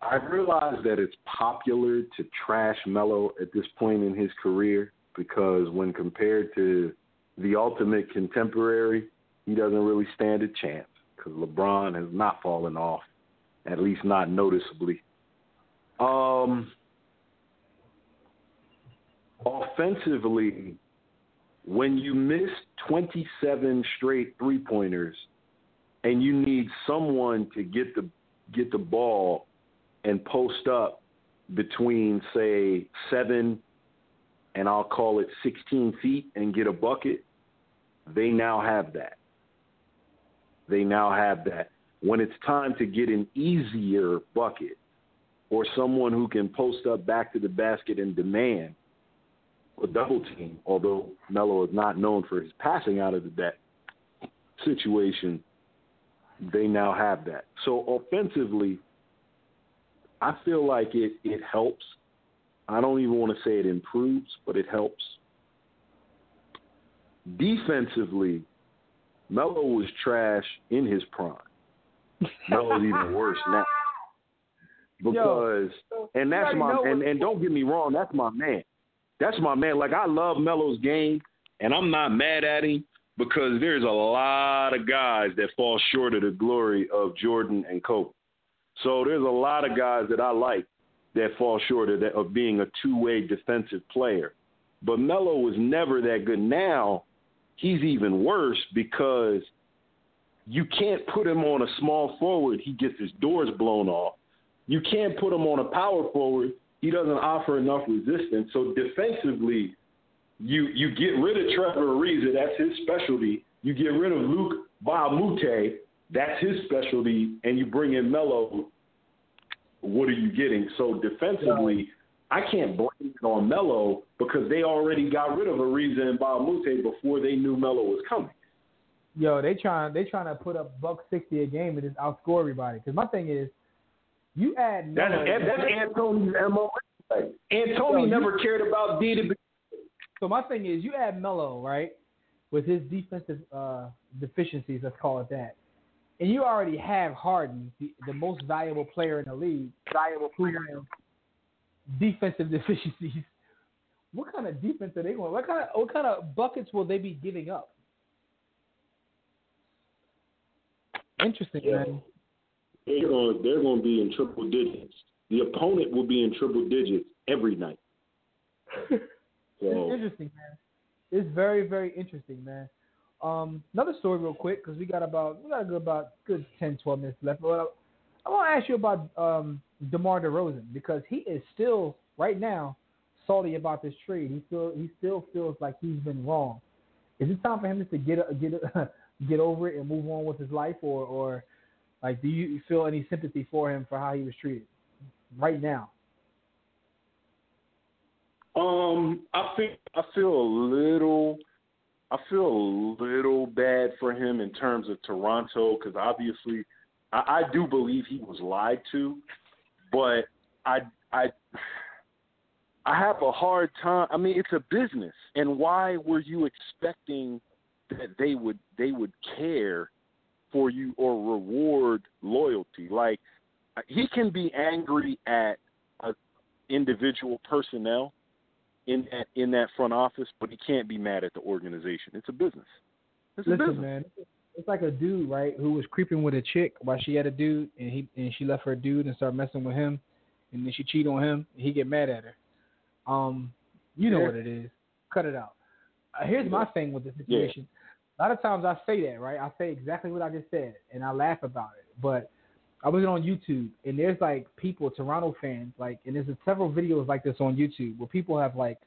I realize that it's popular to trash Melo at this point in his career because when compared to the ultimate contemporary, he doesn't really stand a chance because LeBron has not fallen off, at least not noticeably. Um, offensively, when you miss 27 straight three pointers and you need someone to get the get the ball and post up between say seven and I'll call it 16 feet and get a bucket, they now have that. They now have that. When it's time to get an easier bucket or someone who can post up back to the basket and demand a double team, although Melo is not known for his passing out of the that situation, they now have that. So offensively, I feel like it it helps. I don't even want to say it improves, but it helps. Defensively, Melo was trash in his prime. Melo's even worse now. [LAUGHS] Because and that's my and, and don't get me wrong, that's my man. That's my man. Like I love Melo's game and I'm not mad at him because there's a lot of guys that fall short of the glory of Jordan and Kobe. So there's a lot of guys that I like that fall short of that of being a two-way defensive player. But Melo was never that good. Now he's even worse because you can't put him on a small forward. He gets his doors blown off. You can't put him on a power forward. He doesn't offer enough resistance. So defensively, you you get rid of Trevor Ariza. That's his specialty. You get rid of Luke Baamute. That's his specialty. And you bring in Melo. What are you getting? So defensively, I can't blame it on Melo because they already got rid of Ariza and Baamute before they knew Melo was coming. Yo, they trying they trying to put up buck sixty a game and just outscore everybody. Because my thing is, you add That's, Melo. that's Anthony's MO. Anthony Yo, you- never cared about D to So my thing is, you add Melo right with his defensive uh, deficiencies. Let's call it that. and you already have Harden, the, the most valuable player in the league, valuable player. defensive [LAUGHS] deficiencies. What kind of defense are they going? What kind of what kind of buckets will they be giving up? Interesting, Yeah. man. They're going, they're going to be in triple digits. The opponent will be in triple digits every night. [LAUGHS] It's interesting, man. It's very, very interesting, man. Um, another story, real quick, because we got about we got a good about good 10, 12 minutes left. But I, I want to ask you about um, DeMar DeRozan because he is still right now salty about this trade. He still he still feels like he's been wrong. Is it time for him just to get a, get a, [LAUGHS] get over it and move on with his life, or or like do you feel any sympathy for him for how he was treated right now? Um, I think I feel a little, I feel a little bad for him in terms of Toronto because obviously, I, I do believe he was lied to, but I I I have a hard time. I mean, it's a business, and why were you expecting that they would they would care for you or reward loyalty? Like he can be angry at a individual personnel in that in that front office, but he can't be mad at the organization. It's a business. It's a Listen, business. man, it's like a dude, right, who was creeping with a chick while she had a dude, and he and she left her dude and started messing with him, and then she cheat on him, and he get mad at her. Um, you know Yeah. what it is. Cut it out. Uh, here's my thing with the situation. A lot of times I say that, right? I say exactly what I just said, and I laugh about it. But I was on YouTube, and there's like people, Toronto fans, like, and there's several videos like this on YouTube where people have like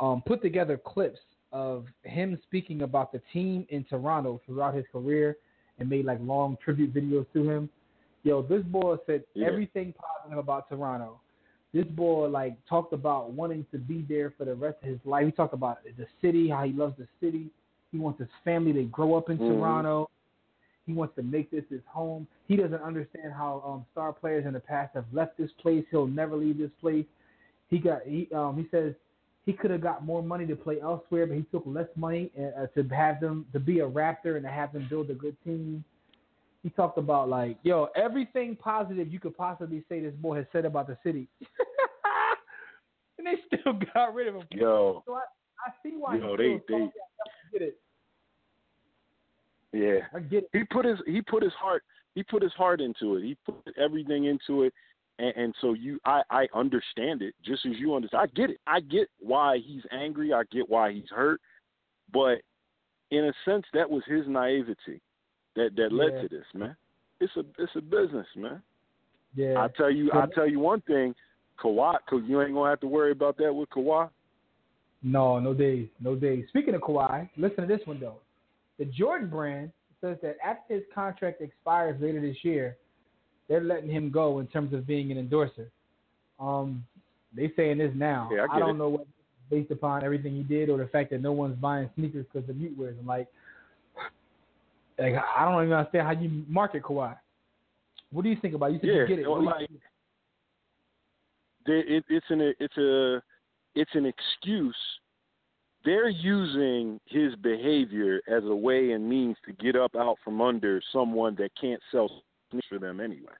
um, put together clips of him speaking about the team in Toronto throughout his career and made like long tribute videos to him. Yo, this boy said Yeah. everything positive about Toronto. This boy like talked about wanting to be there for the rest of his life. He talked about the city, how he loves the city. He wants his family to grow up in Mhm. Toronto. He wants to make this his home. He doesn't understand how um, star players in the past have left this place. He'll never leave this place. He got he um, he says he could have got more money to play elsewhere, but he took less money uh, to have them to be a Raptor and to have them build a good team. He talked about like, yo, everything positive you could possibly say this boy has said about the city, [LAUGHS] and they still got rid of him. Yo, So I, I see why Yo, he they- they-. I get it. Yeah. I get it. He put his he put his heart he put his heart into it. He put everything into it, and, and so you I I understand it just as you understand. I get it. I get why he's angry. I get why he's hurt, but in a sense, that was his naivety that that led Yeah. to this, man. It's a it's a business, man. Yeah. I tell you, I tell you one thing, Kawhi, cause you ain't gonna have to worry about that with Kawhi. No, no days, no days. Speaking of Kawhi, listen to this one though. The Jordan brand says that after his contract expires later this year, they're letting him go in terms of being an endorser. Um, they saying this now. Yeah, I get don't it. know what based upon everything he did or the fact that no one's buying sneakers because of mute wears. I'm like, like I don't even understand how you market Kawhi. What do you think about? it? You said Yeah, you get it. well, What do you like- it, it's an it's a it's an excuse. They're using his behavior as a way and means to get up out from under someone that can't sell for them anyway.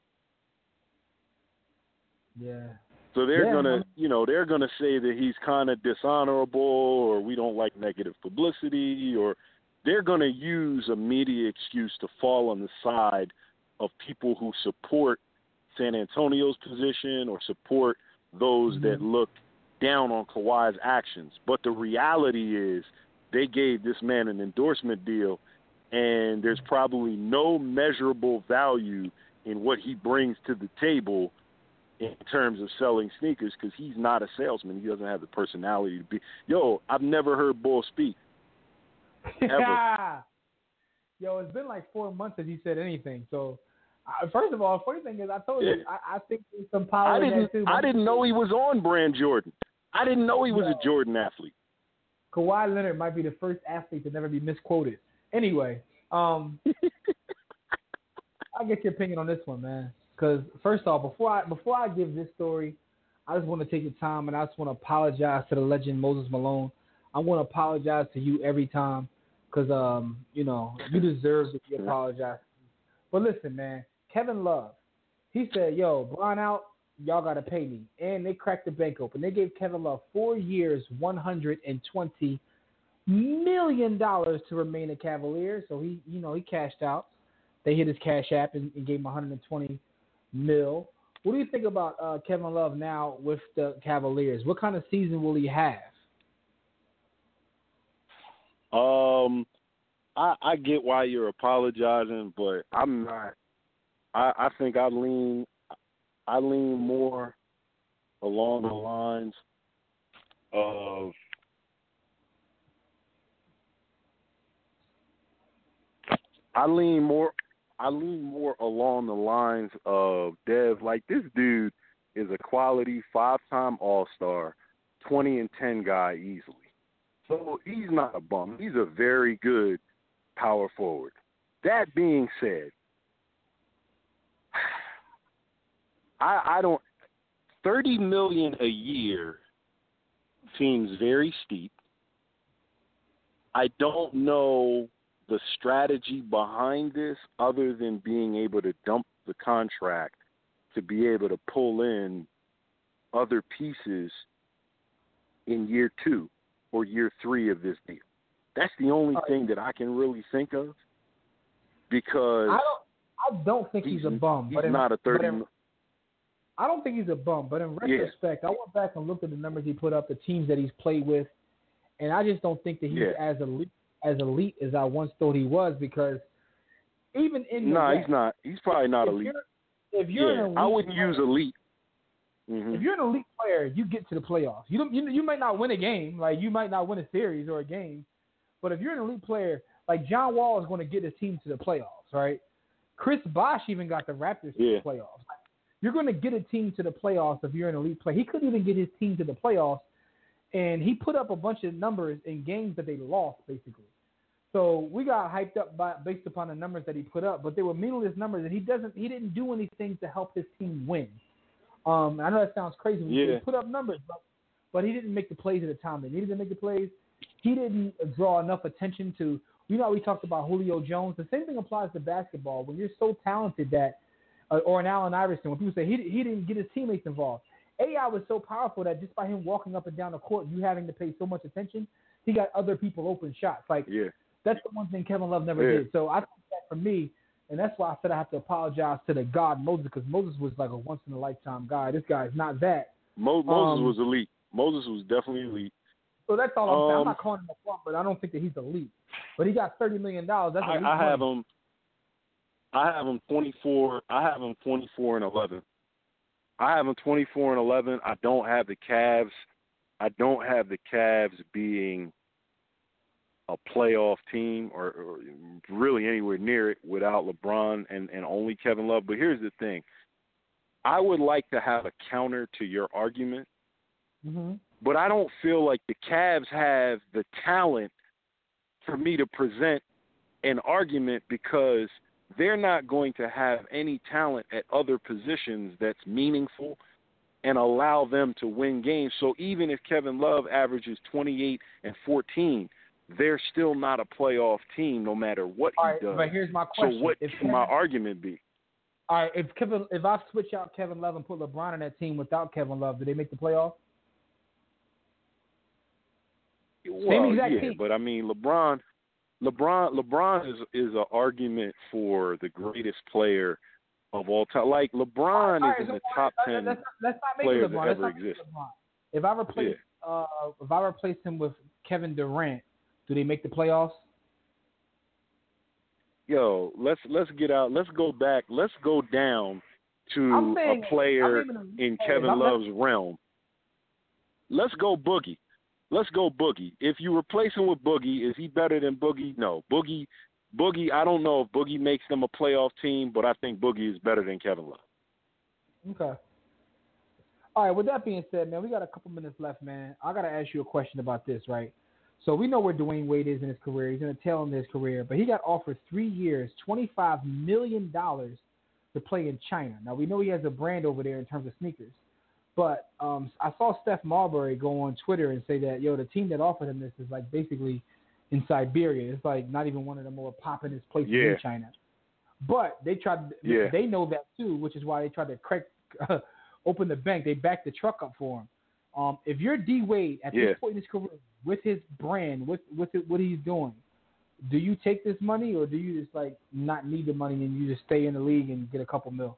yeah. So they're Yeah, gonna, man. you know, they're gonna say that he's kind of dishonorable, or we don't like negative publicity, or they're gonna use a media excuse to fall on the side of people who support San Antonio's position or support those that mm-hmm. look down on Kawhi's actions. But the reality is, they gave this man an endorsement deal, and there's probably no measurable value in what he brings to the table in terms of selling sneakers because he's not a salesman. He doesn't have the personality to be. Yo, I've never heard Bull speak. [LAUGHS] Ever. Yo, it's been like four months since he said anything. So, uh, first of all, funny thing is, I told you, I, I think there's some power I didn't. too. I didn't know he was on brand Jordan. I didn't know he was a Jordan athlete. Kawhi Leonard might be the first athlete to never be misquoted. Anyway, um, [LAUGHS] I'll get your opinion on this one, man. Because first off, before I before I give this story, I just want to take the time and I just want to apologize to the legend Moses Malone. I want to apologize to you every time because um, you know you deserve to be [LAUGHS] apologized. But listen, man, Kevin Love, he said, "Yo, Bron out, y'all got to pay me," and they cracked the bank open. They gave Kevin Love four years, one hundred and twenty million dollars to remain a Cavalier. So he, you know, he cashed out. They hit his cash app and, and gave him 120 mil. What do you think about uh, Kevin Love now with the Cavaliers? What kind of season will he have? Um, I I get why you're apologizing, but I'm not. I I think I lean I lean more along the lines of I lean more I lean more along the lines of Dev. Like this dude is a quality five time All Star, twenty and ten guy easily. So he's not a bum. He's a very good power forward. That being said, I I don't thirty million a year seems very steep. I don't know the strategy behind this other than being able to dump the contract to be able to pull in other pieces in year two or year three of this deal. That's the only uh, thing that I can really think of because I don't. I don't think he's, he's a bum. He's but in, not a but thirty. in- I don't think he's a bum, but in Yeah. retrospect, I went back and looked at the numbers he put up, the teams that he's played with, and I just don't think that he's Yeah. as elite as elite as I once thought he was. Because even in no, West, he's not. He's probably not if elite. You're, if you're yeah, elite, I wouldn't player- use elite. hmm If you're an elite player, you get to the playoffs. You don't. You, you might not win a game, like you might not win a series or a game, but if you're an elite player, like John Wall is going to get his team to the playoffs, right? Chris Bosh even got the Raptors to the playoffs. You're going to get a team to the playoffs if you're an elite player. He couldn't even get his team to the playoffs, and he put up a bunch of numbers in games that they lost, basically. So we got hyped up by based upon the numbers that he put up, but they were meaningless numbers, and he doesn't. He didn't do anything to help his team win. Um, I know that sounds crazy. Yeah. He put up numbers, but, but he didn't make the plays at the time they needed to make the plays. He didn't draw enough attention to. You know, how we talked about Julio Jones. The same thing applies to basketball. When you're so talented that, or an Allen Iverson, when people say he he didn't get his teammates involved. AI was so powerful that just by him walking up and down the court, you having to pay so much attention, he got other people open shots. Like Yeah. that's the one thing Kevin Love never Yeah. did. So I think that for me, and that's why I said I have to apologize to the God Moses because Moses was like a once in a lifetime guy. This guy is not that. Mo- Moses Um, was elite. Moses was definitely elite. So that's all I'm saying. I'm Um, not calling him a flop, but I don't think that he's elite. But he got thirty million dollars. That's I, I have him. I have them twenty four. I have them twenty four and eleven. I have them twenty four and eleven. I don't have the Cavs. I don't have the Cavs being a playoff team or, or really anywhere near it without LeBron and, and only Kevin Love. But here's the thing. I would like to have a counter to your argument, Mhm. but I don't feel like the Cavs have the talent for me to present an argument because they're not going to have any talent at other positions that's meaningful and allow them to win games. So even if Kevin Love averages 28 and 14, they're still not a playoff team no matter what All he right, does. but here's my question: So what if can my argument be? All right, if Kevin, if I switch out Kevin Love and put LeBron in that team without Kevin Love, do they make the playoff? Well, exact yeah, team. but I mean LeBron LeBron LeBron is is an argument for the greatest player of all time. Like LeBron right, is in so the top ten Let's, let's players LeBron. that ever not make it exist. If I replace uh, if I replace him with Kevin Durant, do they make the playoffs? Yo, let's let's get out. Let's go back. Let's go down to saying- a player I'm naming a- in Kevin Love's realm. Let's go Boogie. Let's go Boogie. If you replace him with Boogie, is he better than Boogie? No. Boogie Boogie, I don't know if Boogie makes them a playoff team, but I think Boogie is better than Kevin Love. Okay. All right. With that being said, man, we got a couple minutes left, man. I gotta ask you a question about this, right? So we know where Dwyane Wade is in his career. He's in the tail end of his career, but he got offered three years, twenty-five million dollars to play in China. Now we know he has a brand over there in terms of sneakers, but um, I saw Steph Marbury go on Twitter and say that yo, the team that offered him this is like basically in Siberia. It's like not even one of the more populous places Yeah. in China. But they tried. Yeah. They know that too, which is why they tried to crack, [LAUGHS] open the bank. They backed the truck up for him. Um, if you're D Wade at Yeah. this point in his career, with his brand, with with it, what he's doing, do you take this money or do you just like not need the money and you just stay in the league and get a couple mil?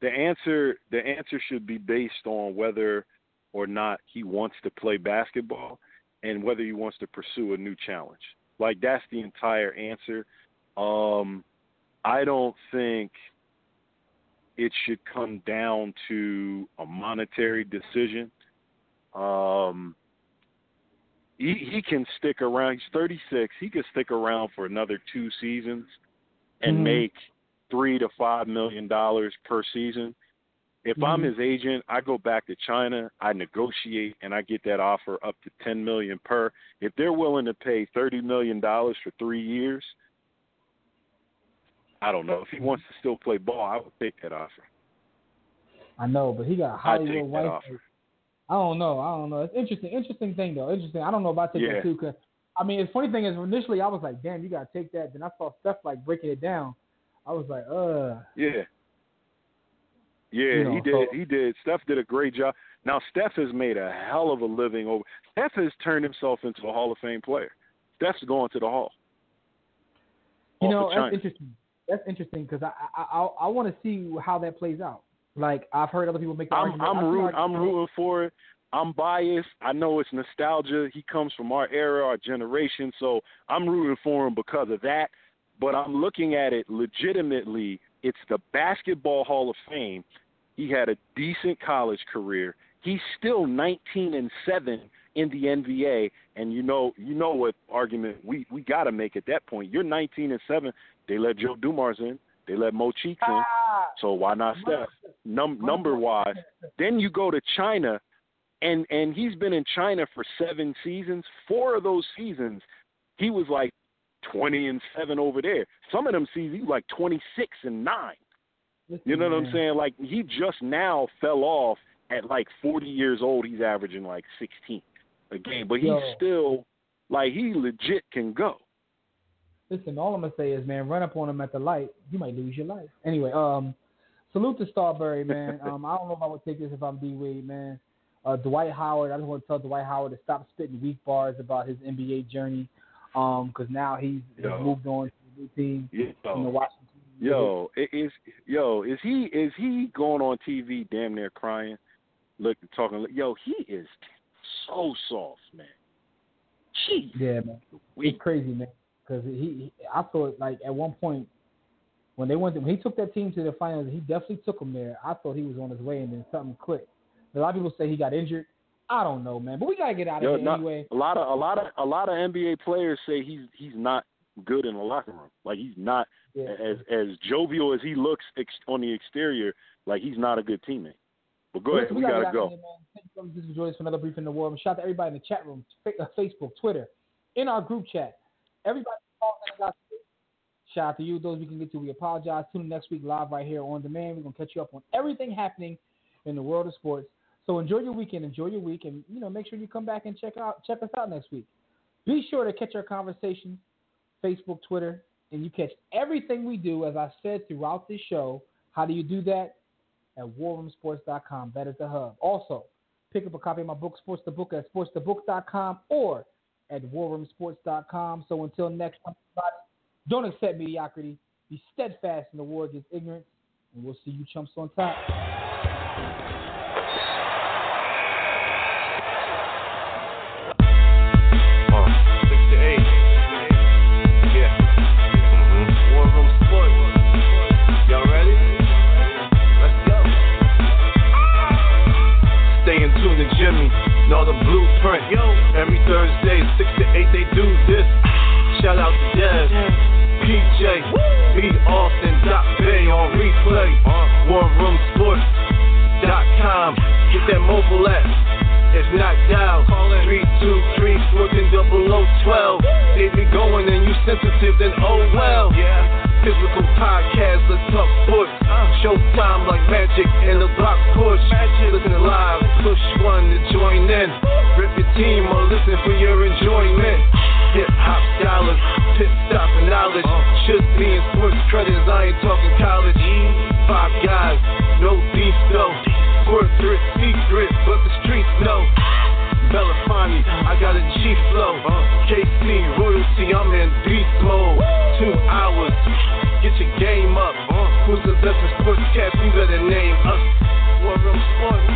The answer the answer should be based on whether or not he wants to play basketball and whether he wants to pursue a new challenge. Like that's the entire answer. Um I don't think it should come down to a monetary decision. Um he he can stick around. He's 36. He could stick around for another two seasons and Mhm. make three to five million dollars per season. If I'm Mhm. his agent, I go back to China, I negotiate, and I get that offer up to ten million per. If they're willing to pay thirty million dollars for three years, I don't know. If he wants to still play ball, I would take that offer. I know, but he got a Hollywood offer. I don't know. I don't know. It's interesting. Interesting thing though. Interesting. I don't know I take Yeah. that too. Cause I mean, the funny thing is, initially I was like, "Damn, you gotta take that." Then I saw stuff like breaking it down. I was like, "Uh." Yeah. Yeah, You know, he did. so- he did. Steph did a great job. Now Steph has made a hell of a living over. Steph has turned himself into a Hall of Fame player. Steph's going to the Hall. You know, that's interesting. That's interesting because I I I, I want to see how that plays out. Like I've heard other people make the I'm argument. I'm rooting. like- I'm rooting for it. I'm biased. I know it's nostalgia. He comes from our era, our generation, so I'm rooting for him because of that. But I'm looking at it legitimately. It's the basketball Hall of Fame. He had a decent college career. He's still 19 and seven in the NBA, and you know, you know what argument we we got to make at that point. You're 19 and seven. They let Joe Dumars in. They let Mo Cheeks in. Ah, So why not Steph? Num- number wise. Then you go to China, and and he's been in China for seven seasons. Four of those seasons, he was like twenty and seven over there. Some of them he was like twenty six and nine. You know what I'm saying? Like he just now fell off at like forty years old. He's averaging like sixteen a game, but he's Yo. still like he legit can go. Listen, all I'm gonna say is, man, run up on him at the light, you might lose your life. Anyway, um, salute to Starbury, man. [LAUGHS] um, I don't know if I would take this if I'm D Wade, man. Uh, Dwight Howard, I just want to tell Dwight Howard to stop spitting weak bars about his NBA journey, um, because now he's, he's moved on to a new team Yo. in the Washington. Yo, is yo is he is he going on TV damn near crying, look talking? Yo, he is so soft, man. Jeez, Yeah, man. It's crazy, man. Because he, he, I thought like at one point when they went, to, when he took that team to the finals, he definitely took them there. I thought he was on his way, and then something clicked. A lot of people say he got injured. I don't know, man. But we gotta get out of Yo, here not- anyway. a lot of a lot of a lot of NBA players say he's he's not good in the locker room. Like he's not Yeah. as as jovial as he looks ex- on the exterior. Like he's not a good teammate. But go ahead, Listen, we gotta gotta go. here, man. Thank you for joining us for another brief in the world. Shout out to everybody in the chat room, uh, Facebook, Twitter, in our group chat. Everybody, shout out to you. Those we can get to, we apologize. Tune in next week live right here on demand. We're gonna catch you up on everything happening in the world of sports. So enjoy your weekend, enjoy your week, and you know make sure you come back and check out check us out next week. Be sure to catch our conversation, Facebook, Twitter, and you catch everything we do. As I said throughout this show, how do you do that? At warroomsports.com. That is the hub. Also, pick up a copy of my book, Sports the Book, at sportsthebook.com or at warroomsports.com. So until next time, don't accept mediocrity. Be steadfast in the war against ignorance, and we'll see you chumps on top. Know the blueprint. Yo. Every Thursday, six to eight, they do this. Shout out to Dev. PJ. B. Austin. Dot Bay on replay. Uh-huh. WarRoomSports.com. Get that mobile app. If not dial, call in 323 14 0012. They be going and you sensitive, then oh well. Yeah. Physical podcast, let's talk sports. Showtime like magic in the block push. Listen live, push one to join in. Rip your team or listen for your enjoyment. Hip hop dollars. Pit stop and knowledge. Should be in sports credits, I ain't talking college. Five guys, no beef though. Sports threat, secret, but the streets know. Belafonte, I got a G flow. KC, royalty, I'm in beast mode. Two hours, get your game up. Who's the best sports cats? You better name us. War Room Sports.